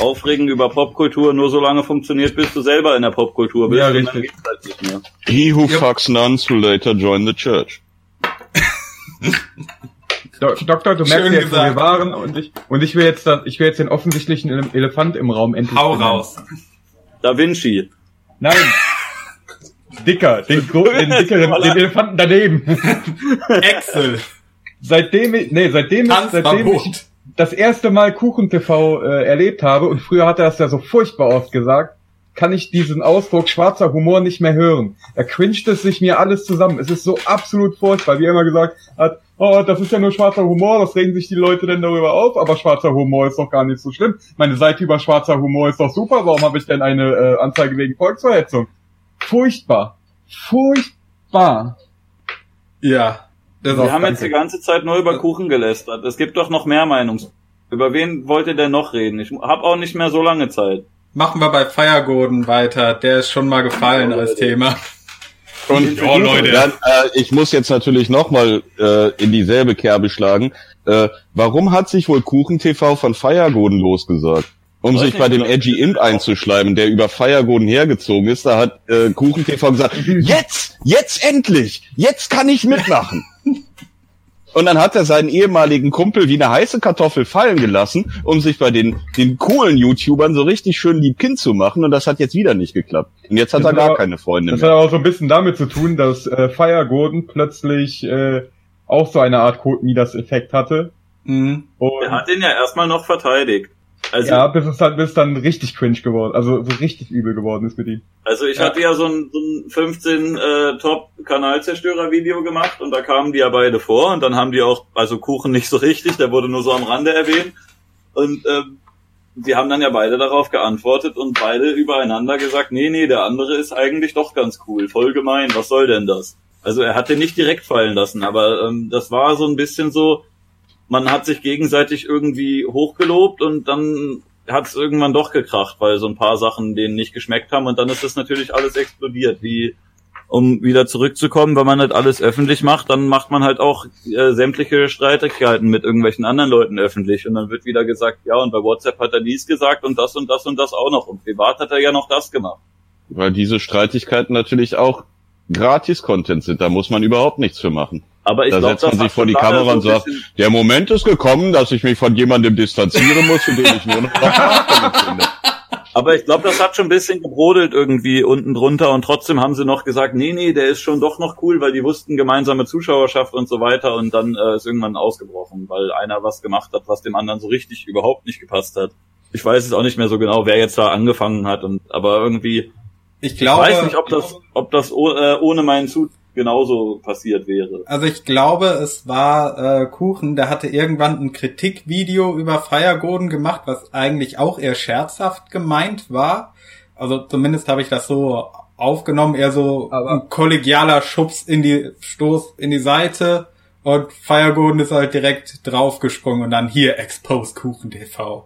Aufregen über Popkultur nur so lange funktioniert, bis du selber in der Popkultur bist. Ja, und dann richtig. geht's halt nicht mehr. He who Ja. fucks nuns will later join the church. Do Doktor, du merkst Schön jetzt, wo gesagt. wir waren und ich und ich will jetzt das, ich will jetzt den offensichtlichen Ele Elefant im Raum endlich. Hau raus. Da Vinci. Nein. Dicker, den, den dickeren, den Elefanten daneben. Excel. seitdem ich, nee, seitdem ich, seitdem ich das erste Mal Kuchen TV äh, erlebt habe und früher hat er das ja so furchtbar oft gesagt, kann ich diesen Ausdruck schwarzer Humor nicht mehr hören. Da cringet es sich mir alles zusammen. Es ist so absolut furchtbar, wie er immer gesagt hat, oh, das ist ja nur schwarzer Humor, das regen sich die Leute denn darüber auf, aber schwarzer Humor ist doch gar nicht so schlimm. Meine Seite über schwarzer Humor ist doch super, warum habe ich denn eine äh, Anzeige wegen Volksverhetzung? Furchtbar. Furchtbar. Ja. Das. Wir haben danke. jetzt die ganze Zeit nur über Kuchen gelästert. Es gibt doch noch mehr Meinungs. Über wen wollt ihr denn noch reden? Ich hab auch nicht mehr so lange Zeit. Machen wir bei Feiergoden weiter. Der ist schon mal gefallen als Thema. Und Ja, Leute. Dann, äh, ich muss jetzt natürlich nochmal äh, in dieselbe Kerbe schlagen. Äh, warum hat sich wohl Kuchen TV von Feiergoden losgesagt? Um Weiß sich bei dem Edgy Imp einzuschleimen, der über Feiergoden hergezogen ist, da hat äh, Kuchen TV gesagt, jetzt, jetzt endlich, jetzt kann ich mitmachen. Und dann hat er seinen ehemaligen Kumpel wie eine heiße Kartoffel fallen gelassen, um sich bei den, den coolen YouTubern so richtig schön lieb Kind zu machen. Und das hat jetzt wieder nicht geklappt. Und jetzt hat Das er gar war- keine Freunde Das mehr. hat aber so ein bisschen damit zu tun, dass äh, Fire Gordon plötzlich äh, auch so eine Art Code Midas-Effekt hatte. Mhm. Und Er hat den ja erstmal noch verteidigt. Also, ja, bis es dann, bis es dann richtig cringe geworden, also so richtig übel geworden ist mit ihm. also ich Ja. hatte ja so ein, so ein 15 äh, Top-Kanalzerstörer-Video gemacht und da kamen die ja beide vor und dann haben die auch, also Kuchen nicht so richtig, der wurde nur so am Rande erwähnt. Und ähm, die haben dann ja beide darauf geantwortet und beide übereinander gesagt, nee, nee, der andere ist eigentlich doch ganz cool, voll gemein, was soll denn das? Also er hat den nicht direkt fallen lassen, aber ähm, das war so ein bisschen so, man hat sich gegenseitig irgendwie hochgelobt und dann hat es irgendwann doch gekracht, weil so ein paar Sachen denen nicht geschmeckt haben und dann ist das natürlich alles explodiert. Wie um wieder zurückzukommen, wenn man nicht alles öffentlich macht, dann macht man halt auch äh, sämtliche Streitigkeiten mit irgendwelchen anderen Leuten öffentlich und dann wird wieder gesagt, ja und bei WhatsApp hat er dies gesagt und das und das und das auch noch und privat hat er ja noch das gemacht. Weil diese Streitigkeiten natürlich auch Gratis-Content sind. Da muss man überhaupt nichts für machen. Aber ich da glaube, setzt man sich vor die Kamera und sagt, der Moment ist gekommen, dass ich mich von jemandem distanzieren muss, für den ich nur noch finde. Aber ich glaube, das hat schon ein bisschen gebrodelt irgendwie unten drunter und trotzdem haben sie noch gesagt, nee, nee, der ist schon doch noch cool, weil die wussten gemeinsame Zuschauerschaft und so weiter und dann äh, ist irgendwann ausgebrochen, weil einer was gemacht hat, was dem anderen so richtig überhaupt nicht gepasst hat. Ich weiß es auch nicht mehr so genau, wer jetzt da angefangen hat und aber irgendwie Ich ich glaube, weiß nicht, ob das ob das oh, äh, ohne meinen Zut genauso passiert wäre. also ich glaube, es war äh, Kuchen, der hatte irgendwann ein Kritikvideo über Feiergoden gemacht, was eigentlich auch eher scherzhaft gemeint war. Also zumindest habe ich das so aufgenommen, eher so Aber- ein kollegialer Schubs in die Stoß in die Seite und Feiergoden ist halt direkt draufgesprungen und dann hier Expose Kuchen TV.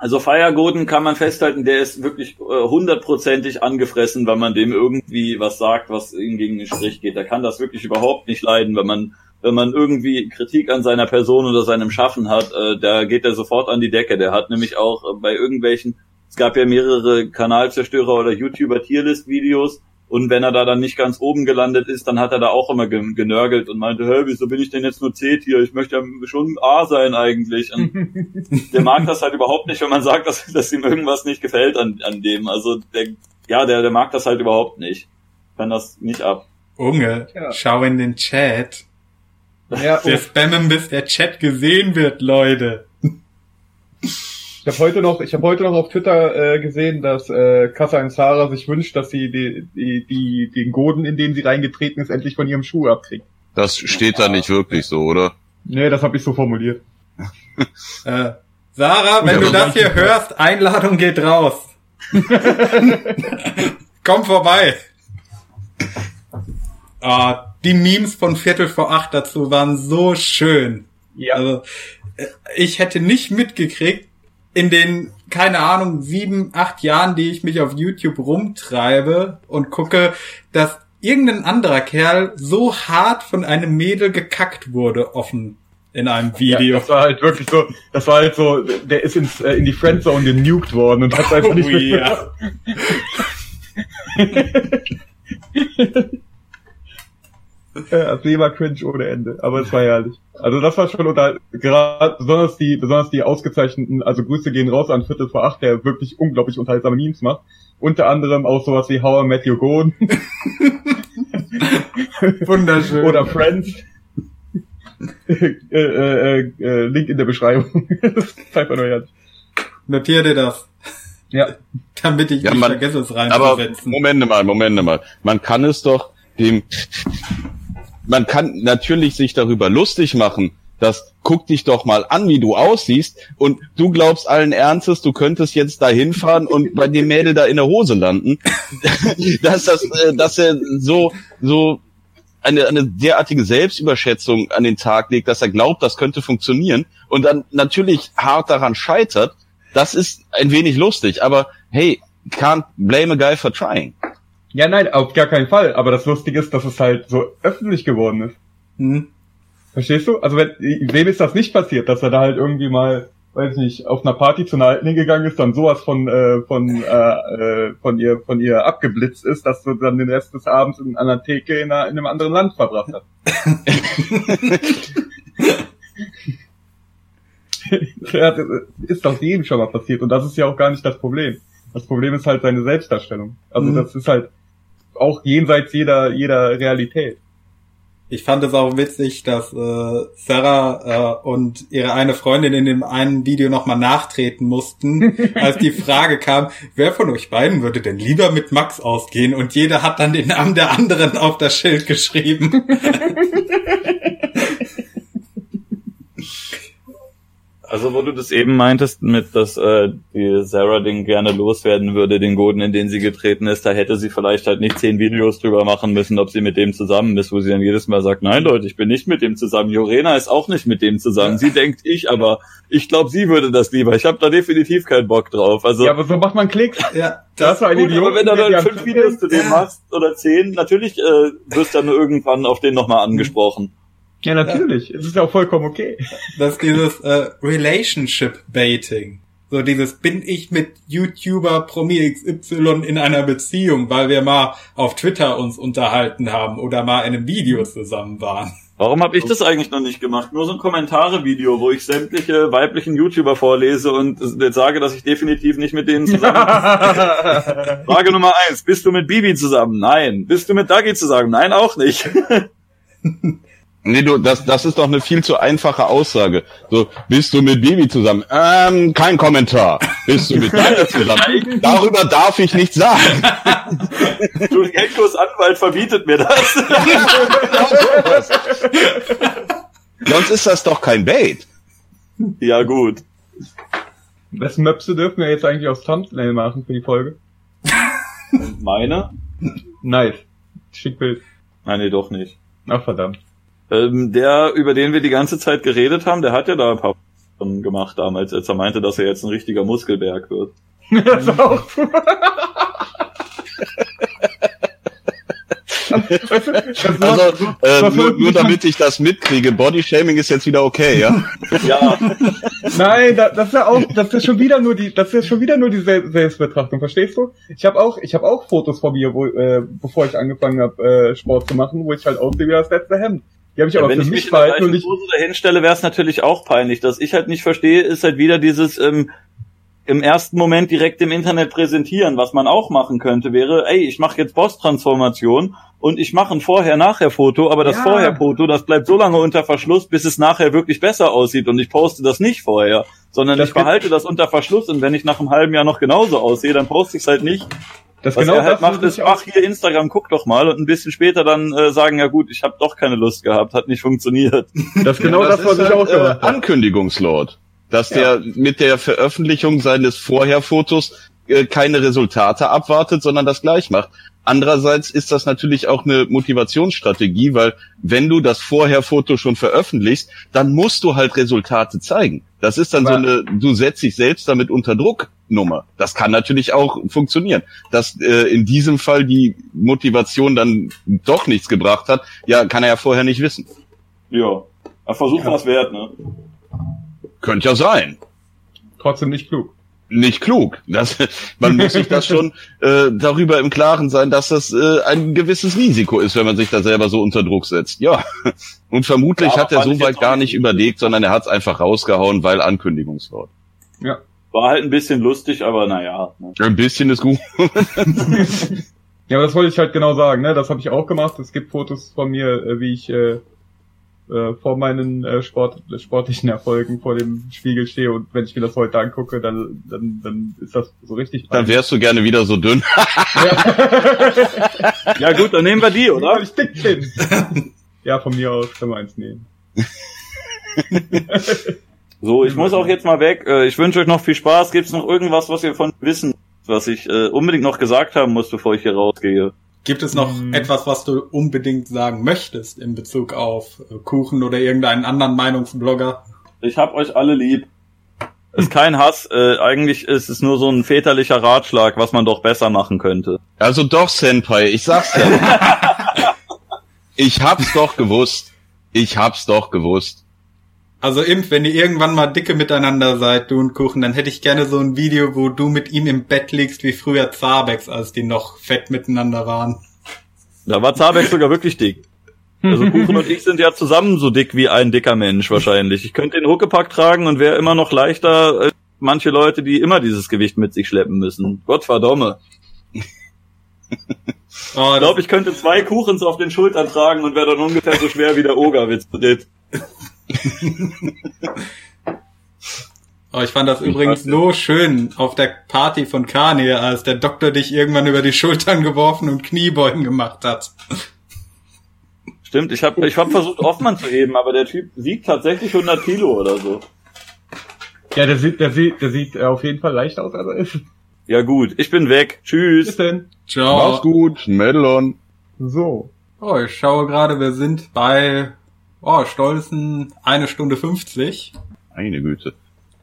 Also Feiergoden kann man festhalten, der ist wirklich äh, hundertprozentig angefressen, wenn man dem irgendwie was sagt, was ihm gegen den Strich geht. Der kann das wirklich überhaupt nicht leiden, wenn man wenn man irgendwie Kritik an seiner Person oder seinem Schaffen hat, äh, da geht er sofort an die Decke. Der hat nämlich auch äh, bei irgendwelchen, es gab ja mehrere Kanalzerstörer oder YouTuber Tierlist-Videos und wenn er da dann nicht ganz oben gelandet ist, dann hat er da auch immer ge- genörgelt und meinte, hä, wieso bin ich denn jetzt nur C-Tier? Ich möchte ja schon A sein eigentlich. Und der mag das halt überhaupt nicht, wenn man sagt, dass, dass ihm irgendwas nicht gefällt an, an dem. Also der, ja, der, der mag das halt überhaupt nicht. Kann das nicht ab. Unge, Ja. schau in den Chat. Ja, Wir spammen, bis der Chat gesehen wird, Leute. Ich habe heute noch, ich habe heute noch auf Twitter äh, gesehen, dass äh, Kasan Sarah sich wünscht, dass sie die, die, die, den Goden, in den sie reingetreten ist, endlich von ihrem Schuh abkriegt. Das steht da nicht wirklich so, oder? Nee, das habe ich so formuliert. Äh, Sarah, wenn Ja, du das hier hörst, Einladung geht raus. Komm vorbei. äh, die Memes von Viertel vor acht dazu waren so schön. Ja. Also äh, ich hätte nicht mitgekriegt, in den, keine Ahnung, sieben, acht Jahren, die ich mich auf YouTube rumtreibe und gucke, dass irgendein anderer Kerl so hart von einem Mädel gekackt wurde, offen in einem Video. Ja, das war halt wirklich so, das war halt so, der ist ins, äh, in die Friendzone genuked worden und hat einfach nicht Oh, mehr. Ja, das war cringe ohne Ende, aber es war herrlich. Also das war schon unter, gerade besonders die, besonders die ausgezeichneten, also Grüße gehen raus an Viertel vor acht, der wirklich unglaublich unterhaltsame Memes macht. Unter anderem auch sowas wie How I Met Your Gone Wunderschön. oder Friends. äh, äh, äh, Link in der Beschreibung. das ist einfach nur herrlich. Notier dir das, Ja. damit ich Ja, nicht man- vergesse, es Aber reinzusetzen. Momente mal, Momente mal. Man kann es doch dem, man kann natürlich sich darüber lustig machen, dass guck dich doch mal an, wie du aussiehst und du glaubst allen Ernstes, du könntest jetzt da hinfahren und bei dem Mädel da in der Hose landen, dass das, äh, dass er so, so eine, eine derartige Selbstüberschätzung an den Tag legt, dass er glaubt, das könnte funktionieren und dann natürlich hart daran scheitert, das ist ein wenig lustig, aber hey, can't blame a guy for trying. Ja, nein, auf gar keinen Fall. Aber das Lustige ist, dass es halt so öffentlich geworden ist. Hm? Verstehst du? Also wenn, wem ist das nicht passiert, dass er da halt irgendwie mal, weiß nicht, auf einer Party zu einer Alten hingegangen ist, dann sowas von äh, von äh, äh, von ihr von ihr abgeblitzt ist, dass du dann den Rest des Abends in einer Theke in, einer, in einem anderen Land verbracht hast. ja, das ist doch jedem schon mal passiert und das ist ja auch gar nicht das Problem. Das Problem ist halt seine Selbstdarstellung. Also Mhm. das ist halt auch jenseits jeder jeder Realität. Ich fand es auch witzig, dass äh, Sarah äh, und ihre eine Freundin in dem einen Video nochmal nachtreten mussten, als die Frage kam, wer von euch beiden würde denn lieber mit Max ausgehen? Und jeder hat dann den Namen der anderen auf das Schild geschrieben. Also wo du das eben meintest, mit dass äh, die Sarah den gerne loswerden würde, den Goden, in den sie getreten ist, da hätte sie vielleicht halt nicht zehn Videos drüber machen müssen, ob sie mit dem zusammen ist, wo sie dann jedes Mal sagt, nein Leute, ich bin nicht mit dem zusammen. Jorena ist auch nicht mit dem zusammen. Sie denkt ich, aber ich glaube, sie würde das lieber. Ich habe da definitiv keinen Bock drauf. Also Ja, aber so macht man Klicks. Ja, Da hast du einen Gut, aber wenn du dann fünf Videos zu dem machst oder zehn, natürlich äh, wirst du dann irgendwann auf den nochmal angesprochen. Ja, natürlich. Es ist ja auch vollkommen okay. das ist dieses äh, Relationship Baiting. So dieses bin ich mit YouTuber Promi XY in einer Beziehung, weil wir mal auf Twitter uns unterhalten haben oder mal in einem Video zusammen waren. Warum habe ich das eigentlich noch nicht gemacht? Nur so ein Kommentare-Video, wo ich sämtliche weiblichen YouTuber vorlese und jetzt sage, dass ich definitiv nicht mit denen zusammen bin. Frage Nummer eins, bist du mit Bibi zusammen? Nein. Bist du mit Dagi zusammen? Nein, auch nicht. Nee, du, das, das ist doch eine viel zu einfache Aussage. So, bist du mit Bibi zusammen? Ähm, kein Kommentar. Bist du mit Daniel zusammen? Darüber darf ich nichts sagen. Du, Henkos Anwalt verbietet mir das. Sonst ist das doch kein Bait. ja, gut. Wessen Möpse dürfen wir jetzt eigentlich aus Thumbnail machen für die Folge? Meine? Nice. Schick Bild. Nein, nee, doch nicht. Ach, verdammt. Ähm, der, über den wir die ganze Zeit geredet haben, der hat ja da ein paar Sachen gemacht damals, als er meinte, dass er jetzt ein richtiger Muskelberg wird. Das auch war- Also, äh, nur, nur damit ich das mitkriege, Bodyshaming ist jetzt wieder okay, ja? Ja, Nein, da, das ist ja auch, das ist schon wieder nur die, das ist schon wieder nur die Sel Selbstbetrachtung, verstehst du? Ich habe auch, ich habe auch Fotos von mir, wo, äh, bevor ich angefangen habe, äh, Sport zu machen, wo ich halt aussehe wie das letzte Hemd. Die habe ich aber wenn für ich mich mich behalten und ich, stelle, wäre es natürlich auch peinlich. Das ich halt nicht verstehe, ist halt wieder dieses ähm, im ersten Moment direkt im Internet präsentieren. Was man auch machen könnte, wäre, ey, ich mache jetzt Boss-Transformation und ich mache ein Vorher-Nachher-Foto, aber das Ja. Vorher-Foto, das bleibt so lange unter Verschluss, bis es nachher wirklich besser aussieht und ich poste das nicht vorher, sondern Das ich behalte das unter Verschluss und wenn ich nach einem halben Jahr noch genauso aussehe, dann poste ich es halt nicht. Das Was genau er halt das macht, ist, auch- ach hier Instagram, guck doch mal und ein bisschen später dann äh, sagen, ja gut, ich habe doch keine Lust gehabt, hat nicht funktioniert. das ist genau Ja, das, was ich auch halt, gemacht äh, habe. Ankündigungslord. Dass der mit der Veröffentlichung seines Vorherfotos äh, keine Resultate abwartet, sondern das gleich macht. Andererseits ist das natürlich auch eine Motivationsstrategie, weil wenn du das Vorher-Foto schon veröffentlichst, dann musst du halt Resultate zeigen. Das ist dann Aber- so eine, du setzt dich selbst damit unter Druck Nummer. Das kann natürlich auch funktionieren. Dass äh, in diesem Fall die Motivation dann doch nichts gebracht hat, ja, kann er ja vorher nicht wissen. Ja. Aber Versuch was wert, ne? Könnte ja sein. Trotzdem nicht klug. Nicht klug. Das, man muss sich das schon äh, darüber im Klaren sein, dass das äh, ein gewisses Risiko ist, wenn man sich da selber so unter Druck setzt. Ja. Und vermutlich Ja, hat er fand ich so weit jetzt auch gar nicht nicht überlegt, sondern er hat es einfach rausgehauen, weil Ankündigungswort. Ja. War halt ein bisschen lustig, aber naja. Ne? Ein bisschen ist gut. Ja, aber das wollte ich halt genau sagen, ne? Das habe ich auch gemacht. Es gibt Fotos von mir, äh, wie ich äh, äh, vor meinen äh, Sport, sportlichen Erfolgen vor dem Spiegel stehe und wenn ich mir das heute angucke, dann, dann, dann ist das so richtig Dann wärst du gerne wieder so dünn. Ja gut, dann nehmen wir die, oder? ich dick bin. ja, von mir aus können wir eins nehmen. So, ich muss auch jetzt mal weg. Äh, Ich wünsche euch noch viel Spaß. Gibt's noch irgendwas, was ihr von wissen, was ich äh, unbedingt noch gesagt haben muss, bevor ich hier rausgehe? Gibt es noch Hm. etwas, was du unbedingt sagen möchtest in Bezug auf äh, Kuchen oder irgendeinen anderen Meinungsblogger? Ich hab euch alle lieb. Ist kein Hass, äh, eigentlich ist es nur so ein väterlicher Ratschlag, was man doch besser machen könnte. Also doch, Senpai, ich sag's ja. ich hab's doch gewusst. Ich hab's doch gewusst. Also Imp, wenn ihr irgendwann mal dicke miteinander seid, du und Kuchen, dann hätte ich gerne so ein Video, wo du mit ihm im Bett liegst, wie früher Zabex, als die noch fett miteinander waren. Da war Zabeck sogar wirklich dick. Also Kuchen und ich sind ja zusammen so dick wie ein dicker Mensch wahrscheinlich. Ich könnte den Huckepack tragen und wäre immer noch leichter als manche Leute, die immer dieses Gewicht mit sich schleppen müssen. Gott verdomme. Oh, Ich glaube, ich könnte zwei Kuchens auf den Schultern tragen und wäre dann ungefähr so schwer wie der Ogerwitz. Oh, ich fand das übrigens so schön auf der Party von Kanye, als der Doktor dich irgendwann über die Schultern geworfen und Kniebeugen gemacht hat. Stimmt, ich habe ich hab versucht, Hoffmann zu heben, aber der Typ wiegt tatsächlich 100 Kilo oder so. Ja, der sieht, der sieht, der sieht äh, auf jeden Fall leichter aus, als er ist. Ja gut, ich bin weg. Bis Tschüss. denn. Ciao. Mach's gut, Medalon. So. Oh, ich schaue gerade, wir sind bei oh, stolzen eine Stunde 50. Meine Güte.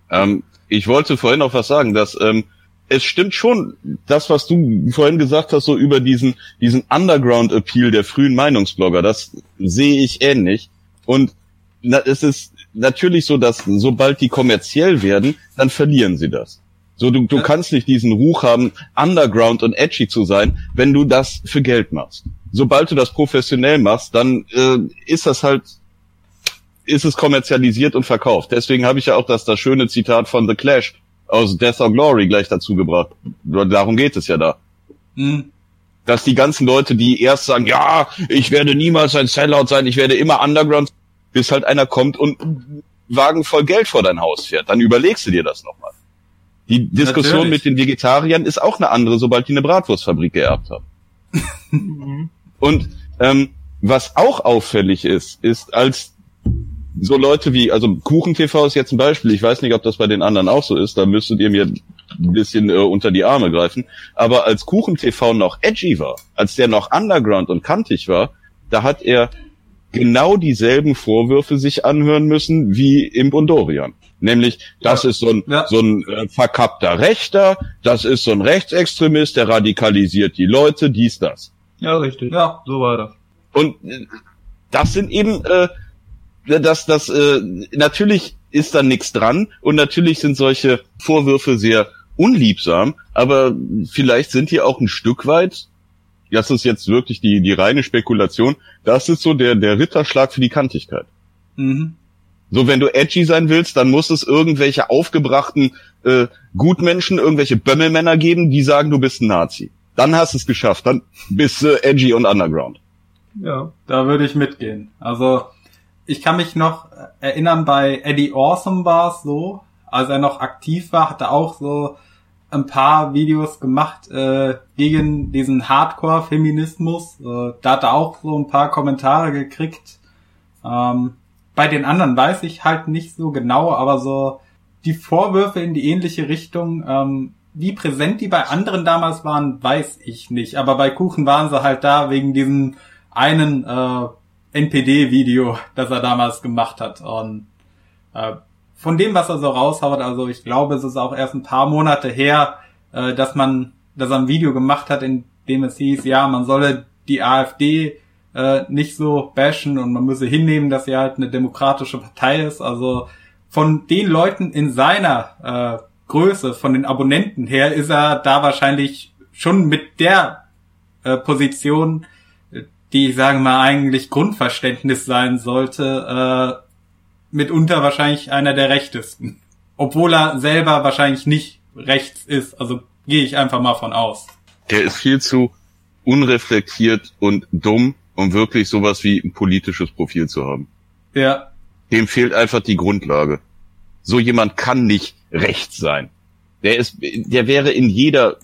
Ähm, ich wollte vorhin noch was sagen, dass ähm, es stimmt schon, das, was du vorhin gesagt hast, so über diesen, diesen Underground-Appeal der frühen Meinungsblogger, das sehe ich ähnlich. Und na, es ist natürlich so, dass sobald die kommerziell werden, dann verlieren sie das. So, du, du kannst nicht diesen Ruch haben, Underground und edgy zu sein, wenn du das für Geld machst. Sobald du das professionell machst, dann äh, ist das halt ist es kommerzialisiert und verkauft. Deswegen habe ich ja auch das, das schöne Zitat von The Clash aus Death or Glory gleich dazu gebracht. Darum geht es ja da. Hm. Dass die ganzen Leute, die erst sagen, ja, ich werde niemals ein Sellout sein, ich werde immer Underground, bis halt einer kommt und einen Wagen voll Geld vor dein Haus fährt. Dann überlegst du dir das nochmal. Die Diskussion Natürlich. mit den Vegetariern ist auch eine andere, sobald die eine Bratwurstfabrik geerbt haben. Und ähm, was auch auffällig ist, ist als so Leute wie, also KuchenTV ist jetzt ein Beispiel, ich weiß nicht, ob das bei den anderen auch so ist, da müsstet ihr mir ein bisschen äh, unter die Arme greifen, aber als KuchenTV noch edgy war, als der noch underground und kantig war, da hat er genau dieselben Vorwürfe sich anhören müssen wie Imp und Dorian. Nämlich, das Ja. ist so ein, Ja. so ein äh, verkappter Rechter, das ist so ein Rechtsextremist, der radikalisiert die Leute, dies, das. Ja, richtig. Ja. So war das. Und äh, das sind eben, äh, das, das, äh, natürlich ist da nichts dran und natürlich sind solche Vorwürfe sehr unliebsam, aber vielleicht sind die auch ein Stück weit, das ist jetzt wirklich die, die reine Spekulation, das ist so der, der Ritterschlag für die Kantigkeit. Mhm. So, wenn du edgy sein willst, dann muss es irgendwelche aufgebrachten äh, Gutmenschen, irgendwelche Bömmelmänner geben, die sagen, du bist ein Nazi. Dann hast du es geschafft, dann bist du edgy und underground. Ja. Da würde ich mitgehen. Also, ich kann mich noch erinnern, bei Eddie Awesome war es so, als er noch aktiv war, hat er auch so ein paar Videos gemacht äh, gegen diesen Hardcore-Feminismus. Äh, da hat er auch so ein paar Kommentare gekriegt. Ähm, bei den anderen weiß ich halt nicht so genau, aber so die Vorwürfe in die ähnliche Richtung, ähm, wie präsent die bei anderen damals waren, weiß ich nicht. Aber bei Kuchen waren sie halt da wegen diesem einen äh, NPD-Video, das er damals gemacht hat. Und äh, von dem, was er so raushaut, also ich glaube, es ist auch erst ein paar Monate her, äh, dass man, dass er ein Video gemacht hat, in dem es hieß, ja, man solle die AfD äh, nicht so bashen und man müsse hinnehmen, dass sie halt eine demokratische Partei ist. Also von den Leuten in seiner äh, Größe, von den Abonnenten her, ist er da wahrscheinlich schon mit der äh, Position, die, sagen wir eigentlich Grundverständnis sein sollte, äh, mitunter wahrscheinlich einer der rechtesten. Obwohl er selber wahrscheinlich nicht rechts ist. Also gehe ich einfach mal von aus. Der ist viel zu unreflektiert und dumm, um wirklich sowas wie ein politisches Profil zu haben. Ja. Dem fehlt einfach die Grundlage. So jemand kann nicht rechts sein. Der ist, der wäre in jeder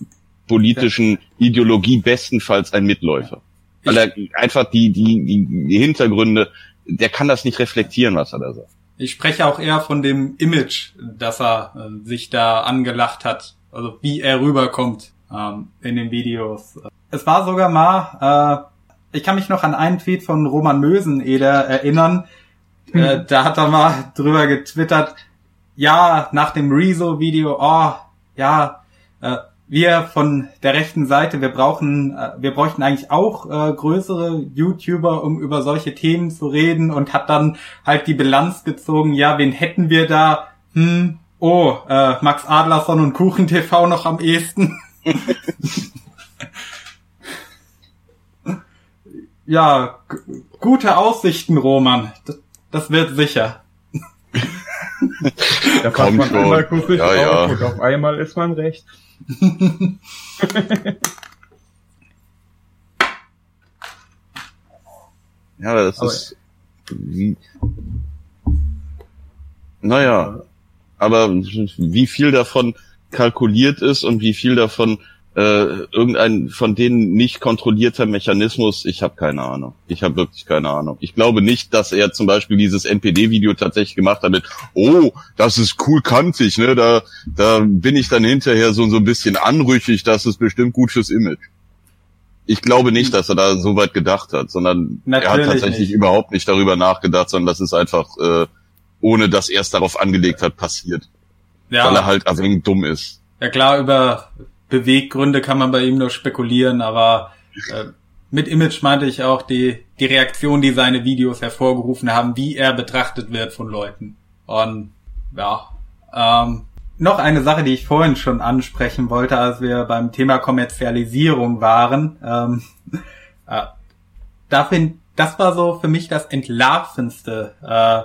politischen ja. Ideologie bestenfalls ein Mitläufer. Weil er einfach die, die, die Hintergründe, der kann das nicht reflektieren, was er da sagt. Ich spreche auch eher von dem Image, dass er äh, sich da angelacht hat. Also wie er rüberkommt ähm, in den Videos. Es war sogar mal, äh, ich kann mich noch an einen Tweet von Roman Möseneder erinnern. Hm. Äh, da hat er mal drüber getwittert, ja, nach dem Rezo-Video, oh, ja, äh, wir von der rechten Seite, wir brauchen, äh, wir bräuchten eigentlich auch äh, größere YouTuber, um über solche Themen zu reden und hat dann halt die Bilanz gezogen, ja, wen hätten wir da? Hm, oh, äh, Max Adlerson und Kuchen TV noch am ehesten. ja, gute Aussichten, Roman. Das, das wird sicher. da kommt man schon. einmal kurz ja, ja. und auf einmal ist man recht. ja, das aber ist wie, naja, aber wie viel davon kalkuliert ist und wie viel davon äh, irgendein von denen nicht kontrollierter Mechanismus, ich habe keine Ahnung. Ich habe wirklich keine Ahnung. Ich glaube nicht, dass er zum Beispiel dieses NPD-Video tatsächlich gemacht hat mit, oh, das ist cool kantig, ne? Da, da bin ich dann hinterher so, so ein bisschen anrüchig, das ist bestimmt gut fürs Image. Ich glaube nicht, dass er da so weit gedacht hat, sondern Natürlich er hat tatsächlich nicht. überhaupt nicht darüber nachgedacht, sondern das ist einfach, äh, ohne dass er es darauf angelegt hat, passiert. Ja. Weil er halt ein wenig dumm ist. Ja klar, über Beweggründe kann man bei ihm nur spekulieren, aber äh, mit Image meinte ich auch die, die Reaktion, die seine Videos hervorgerufen haben, wie er betrachtet wird von Leuten. Und ja, ähm, noch eine Sache, die ich vorhin schon ansprechen wollte, als wir beim Thema Kommerzialisierung waren. Ähm, äh, da find, das war so für mich das Entlarvendste. Äh,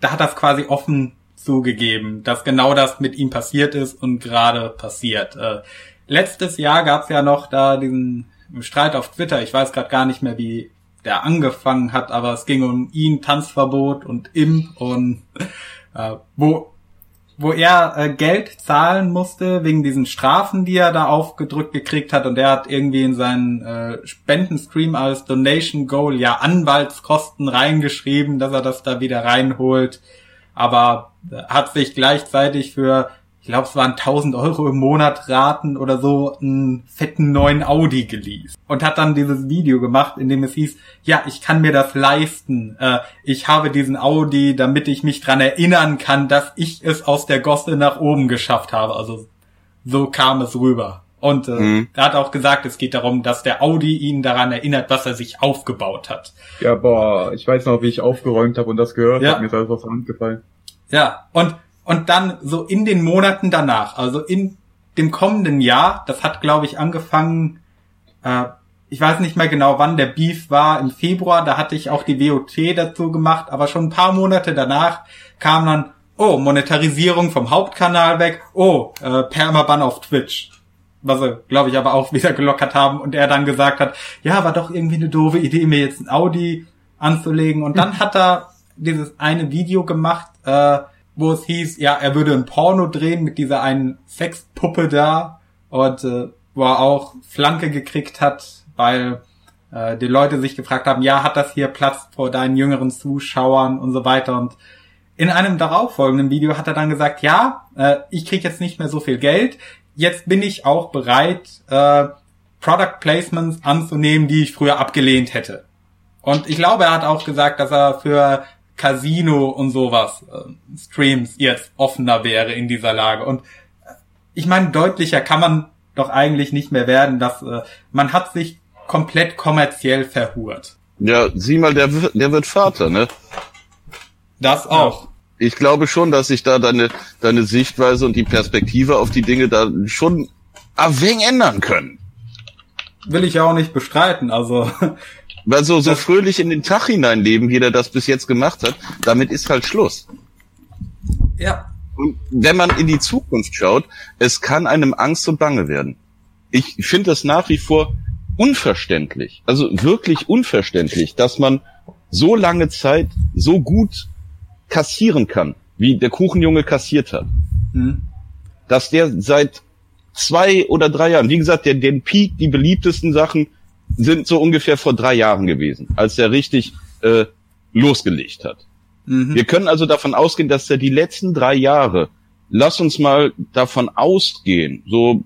da hat das quasi offen zugegeben, dass genau das mit ihm passiert ist und gerade passiert. Äh, letztes Jahr gab es ja noch da diesen Streit auf Twitter. Ich weiß gerade gar nicht mehr, wie der angefangen hat, aber es ging um ihn, Tanzverbot und im und äh, wo wo er äh, Geld zahlen musste wegen diesen Strafen, die er da aufgedrückt gekriegt hat und er hat irgendwie in seinen äh, Spendenstream als Donation Goal ja Anwaltskosten reingeschrieben, dass er das da wieder reinholt aber hat sich gleichzeitig für, ich glaube, es waren 1000 Euro im Monat Raten oder so, einen fetten neuen Audi geleast. Und hat dann dieses Video gemacht, in dem es hieß, ja, ich kann mir das leisten. Äh, ich habe diesen Audi, damit ich mich dran erinnern kann, dass ich es aus der Gosse nach oben geschafft habe. Also so kam es rüber. Und äh, mhm. er hat auch gesagt, es geht darum, dass der Audi ihn daran erinnert, was er sich aufgebaut hat. Ja, boah, ich weiß noch, wie ich aufgeräumt habe und das gehört ja. hat. Mir ist alles aus der Hand gefallen. Ja, und, und dann so in den Monaten danach, also in dem kommenden Jahr, das hat, glaube ich, angefangen, äh, ich weiß nicht mehr genau, wann der Beef war, im Februar, da hatte ich auch die WOT dazu gemacht, aber schon ein paar Monate danach kam dann, oh, Monetarisierung vom Hauptkanal weg, oh, äh, Permaban auf Twitch was sie, glaube ich, aber auch wieder gelockert haben und er dann gesagt hat, ja, war doch irgendwie eine doofe Idee, mir jetzt ein Audi anzulegen. Und dann hat er dieses eine Video gemacht, äh, wo es hieß, ja, er würde ein Porno drehen mit dieser einen Sexpuppe da und äh, wo er auch Flanke gekriegt hat, weil äh, die Leute sich gefragt haben, ja, hat das hier Platz vor deinen jüngeren Zuschauern und so weiter und in einem darauffolgenden Video hat er dann gesagt, ja, äh, ich krieg jetzt nicht mehr so viel Geld, jetzt bin ich auch bereit, äh, Product Placements anzunehmen, die ich früher abgelehnt hätte. Und ich glaube, er hat auch gesagt, dass er für Casino und sowas, äh, Streams jetzt offener wäre in dieser Lage. Und äh, ich meine, deutlicher kann man doch eigentlich nicht mehr werden, dass äh, man hat sich komplett kommerziell verhurt. Ja, sieh mal, der, wird- der wird Vater, ne? Das auch. Ich glaube schon, dass sich da deine, deine Sichtweise und die Perspektive auf die Dinge da schon ein wenig ändern können. Will ich ja auch nicht bestreiten. Also Weil so, so fröhlich in den Tag hineinleben, wie der das bis jetzt gemacht hat, damit ist halt Schluss. ja, Und wenn man in die Zukunft schaut, es kann einem Angst und Bange werden. Ich finde das nach wie vor unverständlich, also wirklich unverständlich, dass man so lange Zeit so gut kassieren kann, wie der Kuchenjunge kassiert hat. hm. Dass der seit zwei oder drei Jahren, wie gesagt, der, den Peak, die beliebtesten Sachen sind so ungefähr vor drei Jahren gewesen, als er richtig äh, losgelegt hat. Mhm. Wir können also davon ausgehen, dass er die letzten drei Jahre, lass uns mal davon ausgehen, so,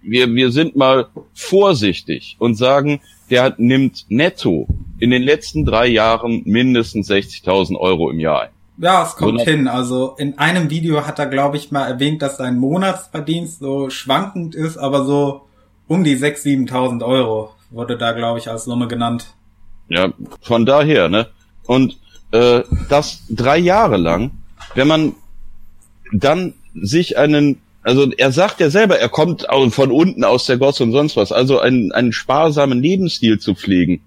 wir, wir sind mal vorsichtig und sagen, der hat, nimmt netto in den letzten drei Jahren mindestens 60.000 Euro im Jahr ein. Ja, es kommt So hin. Also in einem Video hat er, glaube ich, mal erwähnt, dass sein Monatsverdienst so schwankend ist, aber so um die 6.000, 7.000 Euro wurde da, glaube ich, als Summe genannt. Ja, von daher, ne? Und äh, das drei Jahre lang, wenn man dann sich einen, also er sagt ja selber, er kommt von unten aus der Gosse und sonst was, also einen, einen sparsamen Lebensstil zu pflegen,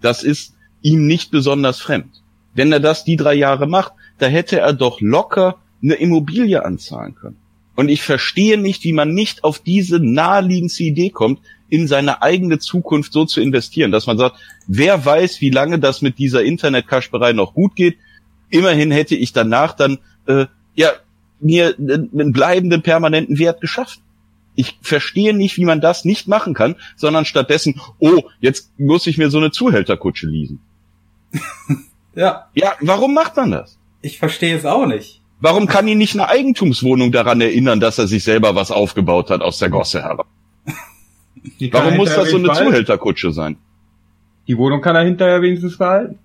das ist ihm nicht besonders fremd. Wenn er das die drei Jahre macht, da hätte er doch locker eine Immobilie anzahlen können. Und ich verstehe nicht, wie man nicht auf diese naheliegendste Idee kommt, in seine eigene Zukunft so zu investieren, dass man sagt, wer weiß, wie lange das mit dieser Internetkasperei noch gut geht. Immerhin hätte ich danach dann äh, ja mir einen bleibenden permanenten Wert geschaffen. Ich verstehe nicht, wie man das nicht machen kann, sondern stattdessen, oh, jetzt muss ich mir so eine Zuhälterkutsche leasen. Ja, Ja, warum macht man das? ich verstehe es auch nicht. Warum kann ihn nicht eine Eigentumswohnung daran erinnern, dass er sich selber was aufgebaut hat aus der Gosse herab? Die Warum muss das so eine behalten. Zuhälterkutsche sein? Die Wohnung kann er hinterher wenigstens behalten.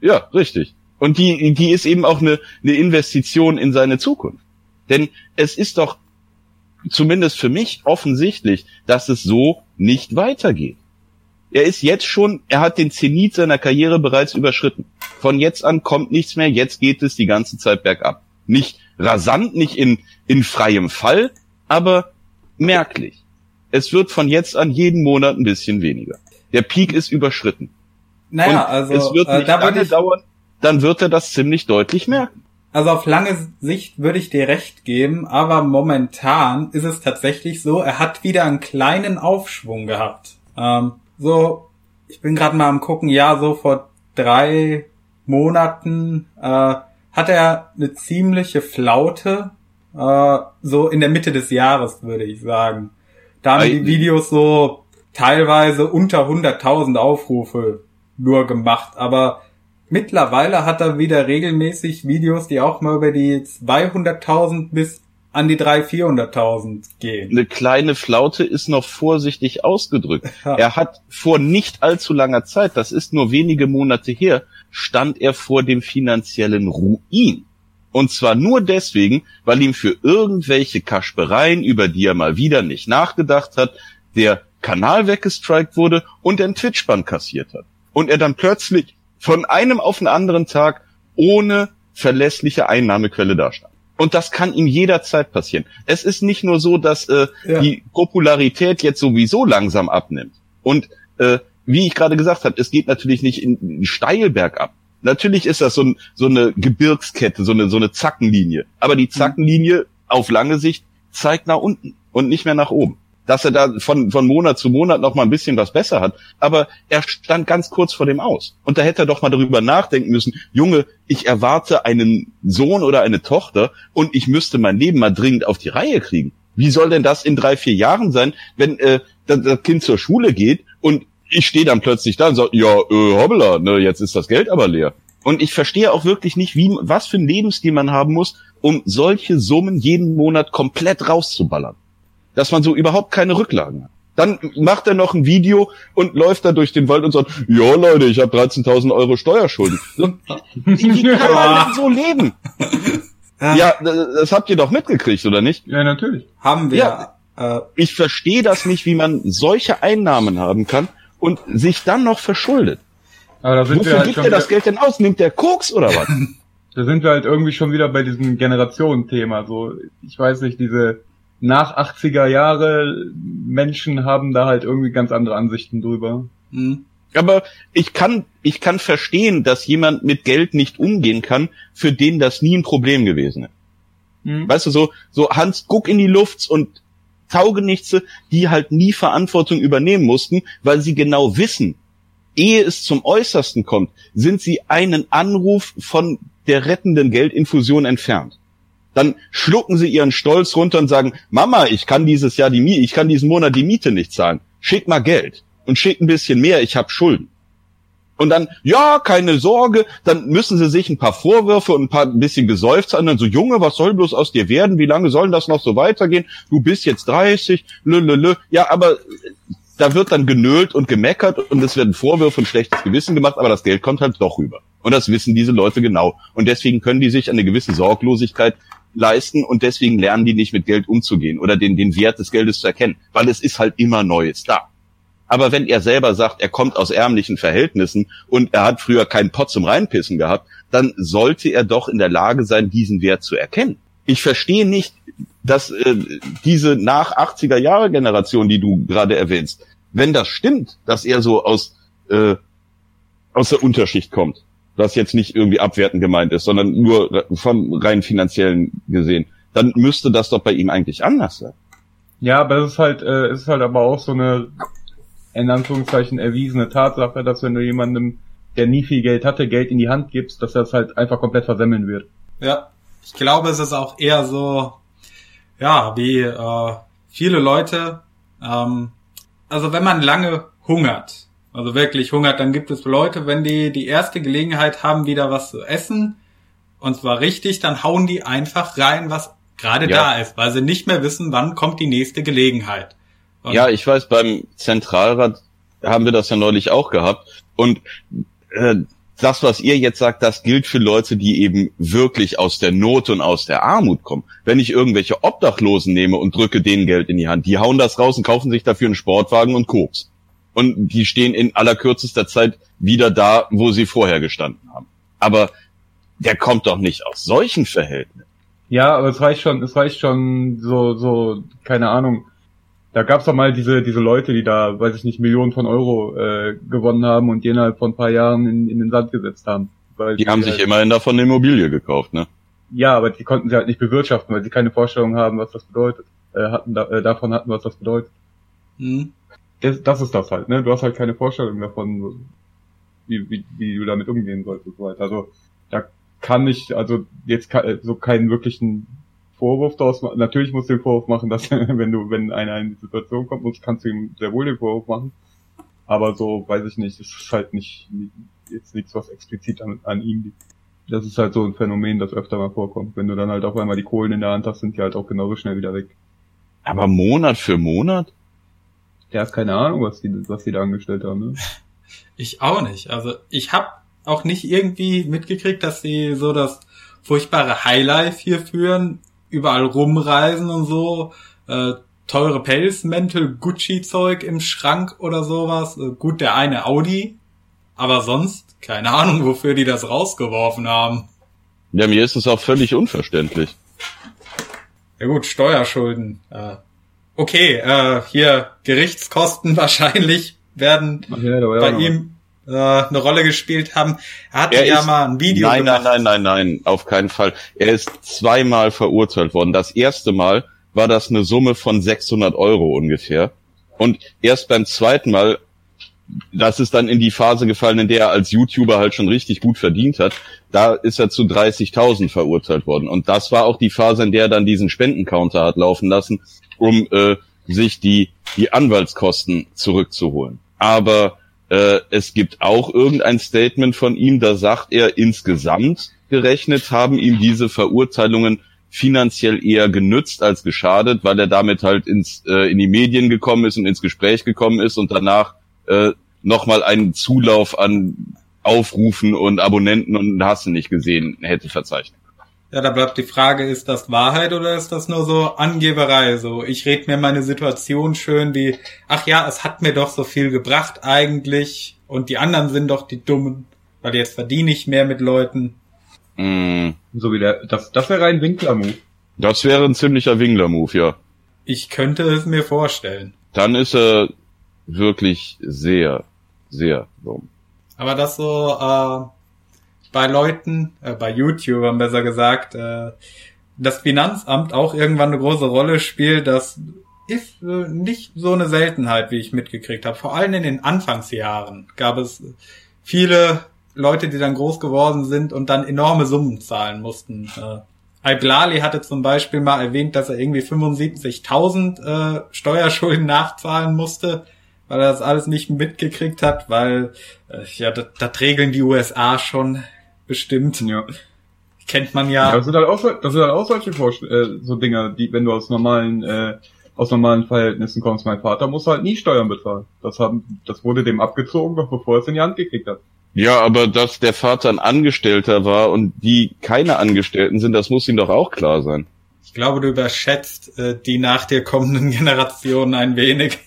Ja, richtig. Und die, die ist eben auch eine, eine Investition in seine Zukunft. Denn es ist doch zumindest für mich offensichtlich, dass es so nicht weitergeht. Er ist jetzt schon, er hat den Zenit seiner Karriere bereits überschritten. Von jetzt an kommt nichts mehr, jetzt geht es die ganze Zeit bergab. Nicht rasant, nicht in, in freiem Fall, aber merklich. Es wird von jetzt an jeden Monat ein bisschen weniger. Der Peak ist überschritten. Naja, Und also es wird äh, nicht da würde lange ich, dauern, dann wird er das ziemlich deutlich merken. also auf lange Sicht würde ich dir recht geben, aber momentan ist es tatsächlich so, er hat wieder einen kleinen Aufschwung gehabt. Ähm, so, ich bin gerade mal am gucken, ja, so vor drei Monaten äh, hat er eine ziemliche Flaute, äh, so in der Mitte des Jahres, würde ich sagen. Da haben die Videos so teilweise unter 100.000 Aufrufe nur gemacht, aber mittlerweile hat er wieder regelmäßig Videos, die auch mal über die 200.000 bis an die 300.000, 400.000 gehen. Eine kleine Flaute ist noch vorsichtig ausgedrückt. Ja. Er hat vor nicht allzu langer Zeit, das ist nur wenige Monate her, stand er vor dem finanziellen Ruin. Und zwar nur deswegen, weil ihm für irgendwelche Kaspereien, über die er mal wieder nicht nachgedacht hat, der Kanal weggestrikt wurde und er einen Twitch-Bann kassiert hat. Und er dann plötzlich von einem auf den anderen Tag ohne verlässliche Einnahmequelle dastand. Und das kann ihm jederzeit passieren. Es ist nicht nur so, dass äh, Ja. die Popularität jetzt sowieso langsam abnimmt. Und äh, wie ich gerade gesagt habe, es geht natürlich nicht in, in steil bergab. Natürlich ist das so, ein, so eine Gebirgskette, so eine, so eine Zackenlinie. Aber die Zackenlinie auf lange Sicht zeigt nach unten und nicht mehr nach oben. Dass er da von, von Monat zu Monat noch mal ein bisschen was besser hat. Aber er stand ganz kurz vor dem Aus. Und da hätte er doch mal darüber nachdenken müssen, Junge, ich erwarte einen Sohn oder eine Tochter und ich müsste mein Leben mal dringend auf die Reihe kriegen. Wie soll denn das in drei, vier Jahren sein, wenn äh, das, das Kind zur Schule geht und ich stehe dann plötzlich da und sage, ja, äh, hoppla, ne, jetzt ist das Geld aber leer. Und ich verstehe auch wirklich nicht, wie, was für ein Lebensstil man haben muss, um solche Summen jeden Monat komplett rauszuballern. dass man so überhaupt keine Rücklagen hat. Dann macht er noch ein Video und läuft da durch den Wald und sagt, ja Leute, ich habe 13.000 Euro Steuerschulden. So, Wie kann man denn so leben? Ja, das habt ihr doch mitgekriegt, oder nicht? Ja, natürlich. Haben wir. Äh, Ich verstehe das nicht, wie man solche Einnahmen haben kann und sich dann noch verschuldet. Aber da sind wir Wofür halt gibt schon er das Geld denn aus? Nimmt der Koks oder was? da sind wir halt irgendwie schon wieder bei diesem Generationenthema. So, ich weiß nicht, diese nach 80er Jahre Menschen haben da halt irgendwie ganz andere Ansichten drüber. hm. Aber ich kann, ich kann verstehen, dass jemand mit Geld nicht umgehen kann, für den das nie ein Problem gewesen ist. Hm? Weißt du, so, so Hans Guck in die Luft und Taugenichtse, die halt nie Verantwortung übernehmen mussten, weil sie genau wissen, ehe es zum Äußersten kommt, sind sie einen Anruf von der rettenden Geldinfusion entfernt. Dann schlucken sie ihren Stolz runter und sagen, Mama, ich kann dieses Jahr die Miete, ich kann diesen Monat die Miete nicht zahlen. Schick mal Geld und schick ein bisschen mehr, ich habe Schulden. Und dann, ja, keine Sorge, dann müssen sie sich ein paar Vorwürfe und ein paar ein bisschen gesäuft an, dann so, Junge, was soll bloß aus dir werden? Wie lange soll das noch so weitergehen? Du bist jetzt 30, lö, lö, lö. Ja, aber äh, da wird dann genölt und gemeckert und es werden Vorwürfe und schlechtes Gewissen gemacht, aber das Geld kommt halt doch rüber. Und das wissen diese Leute genau. Und deswegen können die sich eine gewisse Sorglosigkeit leisten und deswegen lernen die nicht mit Geld umzugehen oder den, den Wert des Geldes zu erkennen, weil es ist halt immer Neues da. Aber wenn er selber sagt, er kommt aus ärmlichen Verhältnissen und er hat früher keinen Pott zum Reinpissen gehabt, dann sollte er doch in der Lage sein, diesen Wert zu erkennen. Ich verstehe nicht, dass äh, diese nach 80er Jahre Generation, die du gerade erwähnst, wenn das stimmt, dass er so aus äh, aus der Unterschicht kommt, was jetzt nicht irgendwie abwertend gemeint ist, sondern nur von rein finanziellen gesehen, dann müsste das doch bei ihm eigentlich anders sein. Ja, aber es ist halt, äh, ist halt aber auch so eine, in Anführungszeichen, erwiesene Tatsache, dass wenn du jemandem, der nie viel Geld hatte, Geld in die Hand gibst, dass er es halt einfach komplett versemmeln wird. Ja, ich glaube, es ist auch eher so, ja, wie äh, viele Leute, ähm, also wenn man lange hungert, also wirklich hungert, dann gibt es Leute, wenn die die erste Gelegenheit haben, wieder was zu essen, und zwar richtig, dann hauen die einfach rein, was gerade Ja. da ist, weil sie nicht mehr wissen, wann kommt die nächste Gelegenheit. Ja, ich weiß, beim Zentralrat haben wir das ja neulich auch gehabt. Und äh, das, was ihr jetzt sagt, das gilt für Leute, die eben wirklich aus der Not und aus der Armut kommen. Wenn ich irgendwelche Obdachlosen nehme und drücke denen Geld in die Hand, die hauen das raus und kaufen sich dafür einen Sportwagen und Koks. Und die stehen in allerkürzester Zeit wieder da, wo sie vorher gestanden haben. Aber der kommt doch nicht aus solchen Verhältnissen. Ja, aber es reicht schon, es reicht schon so, so, keine Ahnung. Da gab's doch mal diese, diese Leute, die da, weiß ich nicht, Millionen von Euro äh, gewonnen haben und die innerhalb von ein paar Jahren in, in den Sand gesetzt haben. Weil Die haben sich halt, immerhin davon eine Immobilie gekauft, ne? Ja, aber die konnten sie halt nicht bewirtschaften, weil sie keine Vorstellung haben, was das bedeutet. Äh, hatten da, äh, davon hatten, was das bedeutet. Hm. Das, das ist das halt, ne? Du hast halt keine Vorstellung davon, wie, wie, wie du damit umgehen sollst und so weiter. Also da kann ich also jetzt so keinen wirklichen Vorwurf daraus machen. Natürlich musst du den Vorwurf machen, dass wenn du, wenn einer in die Situation kommt, musst, kannst du ihm sehr wohl den Vorwurf machen. Aber so, weiß ich nicht, es ist halt nicht, jetzt nichts, was explizit an, an ihm liegt. Das ist halt so ein Phänomen, das öfter mal vorkommt. Wenn du dann halt auf einmal die Kohlen in der Hand hast, sind die halt auch genauso schnell wieder weg. Aber Monat für Monat? Der hat keine Ahnung, was die, was die da angestellt haben, ne? Ich auch nicht. Also ich habe auch nicht irgendwie mitgekriegt, dass sie so das furchtbare Highlife hier führen, überall rumreisen und so, äh, teure Pelzmäntel, Gucci-Zeug im Schrank oder sowas. Äh, gut, der eine Audi, aber sonst keine Ahnung, wofür die das rausgeworfen haben. Ja, mir ist es auch völlig unverständlich. Ja gut, Steuerschulden. Äh, okay, äh, hier Gerichtskosten wahrscheinlich werden ja, bei noch ihm äh, eine Rolle gespielt haben. Er hatte Er ja ist- mal ein Video nein, gemacht. nein, nein, nein, nein, auf keinen Fall. Er ist zweimal verurteilt worden. Das erste Mal war das eine Summe von 600 Euro ungefähr. Und erst beim zweiten Mal, das ist dann in die Phase gefallen, in der er als YouTuber halt schon richtig gut verdient hat, da ist er zu 30.000 verurteilt worden. Und das war auch die Phase, in der er dann diesen Spendencounter hat laufen lassen, um äh, sich die, die Anwaltskosten zurückzuholen. Aber äh, es gibt auch irgendein Statement von ihm, da sagt er, insgesamt gerechnet haben ihm diese Verurteilungen finanziell eher genützt als geschadet, weil er damit halt ins äh, in die Medien gekommen ist und ins Gespräch gekommen ist und danach äh, nochmal einen Zulauf an Aufrufen und Abonnenten und hast du nicht gesehen hätte verzeichnet. Ja, da bleibt die Frage, ist das Wahrheit oder ist das nur so Angeberei? So, ich rede mir meine Situation schön wie, ach ja, es hat mir doch so viel gebracht eigentlich und die anderen sind doch die Dummen, weil jetzt verdiene ich mehr mit Leuten. Mm, So wie der, das, das wäre ein Winkler-Move. das wäre ein ziemlicher Wingler-Move, ja. Ich könnte es mir vorstellen. Dann ist er wirklich sehr, sehr dumm. Aber das so äh, bei Leuten, äh, bei YouTubern besser gesagt, äh, das Finanzamt auch irgendwann eine große Rolle spielt, das ist äh, nicht so eine Seltenheit, wie ich mitgekriegt habe. Vor allem in den Anfangsjahren gab es viele Leute, die dann groß geworden sind und dann enorme Summen zahlen mussten. Äh, Iblali hatte zum Beispiel mal erwähnt, dass er irgendwie 75.000 äh, Steuerschulden nachzahlen musste, weil er das alles nicht mitgekriegt hat, weil äh, ja, das, das regeln die USA schon bestimmt. Ja. Kennt man Ja, ja. das sind halt auch, das sind halt auch solche Vorst äh, so Dinger, die, wenn du aus normalen, äh, aus normalen Verhältnissen kommst. Mein Vater muss halt nie Steuern bezahlen. Das haben, das wurde dem abgezogen, noch bevor er es in die Hand gekriegt hat. Ja, aber dass der Vater ein Angestellter war und die keine Angestellten sind, das muss ihm doch auch klar sein. Ich glaube, du überschätzt äh, die nach dir kommenden Generationen ein wenig.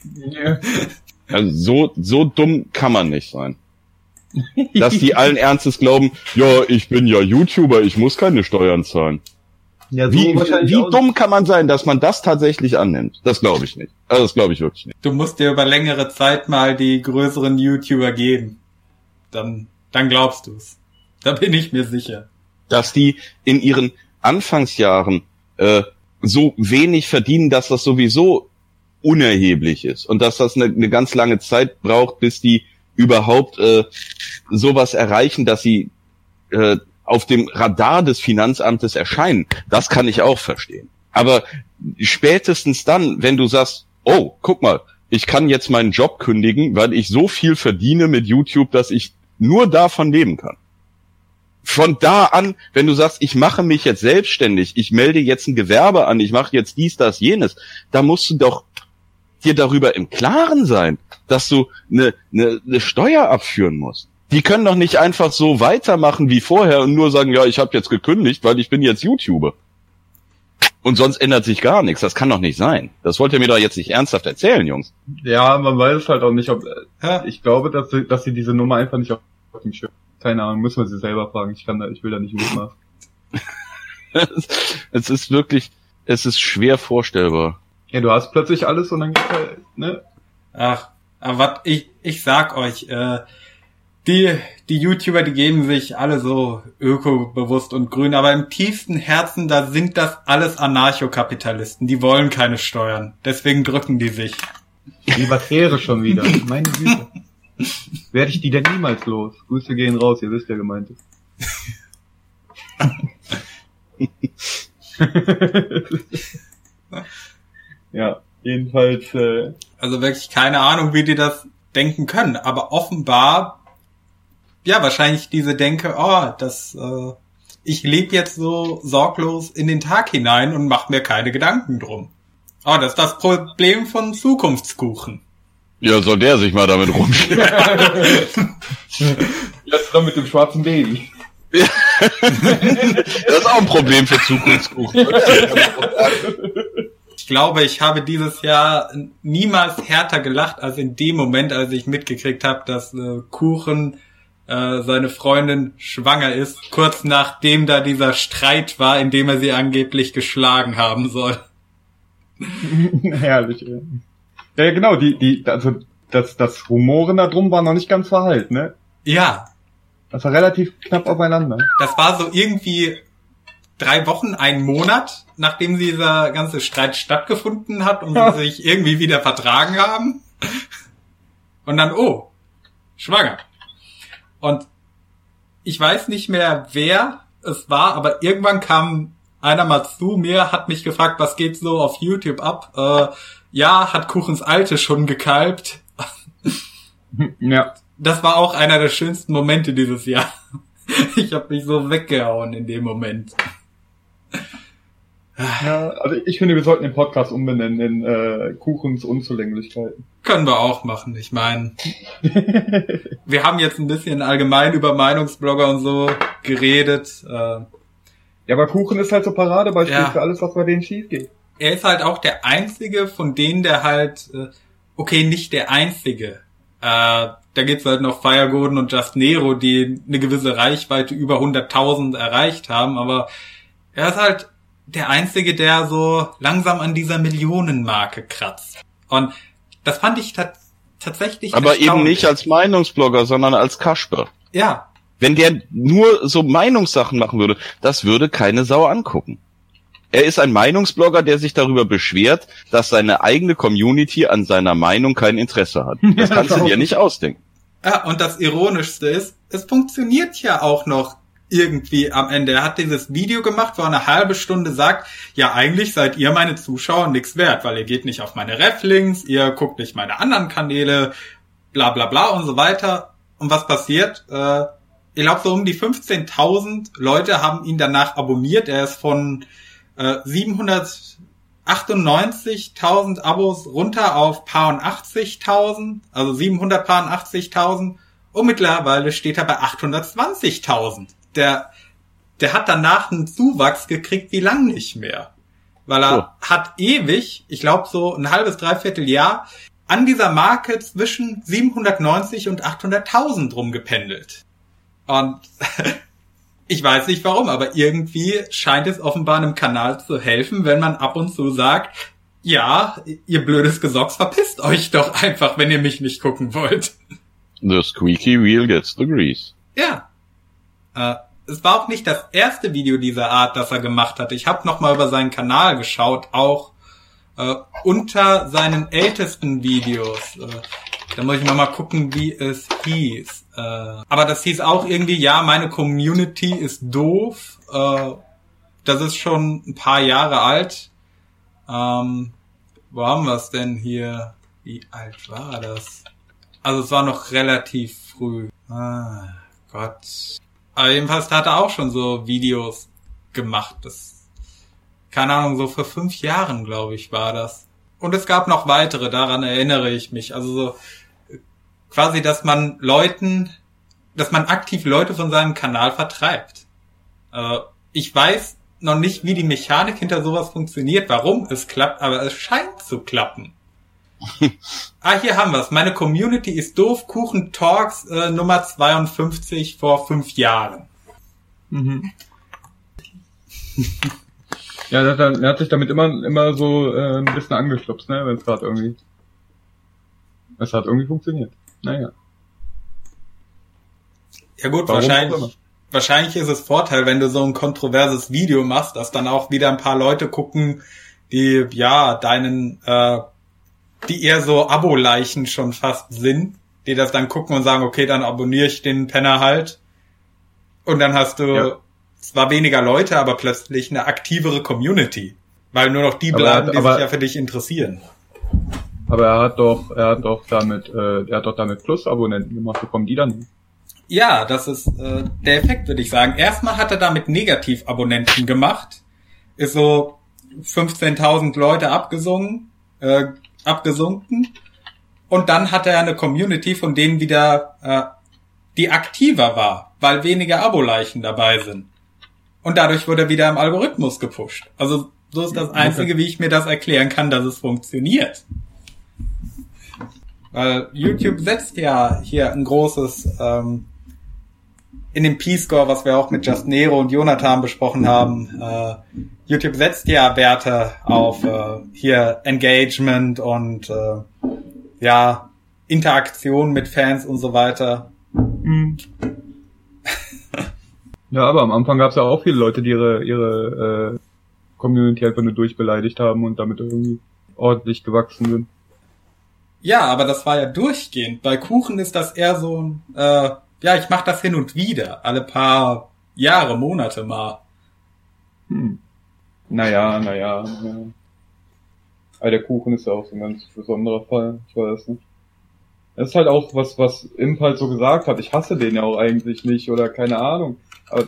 Also so, so dumm kann man nicht sein. Dass die allen Ernstes glauben, ja, ich bin ja YouTuber, ich muss keine Steuern zahlen. Ja, Wie, wahrscheinlich wie auch- dumm kann man sein, dass man das tatsächlich annimmt? Das glaube ich nicht. Also das glaube ich wirklich nicht. Du musst dir über längere Zeit mal die größeren YouTuber geben. Dann, dann glaubst du's. Da bin ich mir sicher. Dass die in ihren Anfangsjahren äh, so wenig verdienen, dass das sowieso unerheblich ist und dass das eine, eine ganz lange Zeit braucht, bis die überhaupt äh, sowas erreichen, dass sie äh, auf dem Radar des Finanzamtes erscheinen. Das kann ich auch verstehen. Aber spätestens dann, wenn du sagst, oh, guck mal, ich kann jetzt meinen Job kündigen, weil ich so viel verdiene mit YouTube, dass ich nur davon leben kann. Von da an, wenn du sagst, ich mache mich jetzt selbstständig, ich melde jetzt ein Gewerbe an, ich mache jetzt dies, das, jenes, da musst du doch dir darüber im Klaren sein, dass du eine, eine, eine Steuer abführen musst. Die können doch nicht einfach so weitermachen wie vorher und nur sagen, ja, ich habe jetzt gekündigt, weil ich bin jetzt YouTuber. Und sonst ändert sich gar nichts. Das kann doch nicht sein. Das wollt ihr mir doch jetzt nicht ernsthaft erzählen, Jungs. Ja, man weiß halt auch nicht, ob, Ja, ich glaube, dass sie, dass sie diese Nummer einfach nicht auf auf dem Schirm. Keine Ahnung, müssen wir sie selber fragen. Ich kann da, ich will da nicht mitmachen. es ist wirklich, es ist schwer vorstellbar. Ja, du hast plötzlich alles und dann geht's halt, ne? Ach, aber wat, ich, ich sag euch, äh, die, die YouTuber, die geben sich alle so ökobewusst und grün, aber im tiefsten Herzen, da sind das alles Anarchokapitalisten. Die wollen keine Steuern. Deswegen drücken die sich. Die Batterie schon wieder. Meine Güte. Werde ich die denn niemals los? Grüße gehen raus, ihr wisst ja gemeint ist. ja, jedenfalls, äh, Also wirklich keine Ahnung, wie die das denken können. Aber offenbar, ja, wahrscheinlich diese Denke, oh, das, äh, ich lebe jetzt so sorglos in den Tag hinein und mache mir keine Gedanken drum. Oh, das ist das Problem von Zukunftskuchen. Ja, soll der sich mal damit rumschlagen. jetzt noch mit dem schwarzen Baby. Das ist auch ein Problem für Zukunftskuchen. Ich glaube, ich habe dieses Jahr niemals härter gelacht als in dem Moment, als ich mitgekriegt habe, dass äh, Kuchen äh, seine Freundin schwanger ist, kurz nachdem da dieser Streit war, in dem er sie angeblich geschlagen haben soll. Herrlich. Ja, ja, genau, die, die, also, das, das Rumoren da drum war noch nicht ganz verhalten, ne? Ja, Das war relativ knapp aufeinander. das war so irgendwie drei Wochen, ein Monat, nachdem dieser ganze Streit stattgefunden hat und Ja. sie sich irgendwie wieder vertragen haben. Und dann, oh, schwanger. Und ich weiß nicht mehr, wer es war, aber irgendwann kam einer mal zu mir, hat mich gefragt, was geht so auf YouTube ab? Äh, ja, hat Kuchens Alte schon gekalbt. Ja. Das war auch einer der schönsten Momente dieses Jahr. Ich habe mich so weggehauen in dem Moment. Ja, also ich finde, wir sollten den Podcast umbenennen in äh, Kuchens Unzulänglichkeiten. Können wir auch machen. Ich meine, wir haben jetzt ein bisschen allgemein über Meinungsblogger und so geredet. Äh, Ja, aber Kuchen ist halt so Paradebeispiel Ja. für alles, was bei denen schief geht. er ist halt auch der einzige von denen, der halt, äh, okay, nicht der einzige. Äh, da gibt's halt noch Fire Gordon und Just Nero, die eine gewisse Reichweite über 100.000 erreicht haben, aber er ist halt der einzige, der so langsam an dieser Millionenmarke kratzt. Und das fand ich tat tatsächlich Aber eben nicht als Meinungsblogger, sondern als Kasper. Ja, Wenn der nur so Meinungssachen machen würde, das würde keine Sau angucken. Er ist ein Meinungsblogger, der sich darüber beschwert, dass seine eigene Community an seiner Meinung kein Interesse hat. Das kannst du dir nicht ausdenken. Ja, und das Ironischste ist, es funktioniert ja auch noch irgendwie am Ende. Er hat dieses Video gemacht, wo er eine halbe Stunde sagt, ja, eigentlich seid ihr meine Zuschauer nix wert, weil ihr geht nicht auf meine Reflinks, ihr guckt nicht meine anderen Kanäle, bla bla bla und so weiter. Und was passiert? Äh, ich glaube, so um die 15.000 Leute haben ihn danach abonniert. Er ist von äh, 798.000 Abos runter auf paar 80.000, also 780.000 und mittlerweile steht er bei 820.000. Der, der hat danach einen Zuwachs gekriegt wie lang nicht mehr. Weil er hat ewig, ich glaube so ein halbes, dreiviertel Jahr, an dieser Marke zwischen 790 und 800.000 rumgependelt. Und ich weiß nicht warum, aber irgendwie scheint es offenbar einem Kanal zu helfen, wenn man ab und zu sagt, ja, ihr blödes Gesocks, verpisst euch doch einfach, wenn ihr mich nicht gucken wollt. The squeaky wheel gets the grease. Ja. Äh, es war auch nicht das erste Video dieser Art, das er gemacht hat. Ich habe noch mal über seinen Kanal geschaut, auch äh, unter seinen ältesten Videos. Äh, da muss ich noch mal gucken, wie es hieß. Äh, aber das hieß auch irgendwie, ja, meine Community ist doof. Äh, das ist schon ein paar Jahre alt. Ähm, wo haben wir es denn hier? Wie alt war das? Also es war noch relativ früh. Ah, Gott. Aber jedenfalls hat er auch schon so Videos gemacht. Das, keine Ahnung, so vor fünf Jahren, glaube ich, war das. Und es gab noch weitere, daran erinnere ich mich. Also so quasi, dass man Leuten, dass man aktiv Leute von seinem Kanal vertreibt. Äh, ich weiß noch nicht, wie die Mechanik hinter sowas funktioniert, warum es klappt, aber es scheint zu klappen. ah, hier haben wir's. Meine Community ist doof. Kuchen Talks äh, Nummer 52 vor fünf Jahren. Mhm. ja, der hat, hat sich damit immer, immer so äh, ein bisschen angeschlupst, ne, wenn es gerade irgendwie. Es hat irgendwie funktioniert. Naja. Ja gut, Warum wahrscheinlich, wahrscheinlich ist es Vorteil, wenn du so ein kontroverses Video machst, dass dann auch wieder ein paar Leute gucken, die ja deinen, äh, die eher so Abo-Leichen schon fast sind, die das dann gucken und sagen, okay, dann abonniere ich den Penner halt. Und dann hast du Ja. zwar weniger Leute, aber plötzlich eine aktivere Community. Weil nur noch die Aber bleiben, hat- die aber- sich ja für dich interessieren. Aber er hat doch, er hat doch damit, äh, er hat doch damit Plus-Abonnenten gemacht. Wo kommen die dann hin? Ja, das ist äh, der Effekt, würde ich sagen. Erstmal hat er damit Negativabonnenten gemacht, ist so 15.000 Leute abgesungen, äh, abgesunken und dann hat er eine Community, von denen wieder äh, die aktiver war, weil weniger Abo-Leichen dabei sind. Und dadurch wurde er wieder im Algorithmus gepusht. Also so ist das Einzige, wie ich mir das erklären kann, dass es funktioniert. Weil YouTube setzt ja hier ein großes ähm, in dem P-Score, was wir auch mit Just Nero und Jonathan besprochen haben, äh, YouTube setzt ja Werte auf äh, hier Engagement und äh, ja Interaktion mit Fans und so weiter. Ja, aber am Anfang gab es ja auch viele Leute, die ihre, ihre äh, Community einfach nur durchbeleidigt haben und damit irgendwie ordentlich gewachsen sind. Ja, aber das war ja durchgehend. Bei Kuchen ist das eher so ein, äh, ja, ich mache das hin und wieder, alle paar Jahre, Monate mal. Hm. Naja, naja, ja. Aber der Kuchen ist ja auch so ein ganz besonderer Fall. Ich weiß nicht. Das ist halt auch was, was Imp halt so gesagt hat. Ich hasse den ja auch eigentlich nicht oder keine Ahnung. Aber,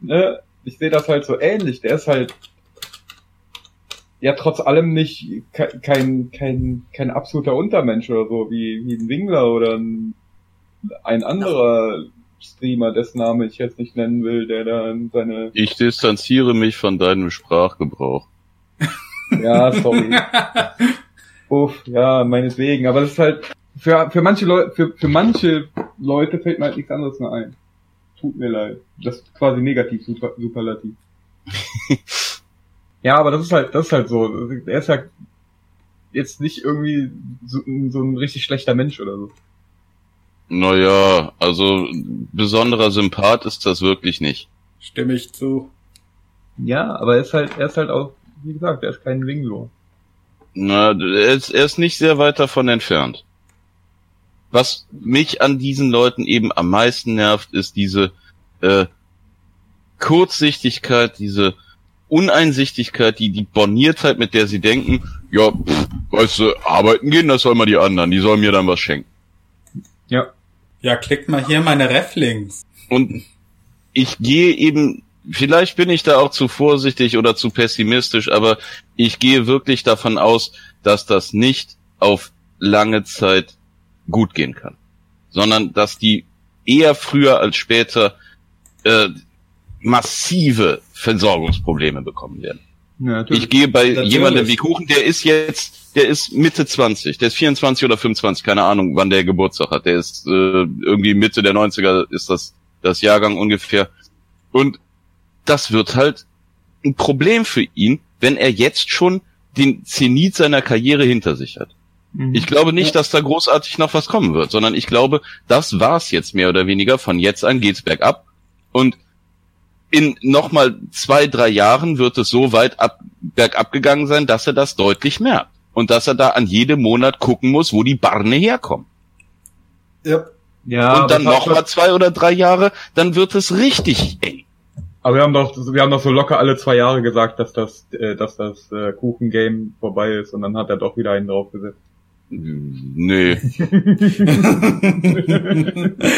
ne, ich sehe das halt so ähnlich. Der ist halt, ja trotz allem nicht ke- kein, kein, kein absoluter Untermensch oder so, wie, wie ein Wingler oder ein, ein anderer Streamer, dessen Name ich jetzt nicht nennen will, der da seine, Ich distanziere mich von deinem Sprachgebrauch. ja, sorry. Uff, ja, meinetwegen, aber das ist halt, für, für manche Leute, für, für manche Leute fällt mir halt nichts anderes mehr ein. Tut mir leid. Das ist quasi negativ, super, superlativ. ja, aber das ist halt, das ist halt so. Er ist ja jetzt nicht irgendwie so, so ein richtig schlechter Mensch oder so. Naja, also besonderer Sympath ist das wirklich nicht. Stimme ich zu. Ja, aber er ist halt, er ist halt auch, wie gesagt, er ist kein Winglo. Na, er ist, er ist nicht sehr weit davon entfernt. Was mich an diesen Leuten eben am meisten nervt, ist diese äh, Kurzsichtigkeit, diese Uneinsichtigkeit, die, die Borniertheit, mit der sie denken, ja, pff, weißt du, arbeiten gehen, das sollen mal die anderen, die sollen mir dann was schenken. Ja. Ja, klickt mal hier meine Reflinks. Und ich gehe eben, vielleicht bin ich da auch zu vorsichtig oder zu pessimistisch, aber ich gehe wirklich davon aus, dass das nicht auf lange Zeit gut gehen kann, sondern dass die eher früher als später äh, massive Versorgungsprobleme bekommen werden. Ja. Ich gehe bei Natürlich. jemandem wie Kuchen, der ist jetzt, der ist Mitte 20, der ist 24 oder 25, keine Ahnung, wann der Geburtstag hat. Der ist äh, irgendwie Mitte der 90er ist das das Jahrgang ungefähr. Und das wird halt ein Problem für ihn, wenn er jetzt schon den Zenit seiner Karriere hinter sich hat. Mhm. Ich glaube nicht, dass da großartig noch was kommen wird, sondern ich glaube, das war's jetzt mehr oder weniger. Von jetzt an geht's bergab. Und in nochmal zwei, drei Jahren wird es so weit ab, bergab gegangen sein, dass er das deutlich merkt. Und dass er da an jedem Monat gucken muss, wo die Barne herkommen. Ja. ja, und dann nochmal zwei oder drei Jahre, dann wird es richtig eng. Aber wir haben doch, wir haben doch so locker alle zwei Jahre gesagt, dass das, äh, dass das äh, Kuchen-Game vorbei ist und dann hat er doch wieder einen draufgesetzt. Nee,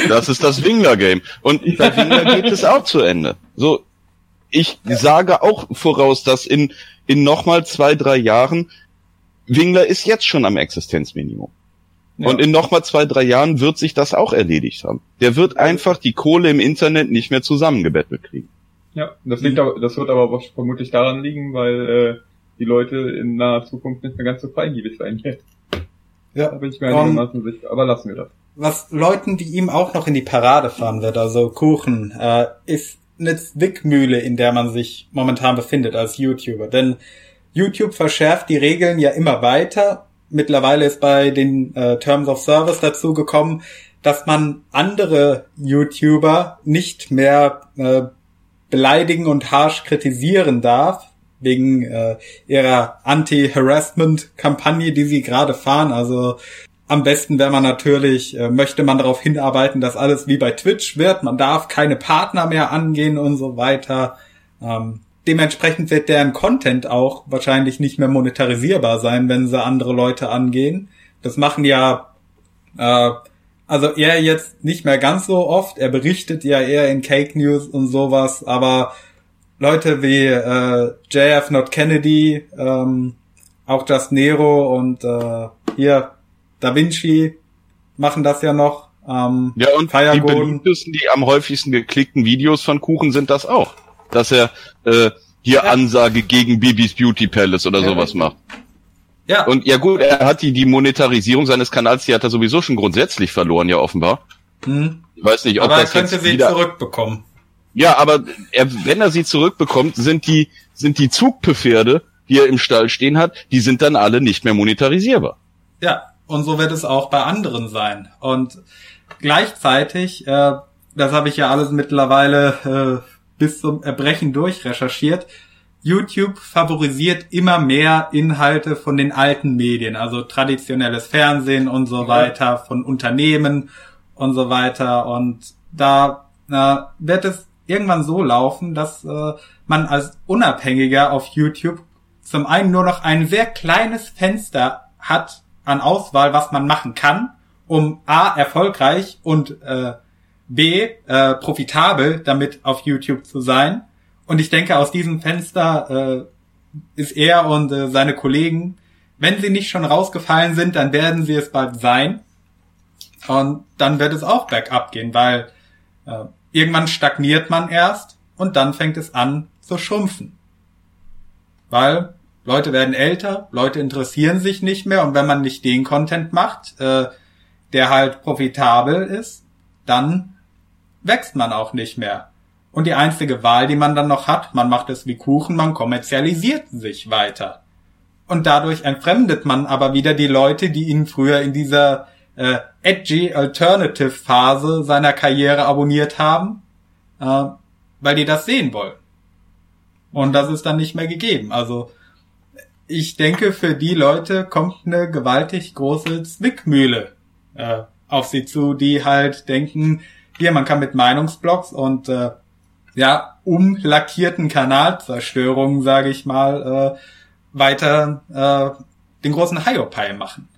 das ist das Wingler-Game. Und bei Wingler geht es auch zu Ende. So, ich sage auch voraus, dass in, in nochmal zwei, drei Jahren Wingler ist jetzt schon am Existenzminimum. Ja. Und in nochmal zwei, drei Jahren wird sich das auch erledigt haben. Der wird einfach die Kohle im Internet nicht mehr zusammengebettelt kriegen. Ja, das liegt aber, das wird aber vermutlich daran liegen, weil äh, die Leute in naher Zukunft nicht mehr ganz so freigebig sein werden. Ja. Da bin ich mir Um, einigermaßen sicher. Aber lassen wir das. was Leuten wie ihm auch noch in die Parade fahren wird, also Kuchen, äh, ist eine Zwickmühle, in der man sich momentan befindet als YouTuber. Denn YouTube verschärft die Regeln ja immer weiter. Mittlerweile ist bei den äh, Terms of Service dazu gekommen, dass man andere YouTuber nicht mehr äh, beleidigen und harsch kritisieren darf, wegen äh, ihrer Anti-Harassment-Kampagne, die sie gerade fahren. Also am besten wäre man natürlich, äh, möchte man darauf hinarbeiten, dass alles wie bei Twitch wird. Man darf keine Partner mehr angehen und so weiter. Ähm, dementsprechend wird deren Content auch wahrscheinlich nicht mehr monetarisierbar sein, wenn sie andere Leute angehen. Das machen ja, äh, also er jetzt nicht mehr ganz so oft. Er berichtet ja eher in Cake News und sowas, aber Leute wie äh, JF Not Kennedy, ähm, auch Just Nero und äh, hier Da Vinci machen das ja noch. Ähm, Ja, und die Firegon. beliebtesten, die am häufigsten geklickten Videos von Kuchen sind das auch. Dass er äh, hier Ja. Ansage gegen Bibis Beauty Palace oder Ja, sowas macht. ja, Und ja gut, er hat die, die Monetarisierung seines Kanals, die hat er sowieso schon grundsätzlich verloren, ja offenbar. hm. Ich weiß nicht, ob aber er das könnte jetzt sie wieder... zurückbekommen. Ja, aber er, wenn er sie zurückbekommt, sind die, sind die Zugpferde, die er im Stall stehen hat, die sind dann alle nicht mehr monetarisierbar. Ja, und so wird es auch bei anderen sein. Und gleichzeitig, äh, das habe ich ja alles mittlerweile äh, bis zum Erbrechen durchrecherchiert, YouTube favorisiert immer mehr Inhalte von den alten Medien, also traditionelles Fernsehen und so weiter, von Unternehmen und so weiter. Und da äh, wird es irgendwann so laufen, dass äh, man als Unabhängiger auf YouTube zum einen nur noch ein sehr kleines Fenster hat an Auswahl, was man machen kann, um A, erfolgreich und äh, B, äh, profitabel damit auf YouTube zu sein. Und ich denke, aus diesem Fenster äh, ist er und äh, seine Kollegen, wenn sie nicht schon rausgefallen sind, dann werden sie es bald sein. Und dann wird es auch bergab gehen, weil äh, irgendwann stagniert man erst und dann fängt es an zu schrumpfen. Weil Leute werden älter, Leute interessieren sich nicht mehr und wenn man nicht den Content macht, äh, der halt profitabel ist, dann wächst man auch nicht mehr. Und die einzige Wahl, die man dann noch hat, man macht es wie Kuchen, man kommerzialisiert sich weiter. Und dadurch entfremdet man aber wieder die Leute, die ihn früher in dieser äh, edgy Alternative Phase seiner Karriere abonniert haben, äh, weil die das sehen wollen. Und das ist dann nicht mehr gegeben. Also ich denke, für die Leute kommt eine gewaltig große Zwickmühle äh, auf sie zu, die halt denken, hier, man kann mit Meinungsblogs und äh, ja, umlackierten Kanalzerstörungen, sage ich mal, äh, weiter äh, den großen Hiopai machen.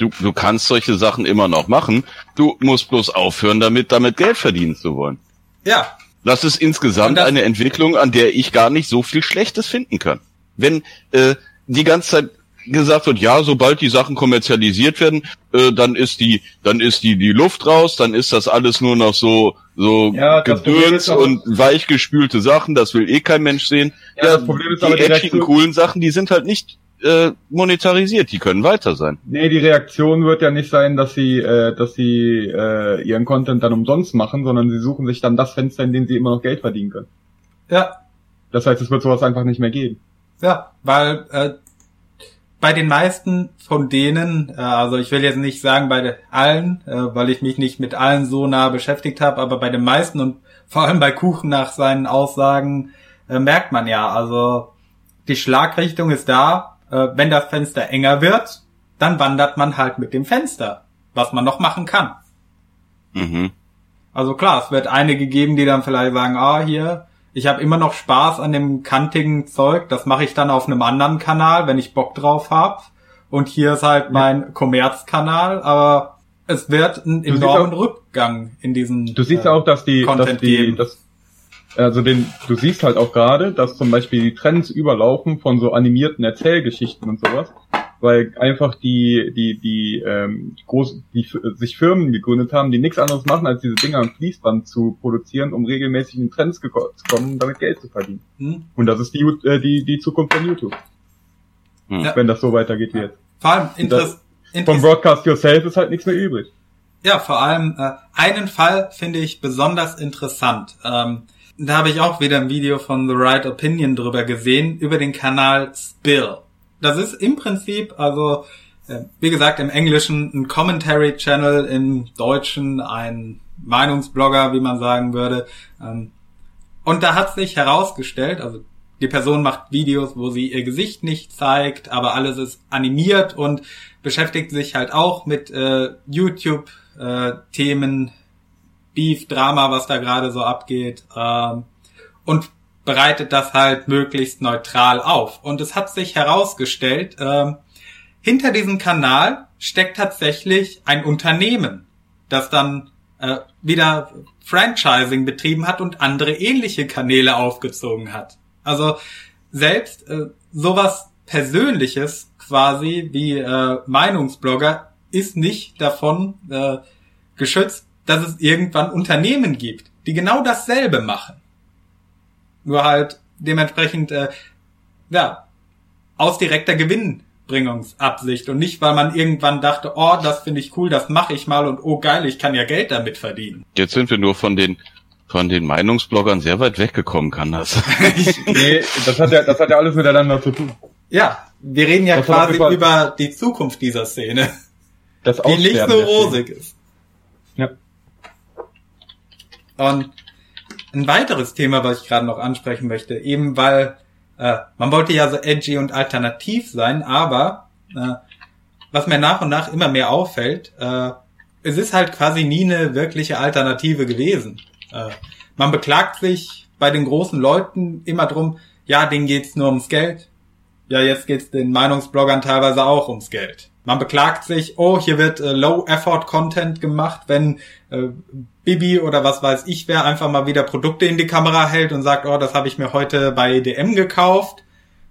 Du, du kannst solche Sachen immer noch machen. Du musst bloß aufhören, damit damit Geld verdienen zu wollen. Ja. Das ist insgesamt das eine Entwicklung, an der ich gar nicht so viel Schlechtes finden kann. Wenn äh, die ganze Zeit gesagt wird, ja, sobald die Sachen kommerzialisiert werden, äh, dann ist die, dann ist die die Luft raus, dann ist das alles nur noch so so Ja, Gedöns und weichgespülte Sachen, das will eh kein Mensch sehen. Ja, das Problem ist die aber die edgigen, coolen Sachen, die sind halt nicht äh, monetarisiert, die können weiter sein. Nee, die Reaktion wird ja nicht sein, dass sie, äh, dass sie äh, ihren Content dann umsonst machen, sondern sie suchen sich dann das Fenster, in dem sie immer noch Geld verdienen können. Ja, Das heißt, es wird sowas einfach nicht mehr geben. Ja, weil äh, bei den meisten von denen, äh, also ich will jetzt nicht sagen bei allen, äh, weil ich mich nicht mit allen so nah beschäftigt habe, aber bei den meisten und vor allem bei Kuchen nach seinen Aussagen äh, merkt man ja, also die Schlagrichtung ist da, äh, wenn das Fenster enger wird, dann wandert man halt mit dem Fenster, was man noch machen kann. Mhm. Also klar, es wird einige geben, die dann vielleicht sagen, ah, hier, ich habe immer noch Spaß an dem kantigen Zeug, das mache ich dann auf einem anderen Kanal, wenn ich Bock drauf hab. Und hier ist halt mein Kommerzkanal, aber es wird einen enormen auch- Rückgang in diesen Du siehst äh, auch, dass die, dass Content die, geben. dass, also den, du siehst halt auch gerade, dass zum Beispiel die Trends überlaufen von so animierten Erzählgeschichten und sowas, weil einfach die, die, die, ähm, groß, die f- sich Firmen gegründet haben, die nichts anderes machen, als diese Dinger am Fließband zu produzieren, um regelmäßig in Trends zu kommen, um damit Geld zu verdienen. Hm? Und das ist die, äh, die, die Zukunft von YouTube, Hm. Ja. wenn das so weitergeht wie jetzt. Vor allem Interess Vom Broadcast Yourself ist halt nichts mehr übrig. Ja, vor allem äh, einen Fall finde ich besonders interessant. Ähm, da habe ich auch wieder ein Video von The Right Opinion drüber gesehen, über den Kanal Spill. Das ist im Prinzip, also äh, wie gesagt, im Englischen ein Commentary Channel, im Deutschen ein Meinungsblogger, wie man sagen würde. Ähm, und da hat sich herausgestellt, also die Person macht Videos, wo sie ihr Gesicht nicht zeigt, aber alles ist animiert und beschäftigt sich halt auch mit äh, YouTube-Themen, Beef, Drama, was da gerade so abgeht, ähm, und bereitet das halt möglichst neutral auf. Und es hat sich herausgestellt, ähm, hinter diesem Kanal steckt tatsächlich ein Unternehmen, das dann äh, wieder Franchising betrieben hat und andere ähnliche Kanäle aufgezogen hat. Also selbst äh, sowas Persönliches quasi wie äh, Meinungsblogger ist nicht davon äh, geschützt, dass es irgendwann Unternehmen gibt, die genau dasselbe machen. Nur halt dementsprechend äh, ja aus direkter Gewinnbringungsabsicht und nicht, weil man irgendwann dachte, oh, das finde ich cool, das mache ich mal und oh geil, ich kann ja Geld damit verdienen. Jetzt sind wir nur von den von den Meinungsbloggern sehr weit weggekommen, kann das. Nee, das hat ja, das hat ja alles miteinander zu tun. Ja, wir reden ja Das quasi jeden über die Zukunft dieser Szene, Das die nicht so rosig ist. Ja. Und ein weiteres Thema, was ich gerade noch ansprechen möchte, eben weil äh, man wollte ja so edgy und alternativ sein, aber äh, was mir nach und nach immer mehr auffällt, äh, es ist halt quasi nie eine wirkliche Alternative gewesen. Äh, man beklagt sich bei den großen Leuten immer drum, ja, denen geht's nur ums Geld. Ja, jetzt geht's den Meinungsbloggern teilweise auch ums Geld. Man beklagt sich, oh, hier wird äh, Low-Effort-Content gemacht, wenn äh, Bibi oder was weiß ich wer einfach mal wieder Produkte in die Kamera hält und sagt, oh, das habe ich mir heute bei DM gekauft.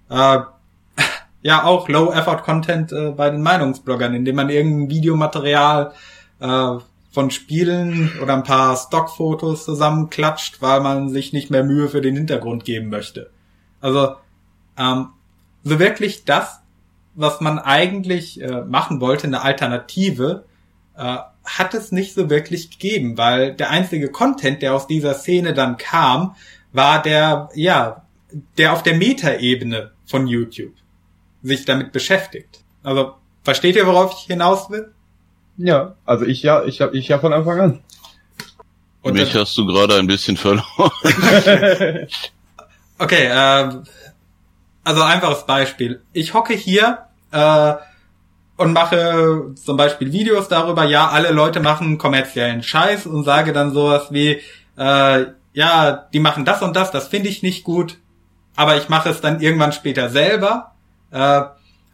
äh, ja auch Low-Effort-Content äh, bei den Meinungsbloggern, indem man irgendein Videomaterial äh, von Spielen oder ein paar Stockfotos zusammenklatscht, weil man sich nicht mehr Mühe für den Hintergrund geben möchte. Also ähm, so wirklich das, was man eigentlich äh, machen wollte, eine Alternative, äh, hat es nicht so wirklich gegeben, weil der einzige Content, der aus dieser Szene dann kam, war der, ja, der auf der Metaebene von YouTube sich damit beschäftigt. Also, versteht ihr, worauf ich hinaus will? Ja, also ich ja, ich habe ich ja von Anfang an. Und Mich hast du gerade ein bisschen verloren. okay, äh, also einfaches Beispiel. Ich hocke hier äh, und mache zum Beispiel Videos darüber, ja, alle Leute machen kommerziellen Scheiß und sage dann sowas wie, äh, ja, die machen das und das, das finde ich nicht gut, aber ich mache es dann irgendwann später selber. Äh,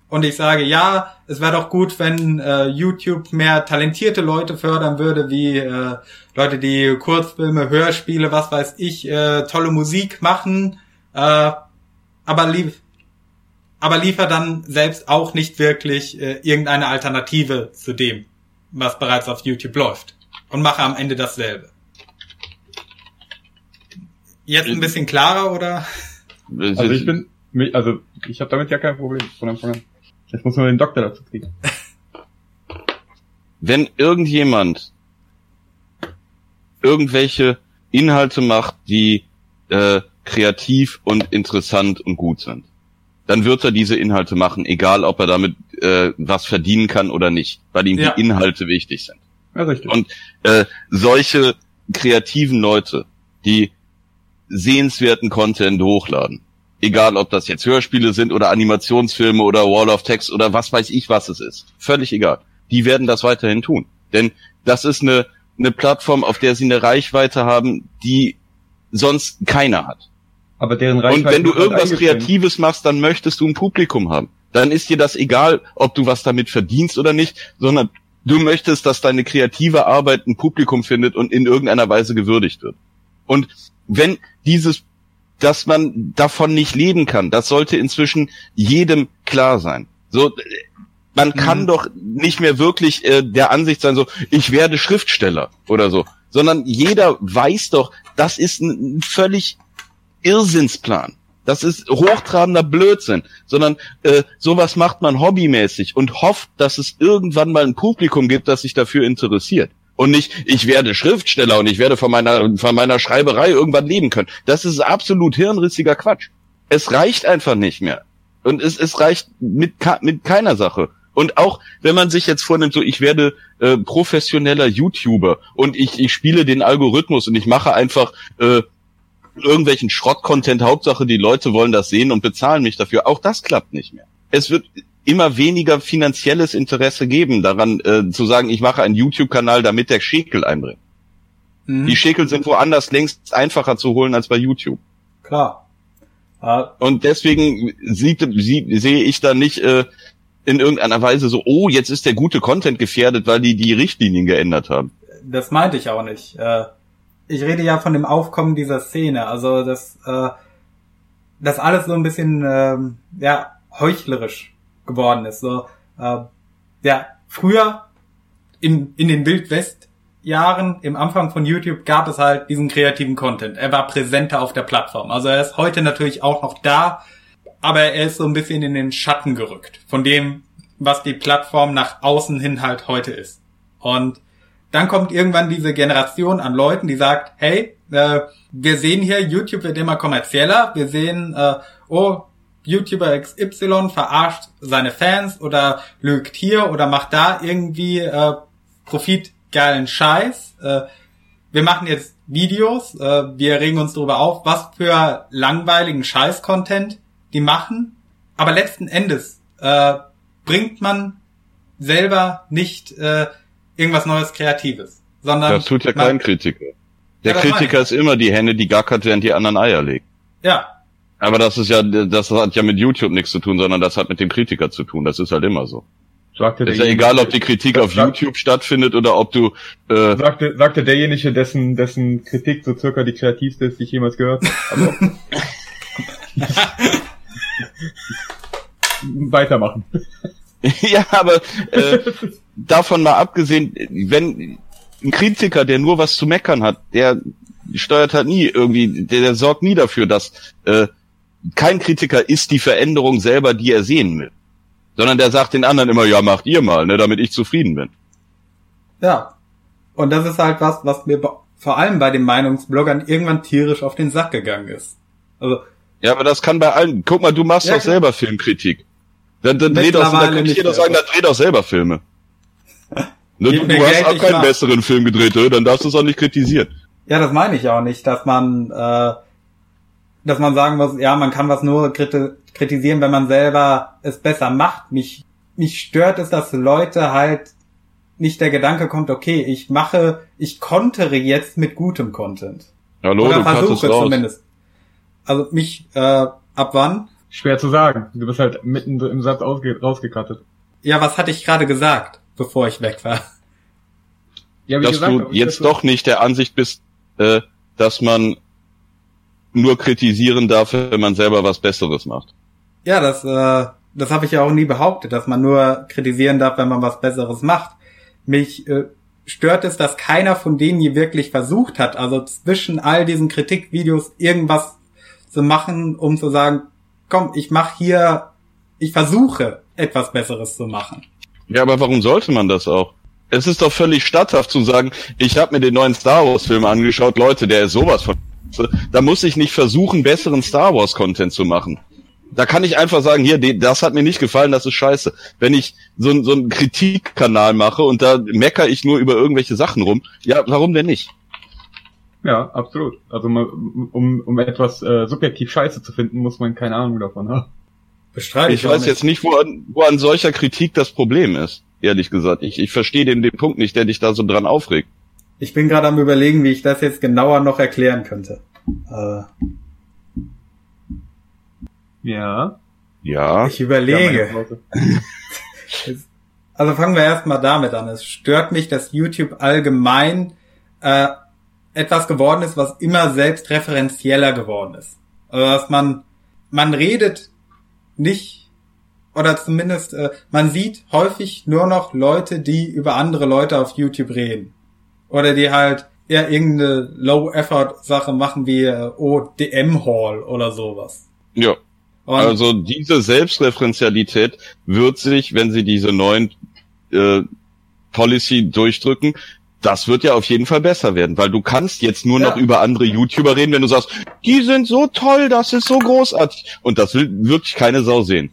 und ich sage, ja, es wäre doch gut, wenn äh, YouTube mehr talentierte Leute fördern würde, wie äh, Leute, die Kurzfilme, Hörspiele, was weiß ich, äh, tolle Musik machen, äh, aber lief aber liefert dann selbst auch nicht wirklich äh, irgendeine Alternative zu dem, was bereits auf YouTube läuft. Und mache am Ende dasselbe. Jetzt ein bisschen klarer, oder? Also ich bin, also ich habe damit ja kein Problem von Anfang an. Jetzt muss man den Doktor dazu kriegen. Wenn irgendjemand irgendwelche Inhalte macht, die äh, kreativ und interessant und gut sind, dann wird er diese Inhalte machen, egal ob er damit äh, was verdienen kann oder nicht, weil ihm ja. die Inhalte wichtig sind. Ja, richtig. Und äh, solche kreativen Leute, die sehenswerten Content hochladen, Egal, ob das jetzt Hörspiele sind oder Animationsfilme oder Wall of Text oder was weiß ich, was es ist. Völlig egal. Die werden das weiterhin tun. Denn das ist eine, eine Plattform, auf der sie eine Reichweite haben, die sonst keiner hat. Aber deren Reichweite Und wenn du irgendwas Kreatives machst, dann möchtest du ein Publikum haben. Dann ist dir das egal, ob du was damit verdienst oder nicht, sondern du möchtest, dass deine kreative Arbeit ein Publikum findet und in irgendeiner Weise gewürdigt wird. Und wenn dieses dass man davon nicht leben kann. Das sollte inzwischen jedem klar sein. So, man kann mhm. doch nicht mehr wirklich äh, der Ansicht sein, so, ich werde Schriftsteller oder so, sondern jeder weiß doch, das ist ein, ein völlig Irrsinnsplan. Das ist hochtrabender Blödsinn, sondern äh, sowas macht man hobbymäßig und hofft, dass es irgendwann mal ein Publikum gibt, das sich dafür interessiert und nicht, ich werde Schriftsteller und ich werde von meiner, von meiner Schreiberei irgendwann leben können. Das ist absolut hirnrissiger Quatsch. Es reicht einfach nicht mehr. Und es, es reicht mit, mit keiner Sache. Und auch wenn man sich jetzt vornimmt, so ich werde äh, professioneller YouTuber und ich, ich spiele den Algorithmus und ich mache einfach äh, irgendwelchen Schrott-Content, Hauptsache die Leute wollen das sehen und bezahlen mich dafür. Auch das klappt nicht mehr. Es wird immer weniger finanzielles Interesse geben, daran äh, zu sagen, ich mache einen YouTube-Kanal, damit der Schäkel einbringt. Mhm. Die Schäkel sind woanders längst einfacher zu holen als bei YouTube. Klar. Ah. Und deswegen sieht, sie, sehe ich da nicht äh, in irgendeiner Weise so, oh, jetzt ist der gute Content gefährdet, weil die die Richtlinien geändert haben. Das meinte ich auch nicht. Äh, ich rede ja von dem Aufkommen dieser Szene. Also das, äh, das alles so ein bisschen ähm, ja heuchlerisch geworden ist. So, äh, ja, früher in, in den Wildwest-Jahren, im Anfang von YouTube, gab es halt diesen kreativen Content. Er war präsenter auf der Plattform. Also er ist heute natürlich auch noch da, aber er ist so ein bisschen in den Schatten gerückt von dem, was die Plattform nach außen hin halt heute ist. Und dann kommt irgendwann diese Generation an Leuten, die sagt, hey, äh, wir sehen hier, YouTube wird immer kommerzieller, wir sehen, äh, oh, YouTuber XY verarscht seine Fans oder lügt hier oder macht da irgendwie äh, profitgeilen Scheiß. Äh, wir machen jetzt Videos, äh, wir regen uns darüber auf, was für langweiligen Scheiß-Content die machen. Aber letzten Endes äh, bringt man selber nicht äh, irgendwas Neues Kreatives. Sondern das tut ja kein Kritiker. Der ja, Kritiker ist immer die Henne, die gackert, während die anderen Eier legt. Ja, aber das ist ja, das hat ja mit YouTube nichts zu tun, sondern das hat mit dem Kritiker zu tun. Das ist halt immer so. Sagte ist ja egal, ob die Kritik auf sagt, YouTube stattfindet oder ob du. Äh, sagte, sagte derjenige, dessen, dessen Kritik so circa die kreativste ist, die ich jemals gehört habe. Weitermachen. ja, aber äh, davon mal abgesehen, wenn ein Kritiker, der nur was zu meckern hat, der steuert halt nie irgendwie, der, der sorgt nie dafür, dass äh, kein Kritiker ist die Veränderung selber, die er sehen will. Sondern der sagt den anderen immer, ja, macht ihr mal, ne, damit ich zufrieden bin. Ja. Und das ist halt was, was mir vor allem bei den Meinungsbloggern irgendwann tierisch auf den Sack gegangen ist. Also. Ja, aber das kann bei allen. Guck mal, du machst ja, doch selber Filmkritik. Dann, dann dreh doch, dann könnte ich doch sagen, dann dreh doch selber Filme. ne, du, du hast auch keinen besseren Film gedreht, oder? dann darfst du es auch nicht kritisieren. Ja, das meine ich auch nicht, dass man, äh, dass man sagen muss, ja, man kann was nur kritisieren, wenn man selber es besser macht. Mich, mich stört es, dass Leute halt nicht der Gedanke kommt, okay, ich mache, ich kontere jetzt mit gutem Content. Hallo, Oder du versuche zumindest. Also mich, äh, ab wann? Schwer zu sagen. Du bist halt mitten im Satz rausgekattet. Ja, was hatte ich gerade gesagt, bevor ich weg war? Ja, wie dass gesagt, du jetzt doch nicht der Ansicht bist, äh, dass man nur kritisieren darf, wenn man selber was Besseres macht. Ja, das, äh, das habe ich ja auch nie behauptet, dass man nur kritisieren darf, wenn man was Besseres macht. Mich äh, stört es, dass keiner von denen hier wirklich versucht hat, also zwischen all diesen Kritikvideos irgendwas zu machen, um zu sagen, komm, ich mache hier, ich versuche etwas Besseres zu machen. Ja, aber warum sollte man das auch? Es ist doch völlig statthaft zu sagen, ich habe mir den neuen Star Wars Film angeschaut, Leute, der ist sowas von. Da muss ich nicht versuchen, besseren Star Wars Content zu machen. Da kann ich einfach sagen, hier, das hat mir nicht gefallen, das ist scheiße. Wenn ich so, so einen Kritikkanal mache und da mecker ich nur über irgendwelche Sachen rum, ja, warum denn nicht? Ja, absolut. Also um, um etwas äh, subjektiv scheiße zu finden, muss man keine Ahnung davon haben. Bestreite ich, ich weiß nicht. jetzt nicht, wo an, wo an solcher Kritik das Problem ist, ehrlich gesagt. Ich, ich verstehe den, den Punkt nicht, der dich da so dran aufregt. Ich bin gerade am überlegen, wie ich das jetzt genauer noch erklären könnte. Äh. Ja. Ja. Ich überlege. also fangen wir erstmal damit an. Es stört mich, dass YouTube allgemein äh, etwas geworden ist, was immer selbstreferenzieller geworden ist. Also dass man, man redet nicht, oder zumindest, äh, man sieht häufig nur noch Leute, die über andere Leute auf YouTube reden. Oder die halt eher irgendeine Low-Effort-Sache machen wie äh, oh, DM-Hall oder sowas. Ja. Und also diese Selbstreferenzialität wird sich, wenn sie diese neuen äh, Policy durchdrücken, das wird ja auf jeden Fall besser werden, weil du kannst jetzt nur ja. noch über andere YouTuber reden, wenn du sagst, die sind so toll, das ist so großartig. Und das will wirklich keine Sau sehen.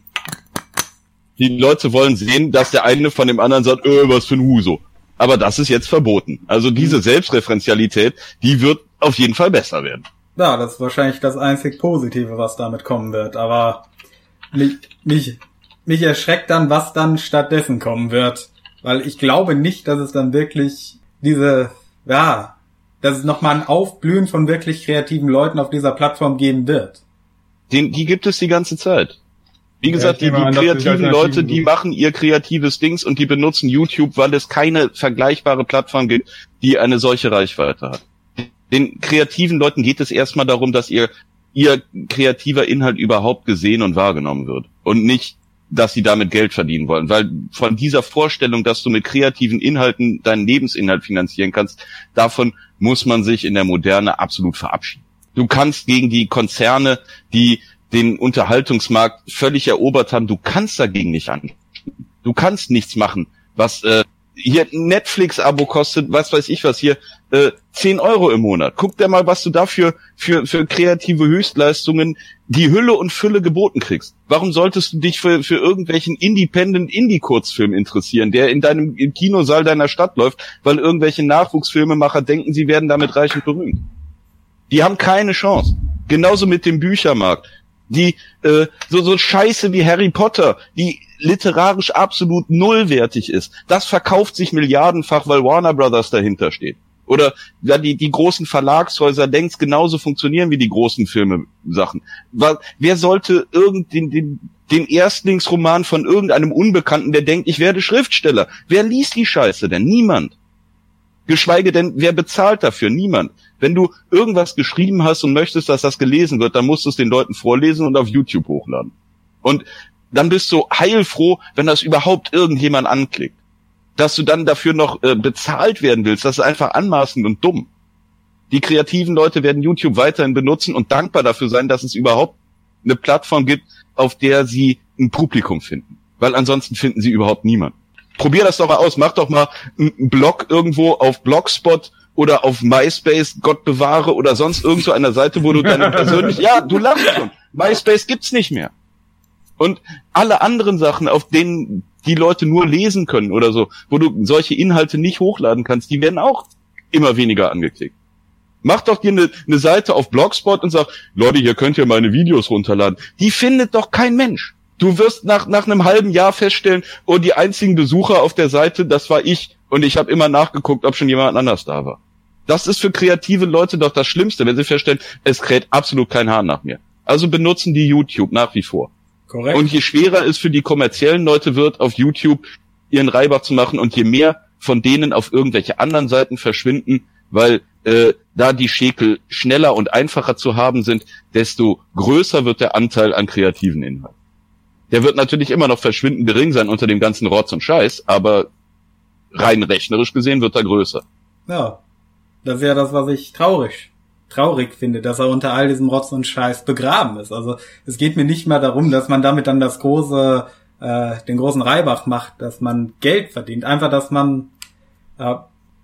Die Leute wollen sehen, dass der eine von dem anderen sagt, äh, was für ein Huso. Aber das ist jetzt verboten. Also diese mhm. Selbstreferenzialität, die wird auf jeden Fall besser werden. Ja, das ist wahrscheinlich das einzig Positive, was damit kommen wird. Aber mich, mich, mich erschreckt dann, was dann stattdessen kommen wird. Weil ich glaube nicht, dass es dann wirklich diese, ja, dass es nochmal ein Aufblühen von wirklich kreativen Leuten auf dieser Plattform geben wird. Den, die gibt es die ganze Zeit. Wie gesagt, ja, die, die kreativen Leute, die machen ihr kreatives Dings und die benutzen YouTube, weil es keine vergleichbare Plattform gibt, die eine solche Reichweite hat. Den kreativen Leuten geht es erstmal darum, dass ihr, ihr kreativer Inhalt überhaupt gesehen und wahrgenommen wird. Und nicht, dass sie damit Geld verdienen wollen. Weil von dieser Vorstellung, dass du mit kreativen Inhalten deinen Lebensinhalt finanzieren kannst, davon muss man sich in der Moderne absolut verabschieden. Du kannst gegen die Konzerne, die den Unterhaltungsmarkt völlig erobert haben, du kannst dagegen nicht an. Du kannst nichts machen, was äh, hier Netflix-Abo kostet, was weiß ich was hier, äh, 10 Euro im Monat. Guck dir mal, was du dafür für, für kreative Höchstleistungen die Hülle und Fülle geboten kriegst. Warum solltest du dich für, für irgendwelchen Independent Indie-Kurzfilm interessieren, der in deinem im Kinosaal deiner Stadt läuft, weil irgendwelche Nachwuchsfilmemacher denken, sie werden damit reich und berühmt? Die haben keine Chance. Genauso mit dem Büchermarkt. Die äh, so so Scheiße wie Harry Potter, die literarisch absolut nullwertig ist. Das verkauft sich milliardenfach, weil Warner Brothers dahinter steht. Oder ja, die, die großen Verlagshäuser längst genauso funktionieren wie die großen Filme-Sachen. Wer sollte irgend den, den, den Erstlingsroman von irgendeinem Unbekannten, der denkt, ich werde Schriftsteller? Wer liest die Scheiße denn? Niemand. Geschweige denn, wer bezahlt dafür? Niemand. Wenn du irgendwas geschrieben hast und möchtest, dass das gelesen wird, dann musst du es den Leuten vorlesen und auf YouTube hochladen. Und dann bist du heilfroh, wenn das überhaupt irgendjemand anklickt. Dass du dann dafür noch äh, bezahlt werden willst, das ist einfach anmaßend und dumm. Die kreativen Leute werden YouTube weiterhin benutzen und dankbar dafür sein, dass es überhaupt eine Plattform gibt, auf der sie ein Publikum finden. Weil ansonsten finden sie überhaupt niemand. Probier das doch mal aus. Mach doch mal einen Blog irgendwo auf Blogspot oder auf MySpace, Gott bewahre oder sonst irgendwo einer Seite, wo du deine persönlich, ja, du lachst schon. MySpace gibt's nicht mehr. Und alle anderen Sachen, auf denen die Leute nur lesen können oder so, wo du solche Inhalte nicht hochladen kannst, die werden auch immer weniger angeklickt. Mach doch dir eine, eine Seite auf Blogspot und sag, Leute, hier könnt ihr meine Videos runterladen. Die findet doch kein Mensch. Du wirst nach, nach einem halben Jahr feststellen, oh, die einzigen Besucher auf der Seite, das war ich. Und ich habe immer nachgeguckt, ob schon jemand anders da war. Das ist für kreative Leute doch das Schlimmste, wenn sie feststellen, es kräht absolut kein Haar nach mir. Also benutzen die YouTube nach wie vor. Korrekt. Und je schwerer es für die kommerziellen Leute wird, auf YouTube ihren Reibach zu machen und je mehr von denen auf irgendwelche anderen Seiten verschwinden, weil äh, da die Schäkel schneller und einfacher zu haben sind, desto größer wird der Anteil an kreativen Inhalten. Der wird natürlich immer noch verschwindend gering sein unter dem ganzen Rotz und Scheiß, aber rein rechnerisch gesehen wird er größer. Ja. Das ist ja das, was ich traurig, traurig finde, dass er unter all diesem Rotz und Scheiß begraben ist. Also es geht mir nicht mal darum, dass man damit dann das große, äh, den großen Reibach macht, dass man Geld verdient. Einfach, dass man äh,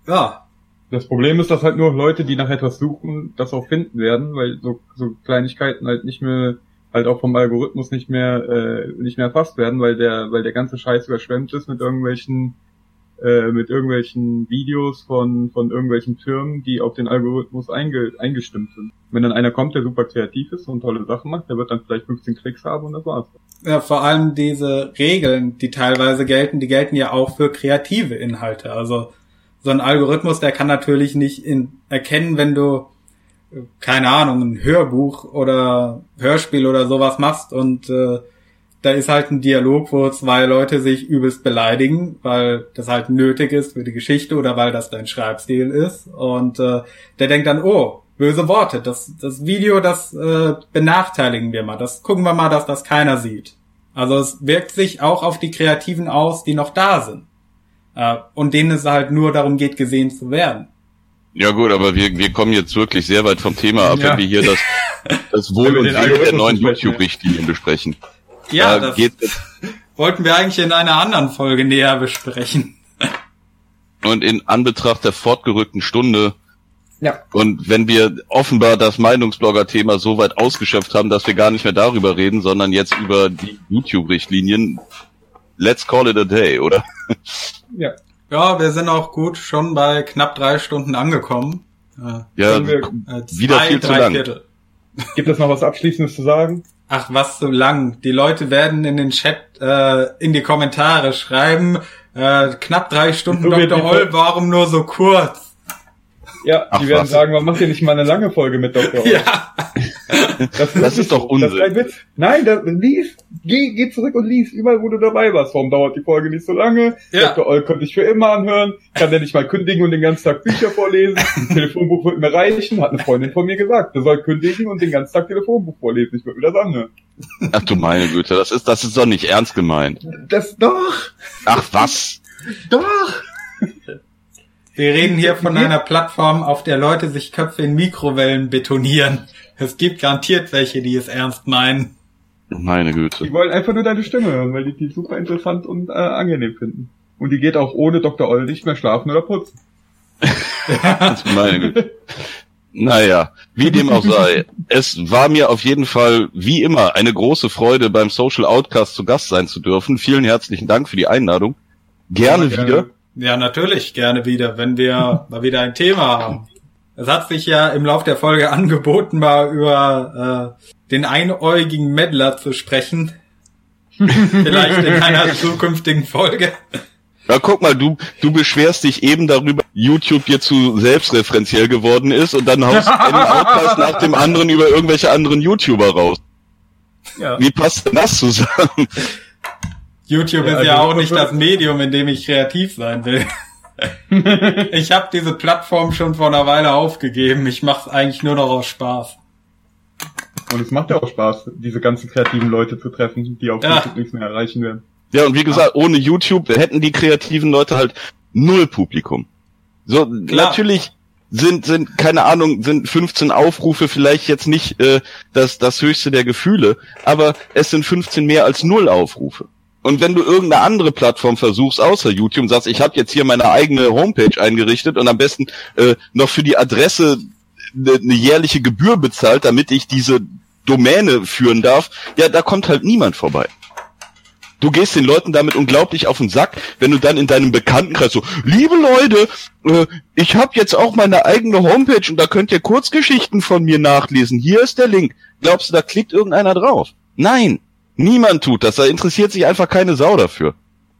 ja, Das Problem ist, dass halt nur Leute, die nach etwas suchen, das auch finden werden, weil so, so Kleinigkeiten halt nicht mehr, halt auch vom Algorithmus nicht mehr, äh, nicht mehr erfasst werden, weil der, weil der ganze Scheiß überschwemmt ist mit irgendwelchen, äh, mit irgendwelchen Videos von, von irgendwelchen Firmen, die auf den Algorithmus einge, eingestimmt sind. Wenn dann einer kommt, der super kreativ ist und tolle Sachen macht, der wird dann vielleicht 15 Klicks haben und das war's. ja, vor allem diese Regeln, die teilweise gelten, die gelten ja auch für kreative Inhalte. Also so ein Algorithmus, der kann natürlich nicht in, erkennen, wenn du keine Ahnung, ein Hörbuch oder Hörspiel oder sowas machst und äh, da ist halt ein Dialog, wo zwei Leute sich übelst beleidigen, weil das halt nötig ist für die Geschichte oder weil das dein Schreibstil ist. Und äh, der denkt dann, oh, böse Worte, das, das Video, das äh, benachteiligen wir mal. Das gucken wir mal, dass das keiner sieht. Also es wirkt sich auch auf die Kreativen aus, die noch da sind. Äh, und denen es halt nur darum geht, gesehen zu werden. Ja gut, aber wir, wir kommen jetzt wirklich sehr weit vom Thema ab, Ja. wenn wir hier das, das Wohl und Wehe der neuen YouTube-Richtlinien besprechen. Ja, Da das wollten wir eigentlich in einer anderen Folge näher besprechen. und in Anbetracht der fortgerückten Stunde Ja. und wenn wir offenbar das Meinungsblogger-Thema so weit ausgeschöpft haben, dass wir gar nicht mehr darüber reden, sondern jetzt über die YouTube-Richtlinien, let's call it a day, oder? Ja. Ja, wir sind auch gut schon bei knapp drei Stunden angekommen. Äh, Ja, wir- äh, Wieder viel zu lang. Viertel. Gibt es noch was Abschließendes zu sagen? Ach, was so lang. Die Leute werden in den Chat, äh, in die Kommentare schreiben, äh, knapp drei Stunden So Dr. Holl, warum nur so kurz? Ja, Ach, die werden was? sagen, warum macht ihr nicht mal eine lange Folge mit Dr. Oz? Ja, Das, Das ist doch Das ist Unsinn. kein Witz. Nein, das, lies, geh, geh zurück und lies, überall wo du dabei warst. Warum dauert die Folge nicht so lange? Ja. Dr. Oll konnte ich für immer anhören. Kann der nicht mal kündigen und den ganzen Tag Bücher vorlesen? Telefonbuch wird mir reichen, hat eine Freundin von mir gesagt. Der soll kündigen und den ganzen Tag Telefonbuch vorlesen. Ich würde mir das anhören. Ach du meine Güte, das ist, das ist doch nicht ernst gemeint. Das doch, Ach was? doch. Wir reden hier von einer Plattform, auf der Leute sich Köpfe in Mikrowellen betonieren. Es gibt garantiert welche, die es ernst meinen. Meine Güte. Die wollen einfach nur deine Stimme hören, weil die die super interessant und äh, angenehm finden. Und die geht auch ohne Dr. Oll nicht mehr schlafen oder putzen. Meine Güte. Naja, wie dem auch sei. Es war mir auf jeden Fall, wie immer, eine große Freude, beim Social Outcast zu Gast sein zu dürfen. Vielen herzlichen Dank für die Einladung. Gerne Ja, gerne. wieder. Ja, natürlich, gerne wieder, wenn wir mal wieder ein Thema haben. Es hat sich ja im Lauf der Folge angeboten, mal über äh, den einäugigen Meddler zu sprechen. Vielleicht in einer zukünftigen Folge. Ja, guck mal, du, du beschwerst dich eben darüber, YouTube dir zu selbstreferenziell geworden ist und dann haust du einen Outcast nach dem anderen über irgendwelche anderen YouTuber raus. Ja. Wie passt denn das zusammen? YouTube Ja, ist ja also- auch nicht das Medium, in dem ich kreativ sein will. ich habe diese Plattform schon vor einer Weile aufgegeben. Ich mache es eigentlich nur noch aus Spaß. Und es macht ja auch Spaß, diese ganzen kreativen Leute zu treffen, die auf Ja. YouTube nichts mehr erreichen werden. Ja, und wie gesagt, ohne YouTube hätten die kreativen Leute halt null Publikum. So, natürlich sind, sind, keine Ahnung, sind 15 Aufrufe vielleicht jetzt nicht äh, das, das höchste der Gefühle, aber es sind 15 mehr als null Aufrufe. Und wenn du irgendeine andere Plattform versuchst, außer YouTube, sagst, ich habe jetzt hier meine eigene Homepage eingerichtet und am besten äh, noch für die Adresse eine, eine jährliche Gebühr bezahlt, damit ich diese Domäne führen darf, ja, da kommt halt niemand vorbei. Du gehst den Leuten damit unglaublich auf den Sack, wenn du dann in deinem Bekanntenkreis so, liebe Leute, äh, ich habe jetzt auch meine eigene Homepage und da könnt ihr Kurzgeschichten von mir nachlesen. Hier ist der Link. Glaubst du, da klickt irgendeiner drauf? Nein, niemand tut das. Da interessiert sich einfach keine Sau dafür.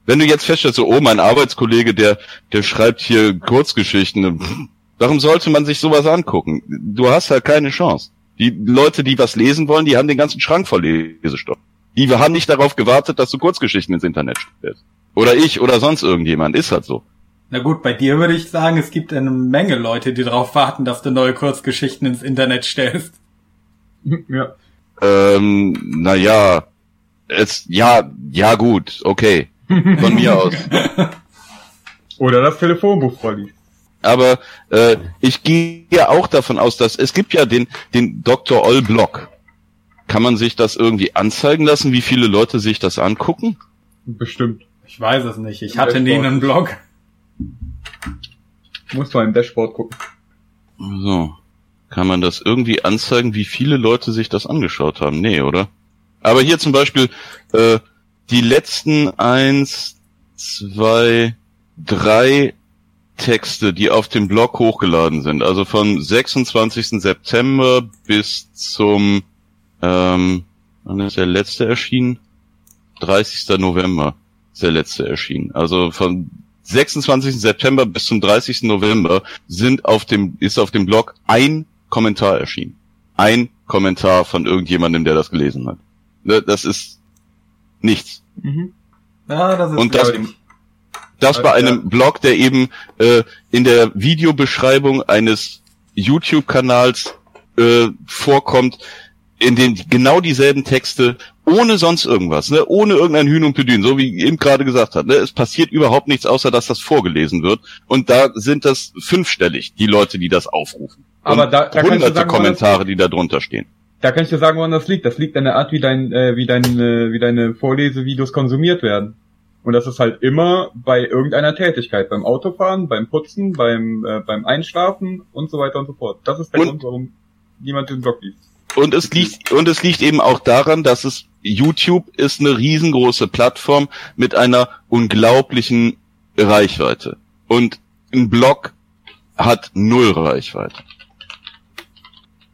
Wenn du jetzt feststellst, so, oh, mein Arbeitskollege, der, der schreibt hier Kurzgeschichten, warum sollte man sich sowas angucken? Du hast halt keine Chance. Die Leute, die was lesen wollen, die haben den ganzen Schrank voll Lesestoff. Die haben nicht darauf gewartet, dass du Kurzgeschichten ins Internet stellst. Oder ich oder sonst irgendjemand. Ist halt so. Na gut, bei dir würde ich sagen, es gibt eine Menge Leute, die darauf warten, dass du neue Kurzgeschichten ins Internet stellst. ja. Ähm, naja, es, ja, ja gut, okay. Von mir aus. Oder das Telefonbuch vorliest. Aber äh, ich gehe ja auch davon aus, dass es gibt ja den, den Dr. Oll Blog. Kann man sich das irgendwie anzeigen lassen, wie viele Leute sich das angucken? Bestimmt. Ich weiß es nicht. Ich hatte nie einen Blog. Musst du im Dashboard gucken. So. Kann man das irgendwie anzeigen, wie viele Leute sich das angeschaut haben? Nee, oder? Aber hier zum Beispiel äh, die letzten eins, zwei, drei Texte, die auf dem Blog hochgeladen sind. Also vom 26. September bis zum ähm, wann ist der letzte erschienen? 30. November ist der letzte erschienen. Also von 26. September bis zum 30. November sind auf dem, ist auf dem Blog ein Kommentar erschienen. Ein Kommentar von irgendjemandem, der das gelesen hat. Ne, Das ist nichts. Mhm. Ja, das ist Und das, das bei einem Blog, der eben äh, in der Videobeschreibung eines YouTube-Kanals äh, vorkommt, in dem genau dieselben Texte, ohne sonst irgendwas, ne, ohne irgendein Hühn und Pedün, so wie eben gerade gesagt hat, ne, es passiert überhaupt nichts, außer dass das vorgelesen wird. Und da sind das fünfstellig, die Leute, die das aufrufen. Aber und da- da hunderte sagen, Kommentare, die da drunter stehen. Da kann ich dir sagen, woran das liegt. Das liegt an der Art, wie dein, äh, wie dein, äh, wie deine Vorlesevideos konsumiert werden. Und das ist halt immer bei irgendeiner Tätigkeit, beim Autofahren, beim Putzen, beim, äh, beim Einschlafen und so weiter und so fort. Das ist der Und- Grund, warum niemand den Blog liest. Und es liegt, und es liegt eben auch daran, dass es YouTube ist eine riesengroße Plattform mit einer unglaublichen Reichweite. Und ein Blog hat null Reichweite.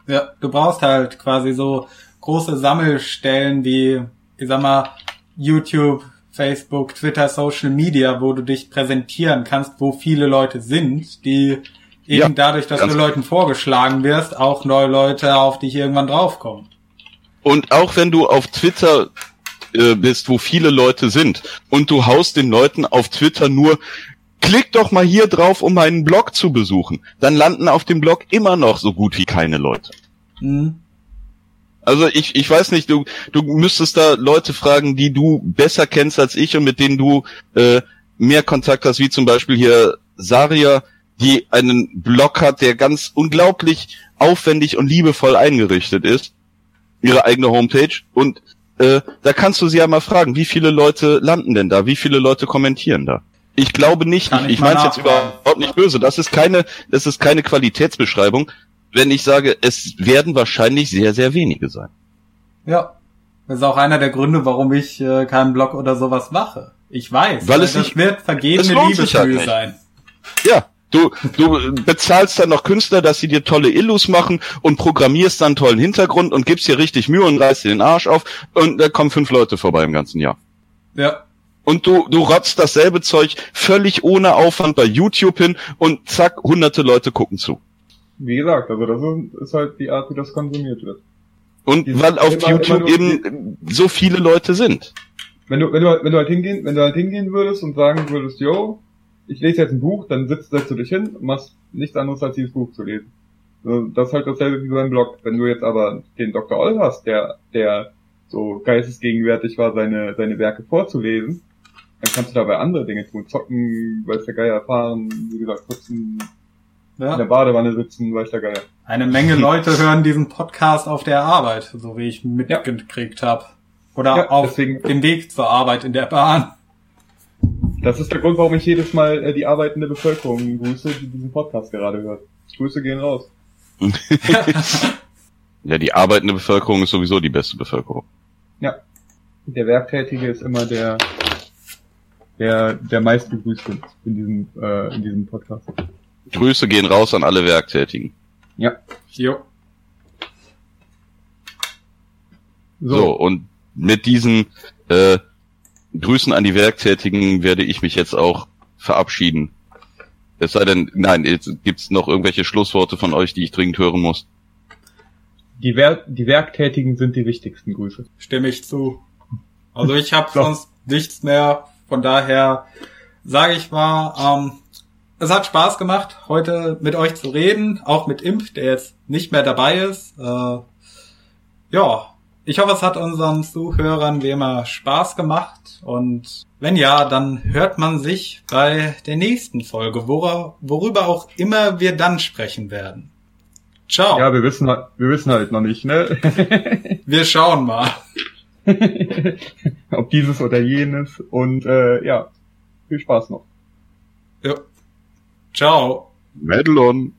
Ja, du brauchst halt quasi so große Sammelstellen wie, ich sag mal, YouTube, Facebook, Twitter, Social Media, wo du dich präsentieren kannst, wo viele Leute sind, die eben Ja, dadurch, dass du Leuten vorgeschlagen wirst, auch neue Leute auf dich irgendwann draufkommen. Und auch wenn du auf Twitter äh, bist, wo viele Leute sind, und du haust den Leuten auf Twitter nur, klick doch mal hier drauf, um meinen Blog zu besuchen, dann landen auf dem Blog immer noch so gut wie keine Leute. Hm. Also ich, ich weiß nicht, du, du müsstest da Leute fragen, die du besser kennst als ich und mit denen du äh, mehr Kontakt hast, wie zum Beispiel hier Saria, die einen Blog hat, der ganz unglaublich aufwendig und liebevoll eingerichtet ist. Ihre eigene Homepage. Und äh, da kannst du sie ja mal fragen, wie viele Leute landen denn da? Wie viele Leute kommentieren da? Ich glaube nicht, Kann ich, ich meine es jetzt überhaupt nicht böse. Das ist keine, das ist keine Qualitätsbeschreibung, wenn ich sage, es werden wahrscheinlich sehr, sehr wenige sein. Ja. Das ist auch einer der Gründe, warum ich äh, keinen Blog oder sowas mache. Ich weiß, Weil es das nicht- wird vergebene halt Liebesmühe nicht. sein. Ja, du, du bezahlst dann noch Künstler, dass sie dir tolle Illus machen und programmierst dann einen tollen Hintergrund und gibst dir richtig Mühe und reißt dir den Arsch auf und da kommen fünf Leute vorbei im ganzen Jahr. Ja. Und du, du rotzt dasselbe Zeug völlig ohne Aufwand bei YouTube hin und zack, hunderte Leute gucken zu. Wie gesagt, also das ist, ist halt die Art, wie das konsumiert wird. Und Die- weil auf immer- YouTube immer eben so viele Leute sind. Wenn du, wenn du, wenn du halt hingehen, wenn du halt hingehen würdest und sagen würdest, yo, ich lese jetzt ein Buch, dann sitzt, setzt du dich hin und machst nichts anderes als dieses Buch zu lesen. Also Das ist halt dasselbe wie beim Blog. Wenn du jetzt aber den Dr. Oll hast, der, der so geistesgegenwärtig war, seine, seine Werke vorzulesen, dann kannst du dabei andere Dinge tun. Zocken, weiß der Geier, fahren, wie gesagt, putzen, in der Ja. Badewanne sitzen, weiß der Geier. Eine Menge Leute hören diesen Podcast auf der Arbeit, so wie ich mitgekriegt habe. Oder Ja, auf deswegen- dem Weg zur Arbeit in der Bahn. Das ist der Grund, warum ich jedes Mal äh, die arbeitende Bevölkerung grüße, die diesen Podcast gerade hört. Grüße gehen raus. Ja, die arbeitende Bevölkerung ist sowieso die beste Bevölkerung. Ja. Der Werktätige ist immer der, der, der meistgegrüßte in diesem, äh, in diesem Podcast. Grüße gehen raus an alle Werktätigen. Ja. Jo. So, und mit diesen äh, Grüßen an die Werktätigen werde ich mich jetzt auch verabschieden. Es sei denn, nein, jetzt gibt's noch irgendwelche Schlussworte von euch, die ich dringend hören muss. Die, Wer die Werktätigen sind die wichtigsten Grüße. Stimme ich zu. Also ich habe So. sonst nichts mehr. Von daher sage ich mal, ähm, es hat Spaß gemacht, heute mit euch zu reden, auch mit Imp, der jetzt nicht mehr dabei ist. Äh, ja, ich hoffe, es hat unseren Zuhörern wie immer Spaß gemacht. Und wenn ja, dann hört man sich bei der nächsten Folge, wora, worüber auch immer wir dann sprechen werden. Ciao. Ja, wir wissen, halt- wir wissen halt noch nicht, ne? Wir schauen mal. Ob dieses oder jenes. Und äh, ja, viel Spaß noch. Ja. Ciao. Madelon.